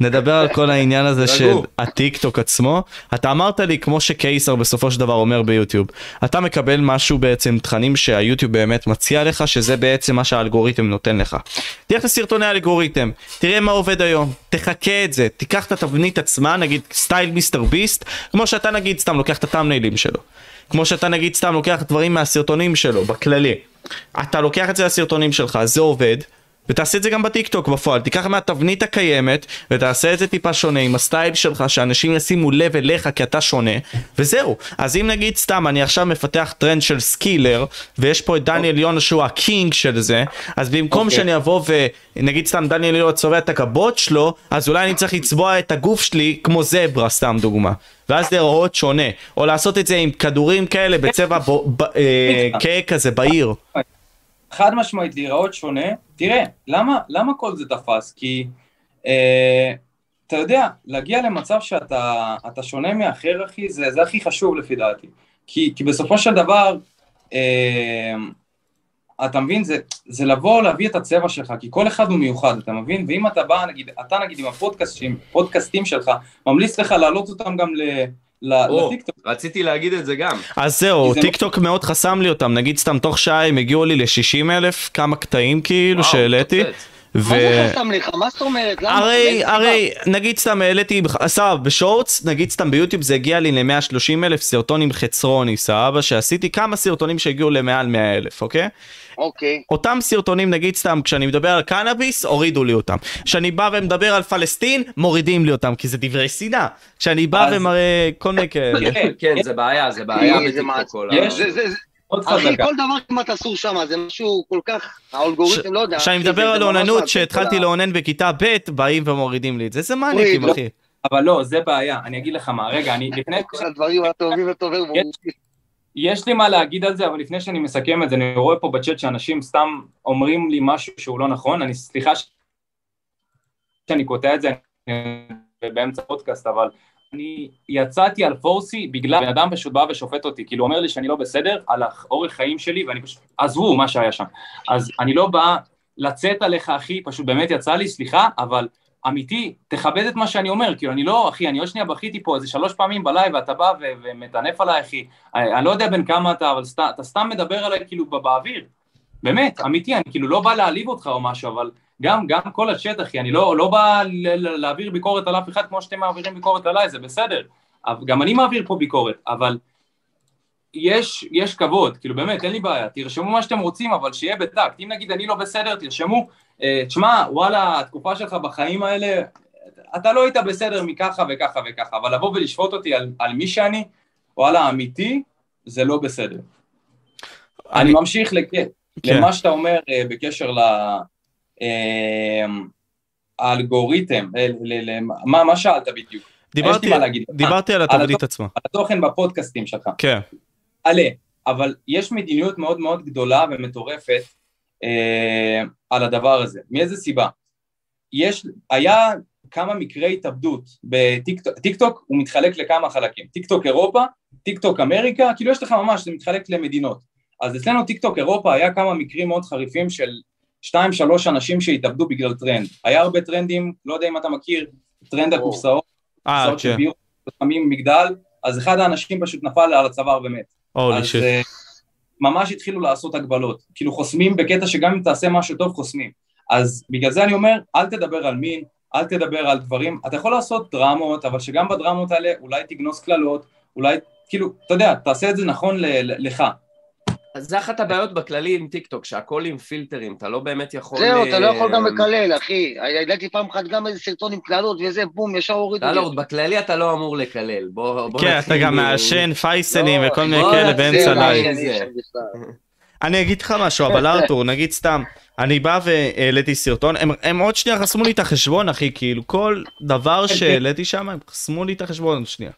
נדבר על כל העניין הזה של. הטיק טוק עצמו. אתה אמרת לי כמו שקיסר בסופו של דבר אומר ביוטיוב, אתה מקבל משהו בעצם תכנים שהיוטיוב באמת מציע לך, שזה בעצם מה שהאלגוריתם נותן לך. תלך לסרטוני האלגוריתם, תראה מה עובד היום, תחקה את זה, תיקח את התבנית עצמה, נגיד סטייל MrBeast, כמו שאתה נגיד סתם לוקח את הטאמניילים שלו. כמו שאתה נגיד סתם לוקח דברים מהסרטונים שלו, בכללי. אתה לוקח את זה לסרטונים שלך, זה עובד, ותעשה את זה גם בטיקטוק בפועל, תיקח מהתבנית הקיימת ותעשה את זה טיפה שונה עם הסטייל שלך, שאנשים ישימו לב אליך כי אתה שונה, וזהו. אז אם נגיד סתם אני עכשיו מפתח טרנד של סקילר, ויש פה את דניאל יונה שהוא ה king של זה, אז במקום אוקיי. שאני אבוא ונגיד סתם דניאל יונה צובע את הגבות שלו, אז אולי אני צריך לצבוע את הגוף שלי כמו זברה, סתם דוגמה. ואז להיראות שונה, או לעשות את זה עם כדורים כאלה בצבע בו- ב- אה, כהה כזה בהיר. חד משמעית להיראות שונה, תראה, למה, למה כל זה תפס? כי אה, אתה יודע, להגיע למצב שאתה אתה שונה מאחר, אחי, זה, זה הכי חשוב לפי דעתי. כי, כי בסופו של דבר, אה, אתה מבין, זה, זה לבוא להביא את הצבע שלך, כי כל אחד הוא מיוחד, אתה מבין? ואם אתה בא, נגיד, אתה נגיד עם הפודקאסטים, פודקאסטים שלך, ממליץ לך להעלות אותם גם ל, לטיקטוק. רציתי להגיד את זה גם. אז זהו, כי זה טיק טוק מאוד חסם לי אותם, נגיד סתם תוך שעה הם הגיעו לי ל-60 אלף, כמה קטעים כאילו שהעליתי. קופץ. מה ו... זה חסם לך? מה זאת אומרת? הרי? הרי, נגיד סתם העליתי, סבבה, ב Shorts, נגיד סתם ביוטיוב זה הגיע לי ל-130 אלף סרטונים חצרוני, סבבה, שעשיתי כמה סרטונים שהגיעו למעל 100 אלף, אוקיי? אוקיי. אותם סרטונים, נגיד סתם, כשאני מדבר על קנאביס, הורידו לי אותם. כשאני בא ומדבר על פלסטין, מורידים לי אותם, כי זה דברי שנאה. כשאני בא אז- ומראה כל מיני כאלה. כן, כן, זה בעיה, זה בעיה זה בטיקטוק מה- כל יש- ה... זה- זה- זה- עוד אחי. כל דבר כמעט אסור שם, זה משהו כל כך, האלגוריתם, לא יודע. כשאני מדבר על אוננות, שהתחלתי. לאונן בכיתה ב', באים ומורידים לי את זה. זה מניאקים, לא. אחי. אבל לא, זה בעיה, אני אגיד לך מה, רגע, אני לפני... כל הדברים הטובים הטובים. יש לי מה להגיד על זה, אבל לפני שאני מסכם את זה, אני רואה פה בצ'אט שאנשים סתם אומרים לי משהו שהוא לא נכון, אני סליחה ש- שאני קוטע את זה באמצע פודקאסט, אבל אני יצאתי על פורסי בגלל בן אדם פשוט בא ושופט אותי, כאילו אומר לי שאני לא בסדר על האורך חיים שלי, ואני פשוט, עזבו מה שהיה שם. אז אני לא בא לצאת עליך, אחי, פשוט באמת יצא לי, סליחה, אבל אמיתי, תכבד את מה שאני אומר, כאילו אני לא, אחי, אני עוד שנייה בכיתי פה איזה שלוש פעמים בלייב, ואתה בא ו- ומטנף עליי, אחי, אני, אני לא יודע בין כמה אתה, אבל סת, אתה סתם מדבר עליי כאילו ב- באוויר, באמת, אמיתי, אני כאילו לא בא להעליב אותך או משהו, אבל גם, גם כל הצ'אט, אחי, אני לא, לא בא להעביר ביקורת על אף אחד כמו שאתם מעבירים ביקורת עליי, זה בסדר, גם אני מעביר פה ביקורת, אבל יש, יש כבוד, כאילו באמת, אין לי בעיה, תרשמו מה שאתם רוצים, אבל שיהיה בטקט, אם נגיד אני לא בסדר, תרשמו, אה, תשמע, וואלה, התקופה שלך בחיים האלה, אתה לא היית בסדר מככה וככה וככה, אבל לבוא ולשפוט אותי על, על מי שאני, וואלה, אמיתי, זה לא בסדר. אני, אני- ממשיך לכ... כן. למה שאתה אומר אה, בקשר ל... האלגוריתם, אה, ל- ל- מה, מה שאלת בדיוק? דיברתי. דיברתי על על התבנית עצמה. על התוכן בפודקאסטים שלך. כן. עלה, אבל יש מדיניות מאוד מאוד גדולה ומטורפת אה, על הדבר הזה. מאיזה סיבה? יש, היה כמה מקרי התאבדות בטיקטוק, טיקטוק הוא מתחלק לכמה חלקים, טיקטוק אירופה, טיקטוק אמריקה, כאילו יש לך ממש, זה מתחלק למדינות. אז אצלנו טיקטוק אירופה היה כמה מקרים מאוד חריפים של שתיים שלוש אנשים שהתאבדו בגלל טרנד. היה הרבה טרנדים, לא יודע אם אתה מכיר, טרנד הקופסאות, אה, קופסאות כן. ביור, שמים מגדל, אז אחד האנשים פשוט נפל על הצוואר ומת. holy אז shit. אה, ממש התחילו לעשות הגבלות, כאילו חוסמים בקטע שגם אם תעשה משהו טוב חוסמים. אז בגלל זה אני אומר, אל תדבר על מין, אל תדבר על דברים, אתה יכול לעשות דרמות, אבל שגם בדרמות האלה אולי תגנוס קללות, אולי, כאילו, אתה יודע, תעשה את זה נכון לך. אז זה אחת הבעיות בכללי עם טיקטוק, שהכל עם פילטרים, אתה לא באמת יכול... זהו, אתה לא יכול גם אה, לקלל, אחי. העליתי פעם אחת גם איזה סרטון עם קללות וזה, בום, ישר הורידו לי. דלורד, בכללי אתה לא אמור לקלל, בוא כן, אתה גם מ- מעשן פייסלים לא, וכל מיני כאלה באמצע עם לילה. זה. אני אגיד לך משהו, אבל ארתור, נגיד סתם, אני בא והעליתי סרטון, הם, הם עוד שנייה חסמו לי את החשבון, אחי, כאילו כל דבר כן, שהעליתי שם, הם חסמו לי את החשבון עוד שנייה.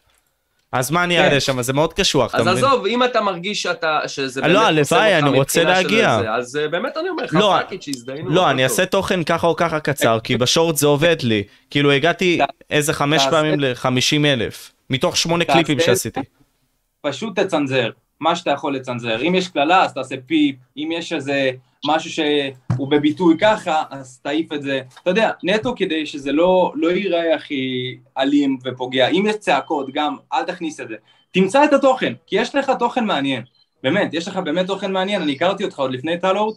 אז מה אני כן. אעלה שם? זה מאוד קשוח, אתה אז מבין? עזוב, אם אתה מרגיש שאתה, שזה לא, באמת הלוואי, חוסם אותך אני רוצה להגיע. אז אה, באמת אני אומר לך, לא, fuck it, שיזדיינו. לא, אני. אעשה תוכן ככה או ככה קצר, כי ב short זה עובד לי. כאילו הגעתי איזה חמש פעמים ל-50 אלף, מתוך שמונה קליפים שעשיתי. פשוט תצנזר, מה שאתה יכול לצנזר. אם יש קללה, אז תעשה פיפ, אם יש איזה משהו שהוא בביטוי ככה, אז תעיף את זה. אתה יודע, נטו כדי שזה לא, לא ייראה הכי אלים ופוגע. אם יש צעקות, גם, אל תכניס את זה. תמצא את התוכן, כי יש לך תוכן מעניין. באמת, יש לך באמת תוכן מעניין, אני הכרתי אותך עוד לפני טלורד,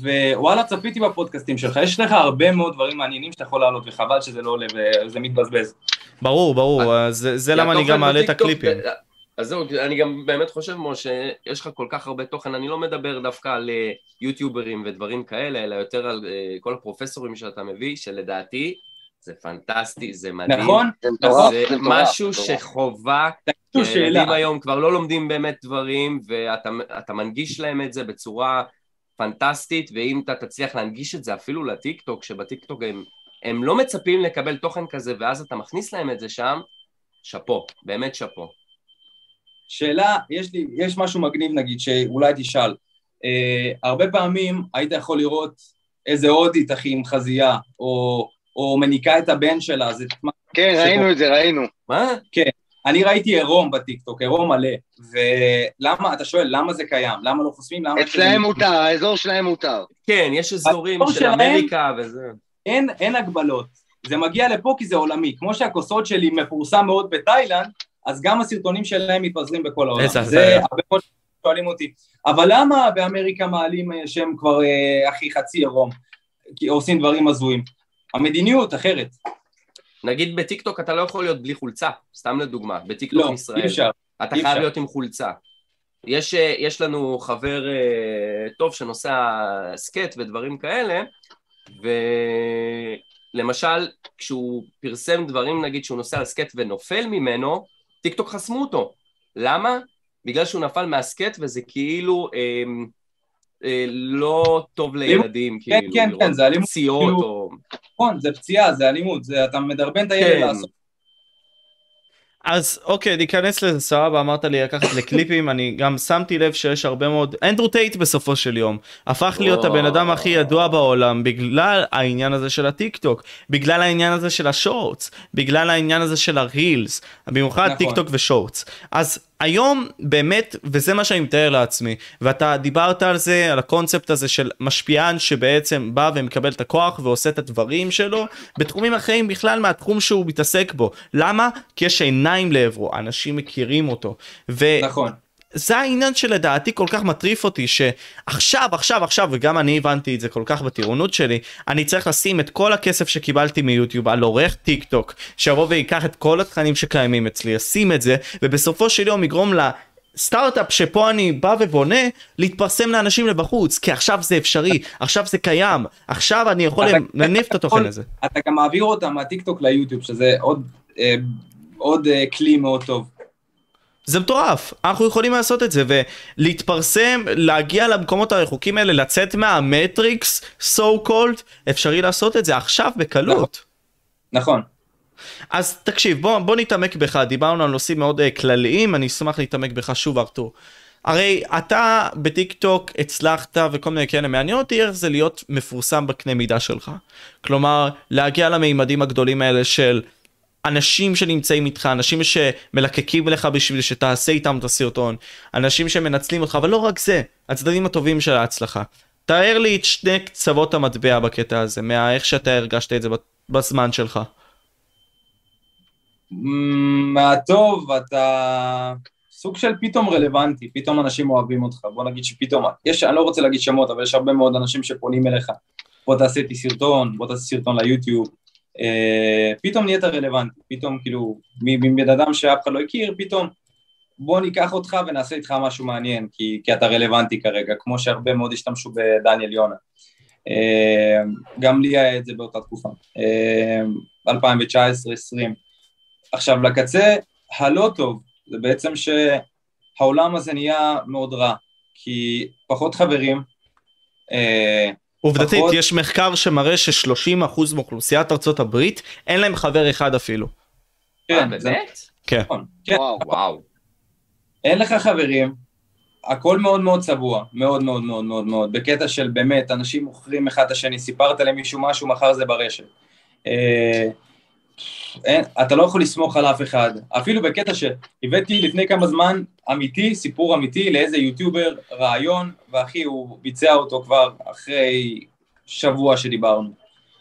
ווואלה, צפיתי בפודקאסטים שלך, יש לך הרבה מאוד דברים מעניינים שאתה יכול להעלות, וחבל שזה לא עולה וזה מתבזבז. ברור, ברור, אז זה- זה למה אני גם מעלה את הקליפים. בטיקטוק- אז זהו, אני גם באמת חושב, משה, יש לך כל כך הרבה תוכן, אני לא מדבר דווקא על אה, יוטיוברים ודברים כאלה, אלא יותר על אה, כל הפרופסורים שאתה מביא, שלדעתי זה פנטסטי, זה מדהים. נכון? זה זה משהו. שחובה, ילדים. היום כבר לא לומדים באמת דברים, ואתה אתה מנגיש להם את זה בצורה פנטסטית, ואם אתה תצליח להנגיש את זה אפילו לטיקטוק, שבטיקטוק הם, הם לא מצפים לקבל תוכן כזה, ואז אתה מכניס להם את זה שם, שאפו, באמת שאפו. שאלה, יש לי, יש משהו מגניב נגיד, שאולי תשאל. אה, הרבה פעמים היית יכול לראות איזה הודית, אחי, עם חזייה, או, או מניקה את הבן שלה, זה... כן, ראינו את זה, ראינו. מה? אני ראיתי עירום בטיקטוק, עירום מלא, ולמה, אתה שואל, למה זה קיים? למה לא חוסמים? למה... אצלהם מותר, האזור שלהם מותר. כן, יש אזורים של שלהם- אמריקה וזה. אין, אין הגבלות. זה מגיע לפה כי זה עולמי. כמו שהכוסות שלי מפורסם מאוד בתאילנד, אז גם הסרטונים שלהם מתפזרים בכל העולם. זה הזיה. הרבה מאוד שואלים אותי. אבל למה באמריקה מעלים אה, שהם כבר אה, הכי חצי עירום? כי עושים דברים הזויים. המדיניות אחרת. נגיד בטיקטוק אתה לא יכול להיות בלי חולצה, סתם לדוגמה, בטיקטוק לא, ישראל. אי אפשר. אתה אי חייב אפשר. להיות עם חולצה. יש, אה, יש לנו חבר אה, טוב שנוסע סקייט ודברים כאלה, ולמשל, כשהוא פרסם דברים, נגיד שהוא נוסע על סקייט ונופל ממנו, טיקטוק חסמו אותו. למה? בגלל שהוא נפל מהסקייט וזה כאילו אה, אה, לא טוב לילדים, כן, כאילו, כן, לראות כן, זה אלימות, פציעות כאילו- או... נכון, זה פציעה, זה אלימות, זה, אתה מדרבן את הילד כן. לעשות. אז אוקיי, ניכנס לזה סבבה, אמרת לי לקחת לקליפים, אני גם שמתי לב שיש הרבה מאוד, אנדרו טייט בסופו של יום, הפך להיות. הבן אדם הכי ידוע בעולם בגלל העניין הזה של הטיק טוק, בגלל העניין הזה של ה shorts, בגלל העניין הזה של ה reels, במיוחד נכון. טיק טוק ו shorts. אז היום באמת, וזה מה שאני מתאר לעצמי, ואתה דיברת על זה, על הקונספט הזה של משפיען שבעצם בא ומקבל את הכוח ועושה את הדברים שלו, בתחומים אחרים בכלל מהתחום שהוא מתעסק בו. למה? כי יש עיניים לעברו, אנשים מכירים אותו. ו... נכון. זה העניין שלדעתי כל כך מטריף אותי שעכשיו עכשיו עכשיו וגם אני הבנתי את זה כל כך בטירונות שלי אני צריך לשים את כל הכסף שקיבלתי מיוטיוב על עורך טיק טוק שיבוא ויקח את כל התכנים שקיימים אצלי ישים את זה ובסופו של יום יגרום לסטארט-אפ שפה אני בא ובונה להתפרסם לאנשים לבחוץ כי עכשיו זה אפשרי עכשיו זה קיים עכשיו אני יכול לנף את התוכן הזה. אתה גם מעביר אותם מהטיקטוק ליוטיוב, שזה עוד, אה, עוד אה, כלי מאוד טוב. זה מטורף, אנחנו יכולים לעשות את זה ולהתפרסם, להגיע למקומות הרחוקים האלה, לצאת מהמטריקס, so called, אפשרי לעשות את זה עכשיו בקלות. נכון. אז תקשיב, בוא, בוא נתעמק בך, דיברנו על נושאים מאוד uh, כלליים, אני אשמח להתעמק בך שוב ארתור. הרי אתה בטיק טוק הצלחת וכל מיני כאלה, מעניין אותי איך זה להיות מפורסם בקנה מידה שלך. כלומר, להגיע למימדים הגדולים האלה של אנשים שנמצאים איתך, אנשים שמלקקים לך בשביל שתעשה איתם את הסרטון, אנשים שמנצלים אותך, אבל לא רק זה, הצדדים הטובים של ההצלחה. תאר לי את שני קצוות המטבע בקטע הזה, מאיך שאתה הרגשת את זה בזמן שלך. מהטוב אתה סוג של פתאום רלוונטי, פתאום אנשים אוהבים אותך, בוא נגיד שפתאום, יש, אני לא רוצה להגיד שמות, אבל יש הרבה מאוד אנשים שפונים אליך, בוא תעשה איתי סרטון, בוא תעשה סרטון ליוטיוב, פתאום נהיית רלוונטי, פתאום כאילו, מבן אדם שאף אחד לא הכיר, פתאום בוא ניקח אותך ונעשה איתך משהו מעניין, כי, כי אתה רלוונטי כרגע, כמו שהרבה מאוד השתמשו בדניאל יונה. אה, גם לי היה את זה באותה תקופה, אה, 2019-2020. עכשיו, לקצה הלא טוב, זה בעצם שהעולם הזה נהיה מאוד רע, כי פחות חברים, אה, עובדתית, פחות- יש מחקר שמראה ש-30% מאוכלוסיית ארצות הברית, אין להם חבר אחד אפילו. כן, אה, זה באמת? כן. נכון, כן, וואו. וואו. אין לך חברים, הכל מאוד מאוד צבוע, מאוד מאוד מאוד מאוד מאוד, בקטע של באמת, אנשים מוכרים אחד את השני, סיפרת למישהו משהו, מחר זה ברשת. אין, אתה לא יכול לסמוך על אף אחד, אפילו בקטע שהבאתי לפני כמה זמן אמיתי, סיפור אמיתי לאיזה יוטיובר, רעיון, ואחי, הוא ביצע אותו כבר אחרי שבוע שדיברנו.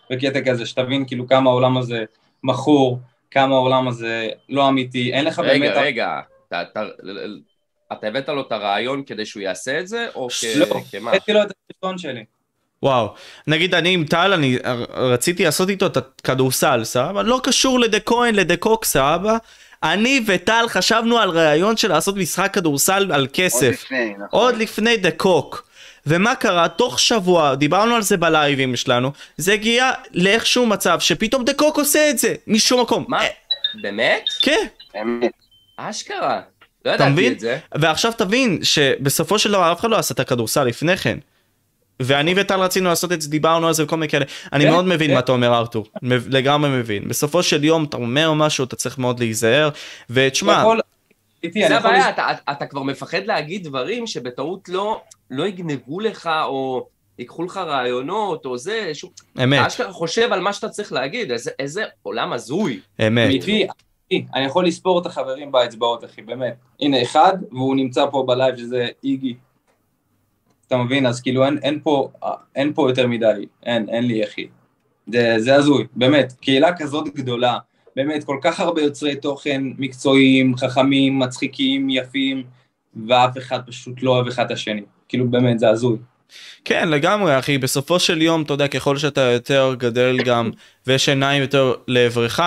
בקטע כזה, שתבין כאילו כמה העולם הזה מכור, כמה העולם הזה לא אמיתי, אין לך באמת... רגע, רגע, אתה- אתה- אתה הבאת לו את הרעיון כדי שהוא יעשה את זה, או כ- לא, כמה? הבאתי לו את הסרטון שלי. וואו, נגיד אני עם טל, אני רציתי לעשות איתו את הכדורסל, סבבה? לא קשור לדה כהן, לדה קוק, סבבה? אני וטל חשבנו על רעיון של לעשות משחק כדורסל על עוד כסף. לפני, נכון. עוד לפני דה קוק. ומה קרה? תוך שבוע, דיברנו על זה בלייבים שלנו, זה הגיע לאיכשהו מצב שפתאום דה קוק עושה את זה, משום מקום. מה? באמת? כן, אמת. אשכרה. לא ידעתי? את זה. ועכשיו תבין שבסופו של דבר אף אחד לא עשה את הכדורסל לפני כן. ואני וטל רצינו לעשות את זה, דיברנו על זה וכל מיני כאלה. אני כן, מאוד מבין כן. מה אתה אומר ארתור, לגמרי מבין. בסופו של יום אתה אומר משהו, אתה צריך מאוד להיזהר, ותשמע, זה. הבעיה, אתה, אתה- אתה כבר מפחד להגיד דברים שבטעות לא, לא יגנבו לך, או ייקחו לך רעיונות, או זה, שום... אתה אמת, אשכרה חושב על מה שאתה צריך להגיד, איזה, איזה עולם הזוי. אמת. אמיתי, אני יכול לספור את החברים באצבעות, אחי, באמת. הנה, אחד, והוא נמצא פה בלייב, שזה איגי. אתה מבין? אז כאילו, אין, אין, פה, אין פה יותר מדי, אין, אין לי, אחי. זה, זה הזוי, באמת. קהילה כזאת גדולה, באמת, כל כך הרבה יוצרי תוכן מקצועיים, חכמים, מצחיקים, יפים, ואף אחד פשוט לא אוהב אחד את השני. כאילו, באמת, זה הזוי. כן לגמרי אחי. בסופו של יום אתה יודע ככל שאתה יותר גדל גם ויש עיניים יותר לעברך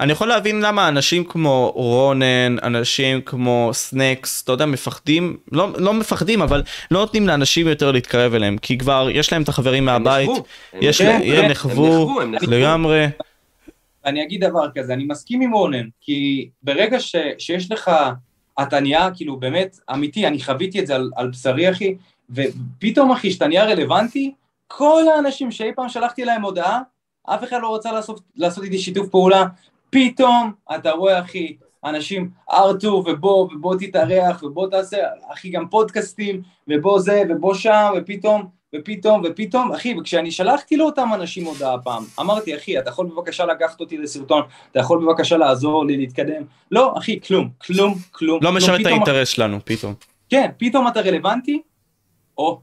אני יכול להבין למה אנשים כמו רונן אנשים כמו סנקס אתה יודע מפחדים לא לא מפחדים אבל לא נותנים לאנשים יותר להתקרב אליהם כי כבר יש להם את החברים הם מהבית יש כן, להם כן, הם נחבו. לגמרי. אני אגיד דבר כזה, אני מסכים עם רונן, כי ברגע ש, שיש לך, אתה נהיה כאילו באמת אמיתי, אני חוויתי את זה על, על בשרי אחי, ופתאום אחי, שאתה נהיה רלוונטי, כל האנשים שאי פעם שלחתי להם הודעה, אף אחד לא רצה לעשות, לעשות איתי שיתוף פעולה, פתאום אתה רואה אחי, אנשים, ארתור ובוא, ובוא תתארח, ובוא תעשה, אחי גם פודקאסטים, ובוא זה, ובוא שם, ופתאום, ופתאום, ופתאום, אחי, וכשאני שלחתי לאותם אנשים הודעה פעם, אמרתי, אחי, אתה יכול בבקשה לקחת אותי לסרטון, אתה יכול בבקשה לעזור לי להתקדם? לא, אחי, כלום, כלום, כלום. לא כלום. משרת את האינטרס שלנו פתאום כן, פתאום אתה רלוונטי, או,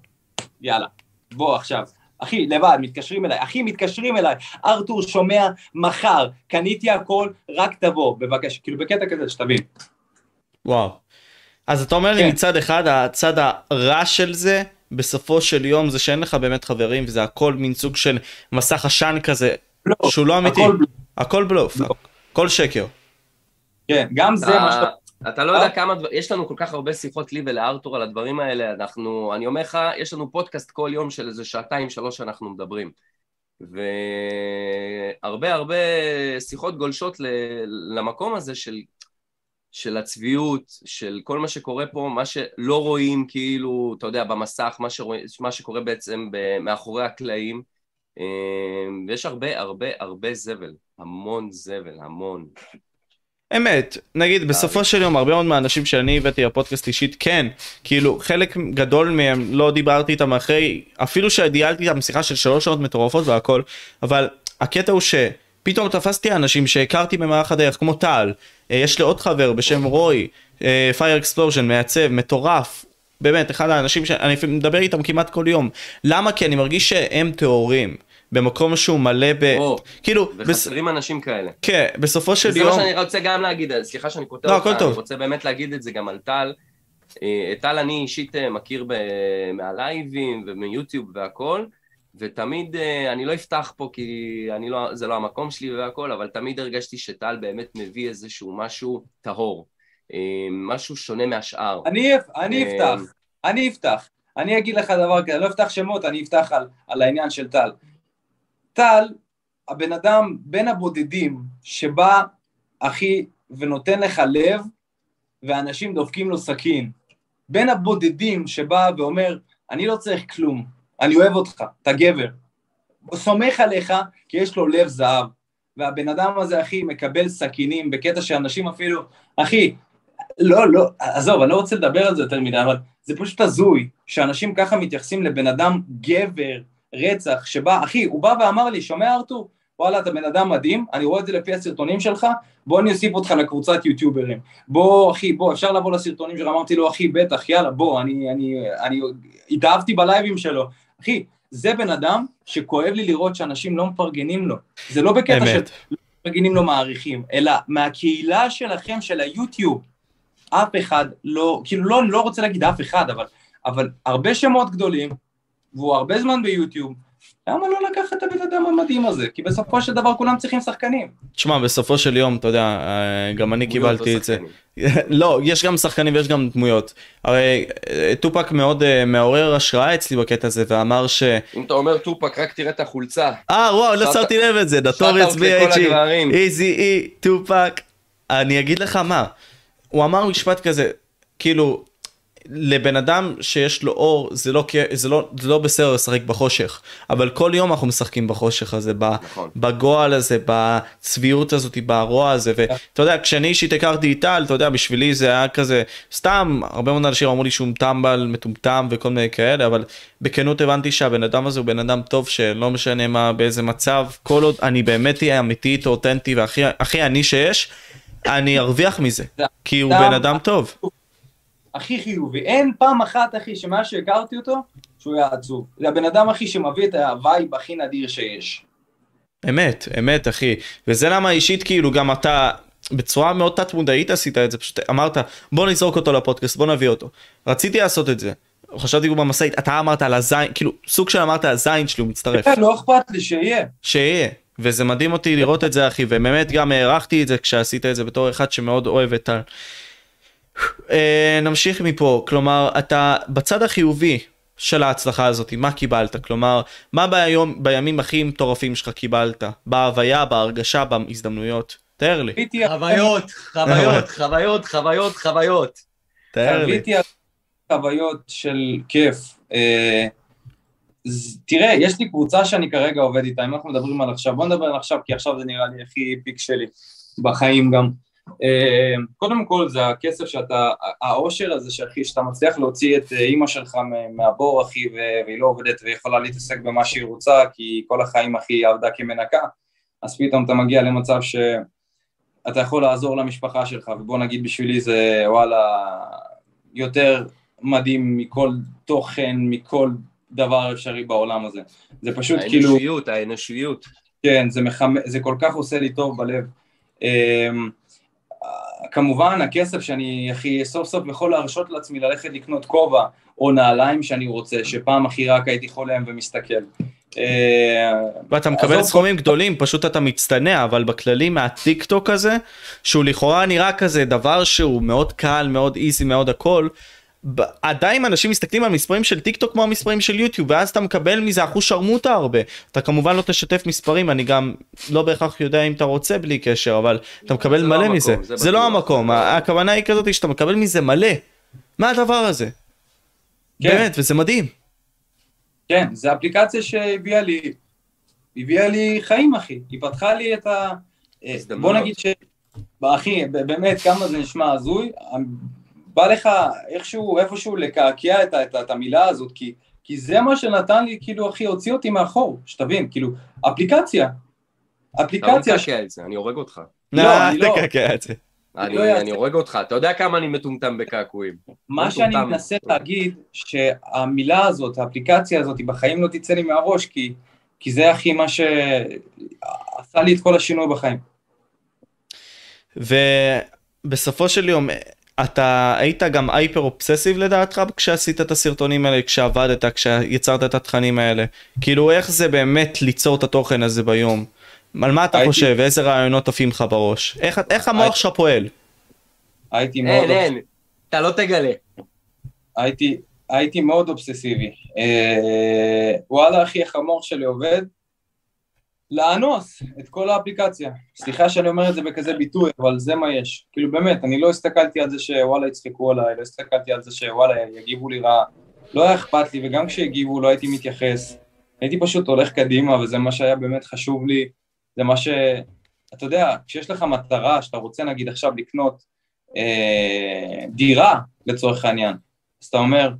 יאללה, בוא עכשיו. אחי, לבד, מתקשרים אליי, אחי, מתקשרים אליי, ארתור שומע מחר, קניתי הכל, רק תבוא, בבקשה, כאילו בקטע כזה, שתבין. וואו. אז אתה אומר לי כן. מצד אחד הצד הרע של זה בסופו של יום זה שאין לך באמת חברים וזה הכל מין סוג של מסך עשן כזה לא, שהוא לא אמיתי. הכל בלוף. הכל בלוף, בלוף. הכל שקר. כן, גם זה מה שאתה... אתה, לא יודע כמה דברים, יש לנו כל כך הרבה שיחות לי ולארתור על הדברים האלה, אנחנו, אני אומר לך, יש לנו פודקאסט כל יום של איזה שעתיים, שלוש שאנחנו מדברים. והרבה הרבה שיחות גולשות ל- למקום הזה של, של הצביעות, של כל מה שקורה פה, מה שלא רואים כאילו, אתה יודע, במסך, מה, שרואים, מה שקורה בעצם ב- מאחורי הקלעים. אה, ויש הרבה הרבה הרבה זבל, המון זבל, המון. אמת, נגיד בסופו של יום הרבה מאוד מהאנשים שאני הבאתי לפודקאסט אישית כן, כאילו חלק גדול מהם לא דיברתי איתם אחרי, אפילו שדיאלתי איתם שיחה של שלוש שעות מטורפות והכל, אבל הקטע הוא שפתאום תפסתי אנשים שהכרתי במהלך הדרך כמו טל, אה, יש לי עוד חבר בשם רוי, Fire Explosion, מעצב, מטורף, באמת אחד האנשים שאני מדבר איתם כמעט כל יום, למה? כי אני מרגיש שהם טהורים. במקום שהוא מלא ב... או, כאילו, בס... וחסרים אנשים כאלה. כן, בסופו של וזה יום... מה שאני רוצה גם להגיד, סליחה שאני קוטע לא, אותך, הכל טוב. אני רוצה באמת להגיד את זה גם על טל. אה, את טל אני אישית אה, מכיר ב- מהלייבים ומיוטיוב והכל, ותמיד, אה, אני לא אפתח פה כי אני לא, זה לא המקום שלי והכל, אבל תמיד הרגשתי שטל באמת מביא איזשהו משהו טהור, משהו שונה מהשאר. אני, אני אפתח, אני אפתח. אני אגיד לך דבר כזה, לא אפתח שמות, אני אפתח על, על העניין של טל. טל, הבן אדם בין הבודדים שבא, אחי, ונותן לך לב, ואנשים דופקים לו סכין. בין הבודדים שבא ואומר, אני לא צריך כלום, אני אוהב אותך, אתה גבר. הוא סומך עליך כי יש לו לב זהב. והבן אדם הזה, אחי, מקבל סכינים בקטע שאנשים אפילו, אחי, לא, לא, עזוב, אני לא רוצה לדבר על זה יותר מדי, אבל זה פשוט הזוי, שאנשים ככה מתייחסים לבן אדם גבר, רצח, שבא, אחי, הוא בא ואמר לי, שומע ארתור? וואלה, אתה בן אדם מדהים, אני רואה את זה לפי הסרטונים שלך, בוא אני אוסיף אותך לקבוצת יוטיוברים. בוא, אחי, בוא, אפשר לבוא לסרטונים שלך, אמרתי לו, אחי, בטח, יאללה, בוא, אני, אני, אני התאהבתי בלייבים שלו. אחי, זה בן אדם שכואב לי לראות שאנשים לא מפרגנים לו. זה לא בקטע של אמת. מפרגנים לו מעריכים, אלא מהקהילה שלכם, של היוטיוב, אף אחד לא, כאילו לא, לא רוצה להגיד אף אחד, אבל, אבל הרבה שמות גדולים, והוא הרבה זמן ביוטיוב, למה לא לקחת את הבן אדם המדהים הזה? כי בסופו של דבר כולם צריכים שחקנים. תשמע, בסופו של יום, אתה יודע, אה, גם אני קיבלתי את זה. לא, יש גם שחקנים ויש גם דמויות. הרי אה, טופק מאוד אה, מעורר השראה אצלי בקטע הזה, ואמר ש... אם אתה אומר טופק, רק תראה את החולצה. אה, וואו, לא שמתי לב את זה, לכל BHE, הגברים. איזי אי, טופק. אני אגיד לך מה, הוא אמר משפט כזה, כאילו, לבן אדם שיש לו אור, זה לא, כ- זה לא, זה לא בסדר לשחק בחושך, אבל כל יום אנחנו משחקים בחושך הזה, ב, נכון. בגועל הזה, בצביעות הזאת, ברוע הזה, ואתה יודע, כשאני אישית הכרתי את טל, אתה יודע, בשבילי זה היה כזה, סתם, הרבה מאוד אנשים אמרו לי שהוא טמבל, מטומטם וכל מיני כאלה, אבל בכנות הבנתי שהבן אדם הזה הוא בן אדם טוב, שלא משנה מה, באיזה מצב, כל עוד אני באמת אהיה אמיתית, אותנטי והכי הכי אני שיש, אני ארוויח מזה, זה- כי הוא בן אדם טוב. הכי חיובי. אין פעם אחת, אחי, שמאז שהכרתי אותו, שהוא היה עצוב. זה הבן אדם, אחי, שמביא את ה vibe הכי נדיר שיש. אמת, אמת אחי, וזה למה אישית כאילו גם אתה בצורה מאוד תת מודעית עשית את זה, פשוט אמרת בוא נזרוק אותו לפודקאסט, בוא נביא אותו. רציתי לעשות את זה, חשבתי הוא במשאית, אתה אמרת על הזין, כאילו סוג של אמרת הזין שלי הוא מצטרף, כן, לא אכפת לי שיהיה. שיהיה, וזה מדהים אותי לראות את זה אחי, ובאמת גם הערכתי את זה כשעשית את זה בתור אחד שמאוד אוהב את ה... אה, נמשיך מפה, כלומר אתה בצד החיובי של ההצלחה הזאת, מה קיבלת? כלומר, מה ביום, בימים הכי מטורפים שלך קיבלת? בהוויה, בהרגשה, בהזדמנויות? תאר לי, חוויות, חוויות, חוויות, חוויות, חוויות. תאר לי. חוויתי חוויות של כיף. אה, תראה, יש לי קבוצה שאני כרגע עובד איתה, אם אנחנו מדברים על עכשיו, בוא נדבר על עכשיו, כי עכשיו זה נראה לי הכי פיק שלי בחיים גם. אה, קודם כל זה הכסף שאתה, העושר הזה שאחי, שאתה מצליח להוציא את אה, אימא שלך מהבור אחי, והיא לא עובדת ויכולה להתעסק במה שהיא רוצה, כי כל החיים אחי היא עבדה כמנקה, אז פתאום אתה מגיע למצב שאתה יכול לעזור למשפחה שלך, ובוא נגיד בשבילי זה וואלה יותר מדהים מכל תוכן, מכל דבר אפשרי בעולם הזה. זה פשוט כאילו, האנושיות, האנושיות. כן, זה, מחמ... זה כל כך עושה לי טוב בלב. כמובן, הכסף שאני, אחי, סוף סוף יכול להרשות לעצמי ללכת לקנות כובע או נעליים שאני רוצה, שפעם הכי רק הייתי חולם ומסתכל. אה, ואתה מקבל עזוב, סכומים גדולים, פשוט אתה מצטנע, אבל בכללי מהטיק טוק הזה, שהוא לכאורה נראה כזה דבר שהוא מאוד קל, מאוד easy, מאוד הכל, עדיין אנשים מסתכלים על מספרים של טיק טוק כמו המספרים של יוטיוב, ואז אתה מקבל מזה אחוז שרמוטה הרבה. אתה כמובן לא תשתף מספרים, אני גם לא בהכרח יודע אם אתה רוצה בלי קשר, אבל אתה מקבל זה לא מלא המקום, מזה. זה זה לא. המקום, הכוונה היא כזאת שאתה מקבל מזה מלא. מה הדבר הזה? כן. באמת, וזה מדהים. כן, זו אפליקציה שהביאה לי, הביאה לי חיים, אחי. היא פתחה לי את ה... אה, בוא. נגיד ש... אחי, באמת, כמה זה נשמע הזוי, בא לך איכשהו, איפשהו לקעקע את, את, את המילה הזאת, כי, כי זה מה שנתן לי, כאילו, אחי, הוציא אותי מאחור, שתבין, כאילו, אפליקציה. אתה לא אפליקציה. מקעקע את זה, אני הורג אותך. לא, נא, אני לא. תקעקע את זה. אני לא. אני הורג אותך. אתה יודע כמה אני מטומטם בקעקועים. מה לא שאני. מנסה להגיד, שהמילה הזאת, האפליקציה הזאת, היא בחיים לא תצא לי מהראש, כי, כי זה, אחי, מה שעשה לי את כל השינוי בחיים. ובסופו של יום אתה היית גם הייפר אובססיב לדעתך כשעשית את הסרטונים האלה, כשעבדת, כשיצרת את התכנים האלה. כאילו איך זה באמת ליצור את התוכן הזה ביום? על מה אתה הייתי- חושב? איזה רעיונות עפים לך בראש? איך, איך המוח הייתי- שלך פועל? הייתי מאוד... אין, אין. אתה לא תגלה. הייתי, הייתי מאוד אובססיבי. אה, וואלה, אחי, איך המוח שלי עובד? לאנוס את כל האפליקציה. סליחה שאני אומר את זה בכזה ביטוי, אבל זה מה יש. כאילו באמת, אני לא הסתכלתי על זה שוואלה יצחקו עליי, לא הסתכלתי על זה שוואלה יגיבו לי רע. לא היה אכפת לי, וגם כשהגיבו לא הייתי מתייחס. הייתי פשוט הולך קדימה, וזה מה שהיה באמת חשוב לי. זה מה ש... אתה יודע, כשיש לך מטרה שאתה רוצה נגיד עכשיו לקנות אה, דירה, לצורך העניין, אז אתה אומר,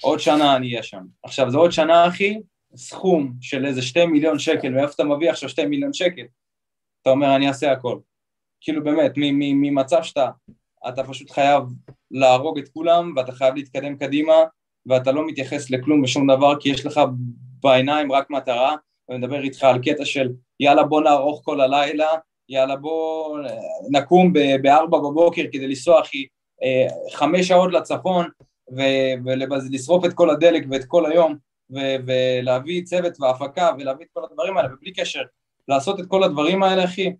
עוד שנה אני אהיה שם. עכשיו, זה עוד שנה, אחי, סכום של איזה שתי מיליון שקל, מאיפה אתה מביא עכשיו שתי מיליון שקל? אתה אומר, אני אעשה הכל. כאילו באמת, ממצב שאתה, אתה פשוט חייב להרוג את כולם, ואתה חייב להתקדם קדימה, ואתה לא מתייחס לכלום ושום דבר, כי יש לך בעיניים רק מטרה, ואני מדבר איתך על קטע של יאללה בוא נערוך כל הלילה, יאללה בוא נקום ב- בארבע בבוקר כדי לנסוע אחי אה, חמש שעות לצפון ולשרוף את כל הדלק ואת כל היום ו- ולהביא צוות והפקה ולהביא את כל הדברים האלה, ובלי קשר, לעשות את כל הדברים האלה, אחי,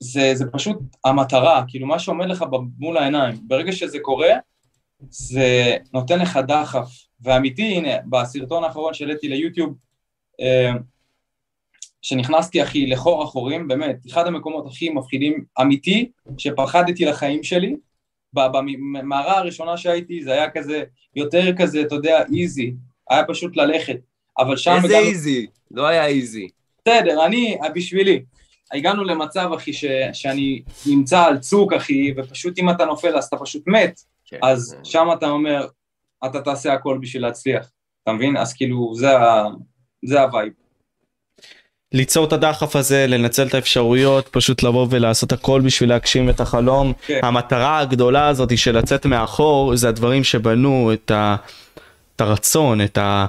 זה, זה פשוט המטרה, כאילו מה שעומד לך מול העיניים. ברגע שזה קורה, זה נותן לך דחף. ואמיתי, הנה, בסרטון האחרון שהעליתי ליוטיוב, אה, שנכנסתי, אחי, לחור החורים, באמת, אחד המקומות הכי מפחידים, אמיתי, שפחדתי לחיים שלי, במערה הראשונה שהייתי, זה היה כזה, יותר כזה, אתה יודע, איזי, היה פשוט ללכת. אבל שם... איזה איזי? לא היה איזי. בסדר, אני, בשבילי. הגענו למצב, אחי, ש, שאני נמצא על צוק, אחי, ופשוט אם אתה נופל אז אתה פשוט מת, כן, אז כן. שם אתה אומר, אתה תעשה הכל בשביל להצליח, אתה מבין? אז כאילו, זה, זה ה vibe. ליצור את הדחף הזה, לנצל את האפשרויות, פשוט לבוא ולעשות הכל בשביל להגשים את החלום. כן. המטרה הגדולה הזאת של לצאת מאחור, זה הדברים שבנו את ה... את הרצון, את, ה,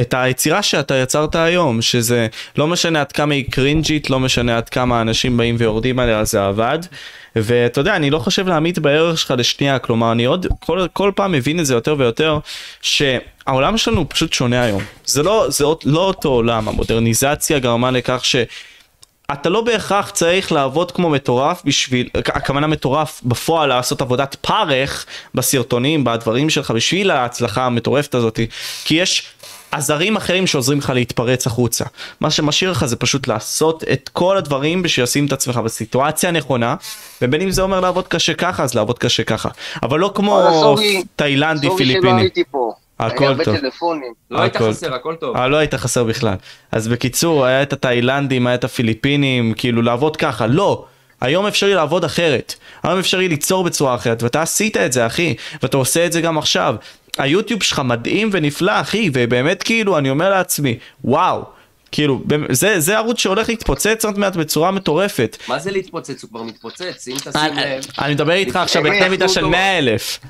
את היצירה שאתה יצרת היום, שזה לא משנה עד כמה היא קרינג'ית, לא משנה עד כמה אנשים באים ויורדים עליה, זה עבד. ואתה יודע, אני לא חושב להעמיד בערך שלך לשנייה, כלומר, אני עוד כל, כל פעם מבין את זה יותר ויותר, שהעולם שלנו פשוט שונה היום. זה לא, זה לא אותו עולם, המודרניזציה גרמה לכך ש... אתה לא בהכרח צריך לעבוד כמו מטורף בשביל, הכוונה מטורף בפועל לעשות עבודת פרך בסרטונים, בדברים שלך, בשביל ההצלחה המטורפת הזאת, כי יש עזרים אחרים שעוזרים לך להתפרץ החוצה. מה שמשאיר לך זה פשוט לעשות את כל הדברים בשביל לשים את עצמך בסיטואציה הנכונה, ובין אם זה אומר לעבוד קשה ככה, אז לעבוד קשה ככה. אבל לא כמו תאילנדי פיליפיני. סורי שלא הייתי פה. הכל טוב. לא היית חסר, הכל טוב. אה, לא היית חסר בכלל. אז בקיצור, היה את התאילנדים, היה את הפיליפינים, כאילו לעבוד ככה, לא. היום אפשרי לעבוד אחרת. היום אפשרי ליצור בצורה אחרת, ואתה עשית את זה, אחי, ואתה עושה את זה גם עכשיו. היוטיוב שלך מדהים ונפלא, אחי, ובאמת כאילו, אני אומר לעצמי, וואו. כאילו, זה, זה ערוץ שהולך להתפוצץ עוד מעט בצורה מטורפת. מה זה להתפוצץ? הוא כבר מתפוצץ, אם תשים לב. אני מדבר איתך עכשיו בקנה מידה של 100 אלף.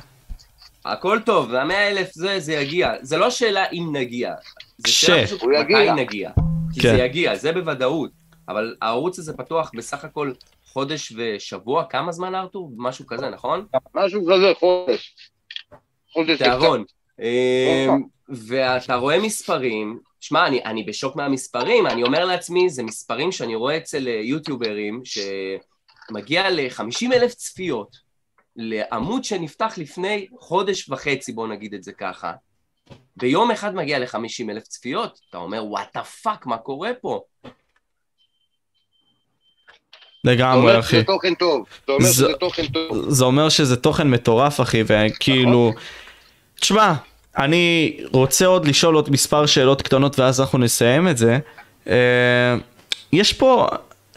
הכל טוב, והמאה אלף זה, זה יגיע. זה לא שאלה אם נגיע. זה שאלה פשוט מתי נגיע. כי כן. זה יגיע, זה בוודאות. אבל הערוץ הזה פתוח בסך הכל חודש ושבוע, כמה זמן ארתור? משהו כזה, נכון? משהו כזה, חודש. חודש. תיאבון. אמ, ואתה רואה מספרים, שמע, אני, אני בשוק מהמספרים, אני אומר לעצמי, זה מספרים שאני רואה אצל אה, יוטיוברים, שמגיע ל-50 אלף צפיות. לעמוד שנפתח לפני חודש וחצי, בוא נגיד את זה ככה, ביום אחד מגיע ל-50 אלף צפיות, אתה אומר, what the fuck, מה קורה פה? לגמרי, אחי. זה תוכן טוב. זה אומר שזה תוכן טוב. זה אומר שזה תוכן מטורף, אחי, וכאילו... נכון. תשמע, אני רוצה עוד לשאול עוד מספר שאלות קטנות ואז אנחנו נסיים את זה. אה, יש פה,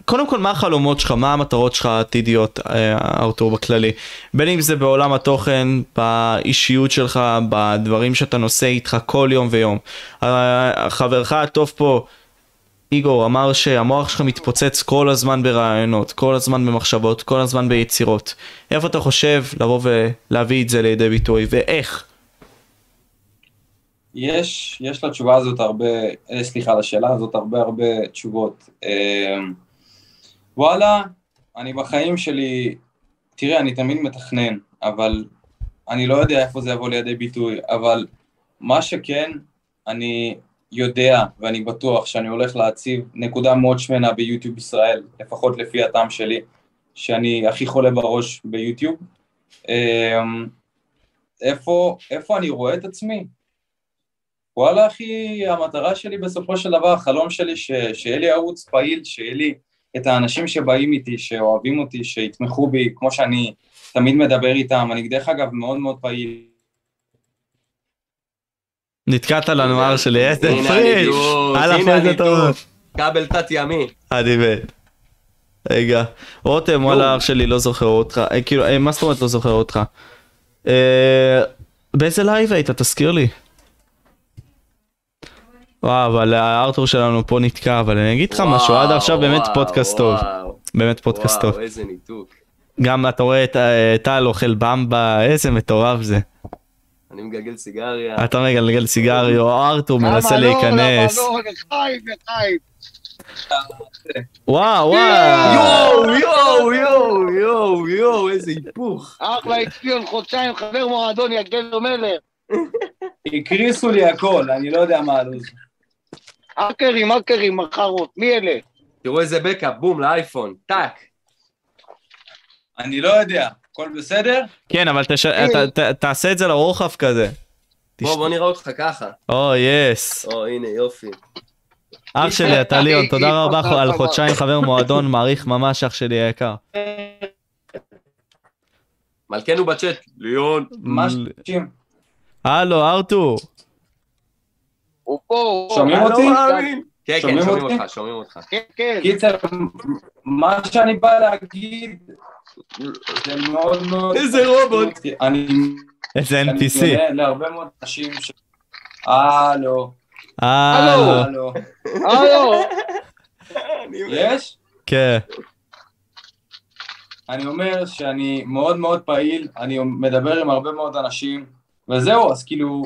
קודם כל, מה החלומות שלך, מה המטרות שלך העתידיות, אה, ארתור, בכללי? בין אם זה בעולם התוכן, באישיות שלך, בדברים שאתה נושא איתך כל יום ויום. חברך הטוב פה, איגור, אמר שהמוח שלך מתפוצץ כל הזמן ברעיונות, כל הזמן במחשבות, כל הזמן ביצירות. איפה אתה חושב לבוא ולהביא את זה לידי ביטוי, ואיך? יש, יש לתשובה הזאת הרבה, אה, סליחה, לשאלה הזאת הרבה הרבה תשובות. וואלה, אני בחיים שלי, תראה, אני תמיד מתכנן, אבל אני לא יודע איפה זה יבוא לידי ביטוי, אבל מה שכן, אני יודע ואני בטוח שאני הולך להציב נקודה מאוד שמנה ביוטיוב ישראל, לפחות לפי הטעם שלי, שאני הכי חולה בראש ביוטיוב. אמ, איפה, איפה אני רואה את עצמי? וואלה אחי, המטרה שלי בסופו של דבר, החלום שלי ש, שיהיה לי ערוץ פעיל, שיהיה לי את האנשים שבאים איתי, שאוהבים אותי, שיתמכו בי, כמו שאני תמיד מדבר איתם, אני דרך אגב מאוד מאוד פעיל. נתקעת לנו הר שלי, איזה פריש, הלאה איזה טוב. כבל תת ימי. אני מת. רגע, רותם וואלה הר שלי לא זוכר אותך, אה, כאילו, אה, מה זאת אומרת לא זוכר אותך? אה, באיזה לייב היית, תזכיר לי. וואו, אבל הארתור שלנו פה נתקע, אבל אני אגיד לך משהו, עד עכשיו באמת פודקאסט טוב. באמת פודקאסט טוב. וואו, איזה ניתוק. גם אתה רואה את טל אוכל במבה, איזה מטורף זה. אני מגלגל סיגריה. אתה מגלגל סיגריה, או ארתור מנסה להיכנס. למה לא, לחיים, לחיים. וואו וואו. יואו יואו יואו יואו יואו איזה היפוך. אחלה אצפיון חודשיים חבר מועדון יגדל מלך. הקריסו לי הכל, אני לא יודע מה הלו"ז. האקרים, האקרים, מחרות, מי אלה? תראו איזה בקאפ, בום, לאייפון, טאק. אני לא יודע, הכל בסדר? כן, אבל תש... ת, ת, תעשה את זה לרוחב כזה. בוא, בוא נראה אותך ככה. או, יס. או, הנה, יופי. אח שלי, אתה ליאון, תודה רבה על חודשיים חבר מועדון, מעריך ממש אח שלי היקר. מלכנו בצ'אט, ליאון. מה ששים? הלו, ארתור. הוא פה, הוא פה. שומעים הלו, אותי? מאמין. כן, כן, שומעים? אותך, שומעים אותך. כן, כן. קיצר, מה שאני בא להגיד, זה מאוד מאוד... איזה רובוט. אני איזה אני NPC. מודה להרבה מאוד אנשים ש... הלו. הלו. הלו, יש? כן. אני אומר שאני מאוד מאוד פעיל, אני מדבר עם הרבה מאוד אנשים, וזהו, אז כאילו,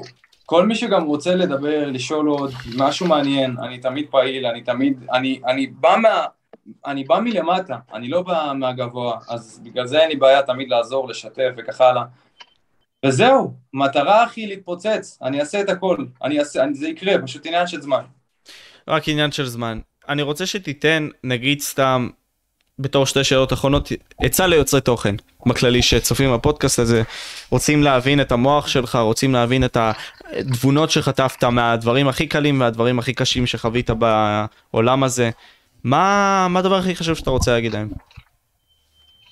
כל מי שגם רוצה לדבר, לשאול עוד משהו מעניין, אני תמיד פעיל, אני תמיד, אני, אני בא מה... אני בא מלמטה, אני לא בא מהגבוה, אז בגלל זה אין לי בעיה תמיד לעזור, לשתף וכך הלאה. וזהו, מטרה הכי להתפוצץ, אני אעשה את הכל, אני אעשה, אני, זה יקרה, פשוט עניין של זמן. רק עניין של זמן. אני רוצה שתיתן, נגיד סתם, בתור שתי שאלות אחרונות, עצה ליוצרי תוכן, בכללי, שצופים בפודקאסט הזה, רוצים להבין את המוח שלך, רוצים להבין את התבונות שחטפת מהדברים הכי קלים והדברים הכי קשים שחווית בעולם הזה. מה, מה הדבר הכי חשוב שאתה רוצה להגיד להם?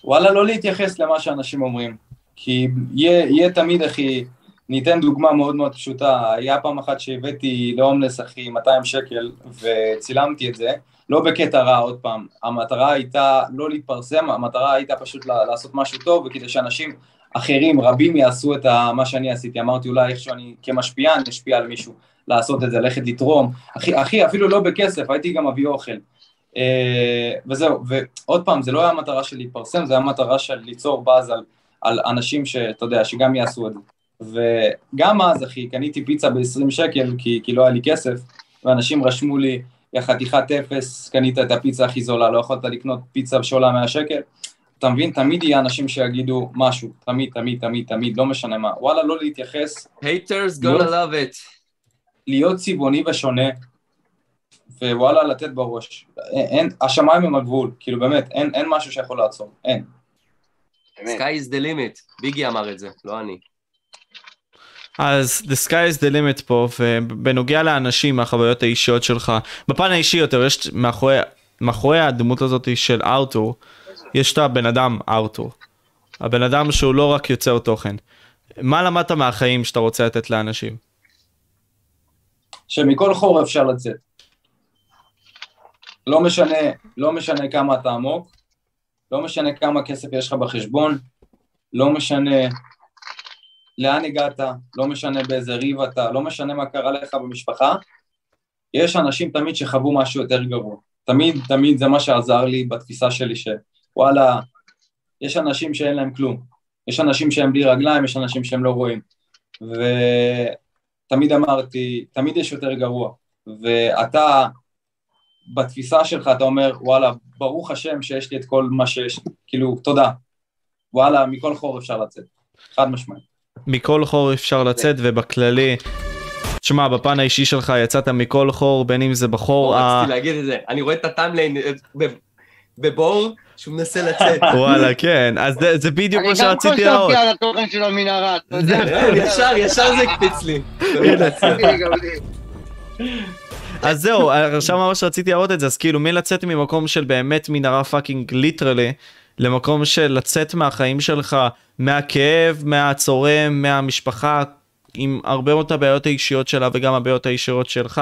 וואלה, לא להתייחס למה שאנשים אומרים, כי יהיה, יהיה תמיד, אחי, ניתן דוגמה מאוד מאוד פשוטה, היה פעם אחת שהבאתי להומלס, אחי, 200 שקל, וצילמתי את זה, לא בקטע רע, עוד פעם, המטרה הייתה לא להתפרסם, המטרה הייתה פשוט לעשות משהו טוב, וכדי שאנשים אחרים, רבים יעשו את מה שאני עשיתי, אמרתי אולי איכשהו אני כמשפיען אשפיע על מישהו לעשות את זה, ללכת לתרום, אחי, אחי, אפילו לא בכסף, הייתי גם מביא אוכל. אה, וזהו, ועוד פעם, זה לא היה המטרה של להתפרסם, זה היה המטרה של ליצור באז על, על אנשים שאתה יודע, שגם יעשו את זה. וגם אז, אחי, קניתי פיצה ב-20 שקל, כי, כי לא היה לי כסף, ואנשים רשמו לי, חתיכת אפס, קנית את הפיצה הכי זולה, לא יכולת לקנות פיצה שעולה 100 שקל. אתה מבין? תמיד יהיה אנשים שיגידו משהו, תמיד, תמיד, תמיד, תמיד, לא משנה מה. וואלה, לא להתייחס, haters gonna love it. להיות צבעוני ושונה, ווואלה, לתת בראש. אין, אין, השמיים הם הגבול, כאילו באמת, אין, אין משהו שיכול לעצור, אין. sky is the limit. ביגי אמר את זה, לא אני. אז the sky is the limit פה, ובנוגע לאנשים מהחוויות האישיות שלך, בפן האישי יותר, יש מאחורי, מאחורי הדמות הזאת של ארתור, יש את הבן אדם ארתור. הבן אדם שהוא לא רק יוצר תוכן. מה למדת מהחיים שאתה רוצה לתת לאנשים? שמכל חור אפשר לצאת. לא משנה, לא משנה כמה אתה עמוק, לא משנה כמה כסף יש לך בחשבון, לא משנה לאן הגעת, לא משנה באיזה ריב אתה, לא משנה מה קרה לך במשפחה, יש אנשים תמיד שחוו משהו יותר גרוע. תמיד, תמיד זה מה שעזר לי בתפיסה שלי, שוואלה, יש אנשים שאין להם כלום. יש אנשים שהם בלי רגליים, יש אנשים שהם לא רואים. ותמיד אמרתי, תמיד יש יותר גרוע. ואתה, בתפיסה שלך, אתה אומר, וואלה, ברוך השם שיש לי את כל מה שיש, כאילו, תודה. וואלה, מכל חור אפשר לצאת. חד משמעית. מכל חור אפשר לצאת ובכללי, תשמע בפן האישי שלך יצאת מכל חור בין אם זה בחור, ה- רציתי להגיד את זה. אני רואה את הטיימליין אה, ב- בבור שהוא מנסה לצאת. וואלה כן, אז זה, זה בדיוק אני מה גם שרציתי להראות. חשבתי על התוכן של המנהרה, אתה יודע. כן, ישר, ישר זה הקפיץ לי. גם לי. אז זהו, עכשיו ממש רציתי להראות את זה, אז כאילו מלצאת ממקום של באמת מנהרה fucking literally, למקום של לצאת מהחיים שלך, מהכאב, מהצורם, מהמשפחה, עם הרבה מאוד הבעיות האישיות שלה וגם הבעיות האישיות שלך.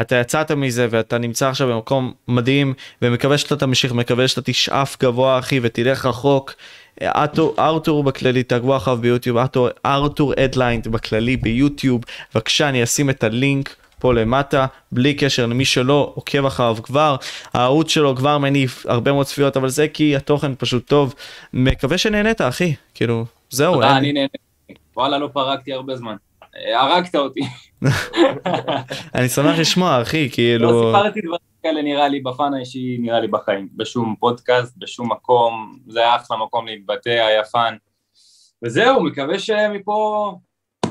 אתה יצאת מזה ואתה נמצא עכשיו במקום מדהים ומקווה שאתה תמשיך, מקווה שאתה תשאף גבוה אחי ותלך רחוק. ארתור, ארתור בכללי, תעקבו אחריו ביוטיוב, ארתור, ארתור אדלינד בכללי ביוטיוב, בבקשה אני אשים את הלינק פה למטה, בלי קשר למי שלא עוקב אחריו כבר, הערוץ שלו כבר מניף הרבה מאוד צפיות, אבל זה כי התוכן פשוט טוב, מקווה שנהנית אחי, כאילו, זהו, תודה, אני נהנה. וואלה, לא פרקתי הרבה זמן. הרגת אותי. אני שמח לשמוע אחי, לא כאילו, סיפרתי דברים כאלה נראה לי בפן האישי, נראה לי בחיים. בשום פודקאסט, בשום מקום, זה היה אחלה מקום להתבטא, היה fun. וזהו, מקווה שמפה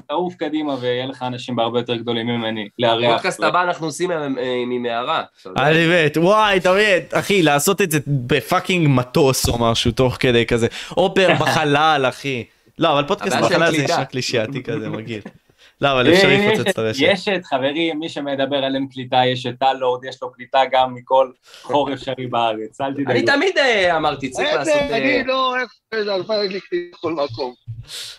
תעוף קדימה ויהיה לך אנשים בהרבה יותר גדולים ממני לארח. פודקאסט הבא אנחנו עושים עם- עם מערה. אתה יודע. אני מת, וואי, אתה מת, אחי, לעשות את זה בפאקינג מטוס או משהו תוך כדי כזה, או בחלל, אחי. לא, אבל פודקאסט בחלל זה. נשמע קלישאתי כזה, מגעיל. לא, אבל אפשר יש לפוצץ את- הרשת. יש את, חברים, מי שמדבר עליהם קליטה, יש את טלורד, יש לו קליטה גם מכל חור אפשרי בארץ, אל אני תדאגו. תמיד אה, אמרתי, צריך לעשות... אה, אני לא, אלפיים יש לי קליטה בכל מקום.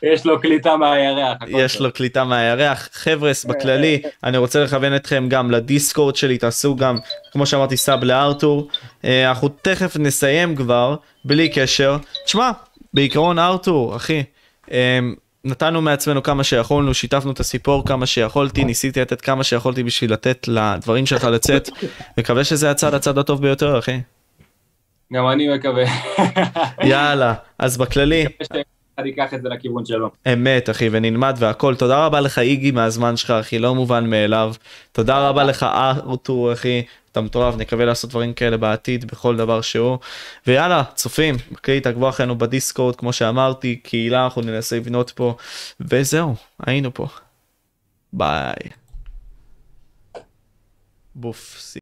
יש לו קליטה מהירח. יש. לו קליטה מהירח. חבר'ס, בכללי, אני רוצה לכוון אתכם גם לדיסקורד שלי, תעשו גם, כמו שאמרתי, סאב לארתור. אה, אנחנו תכף נסיים כבר, בלי קשר. תשמע, בעיקרון ארתור, אחי, אה, נתנו מעצמנו כמה שיכולנו, שיתפנו את הסיפור כמה שיכולתי, ניסיתי לתת כמה שיכולתי בשביל לתת לדברים שלך לצאת. מקווה שזה הצד הצד הטוב ביותר, אחי. גם אני מקווה. יאללה, אז בכללי, אני אקח את זה לכיוון שלו. אמת אחי ונלמד והכל תודה רבה לך איגי מהזמן שלך אחי לא מובן מאליו תודה רבה לך ארתור אחי אתה מטורף נקווה לעשות דברים כאלה בעתיד בכל דבר שהוא ויאללה צופים אוקיי תעקבו אחרינו בדיסקורד כמו שאמרתי קהילה אנחנו ננסה לבנות פה וזהו היינו פה ביי. בוף.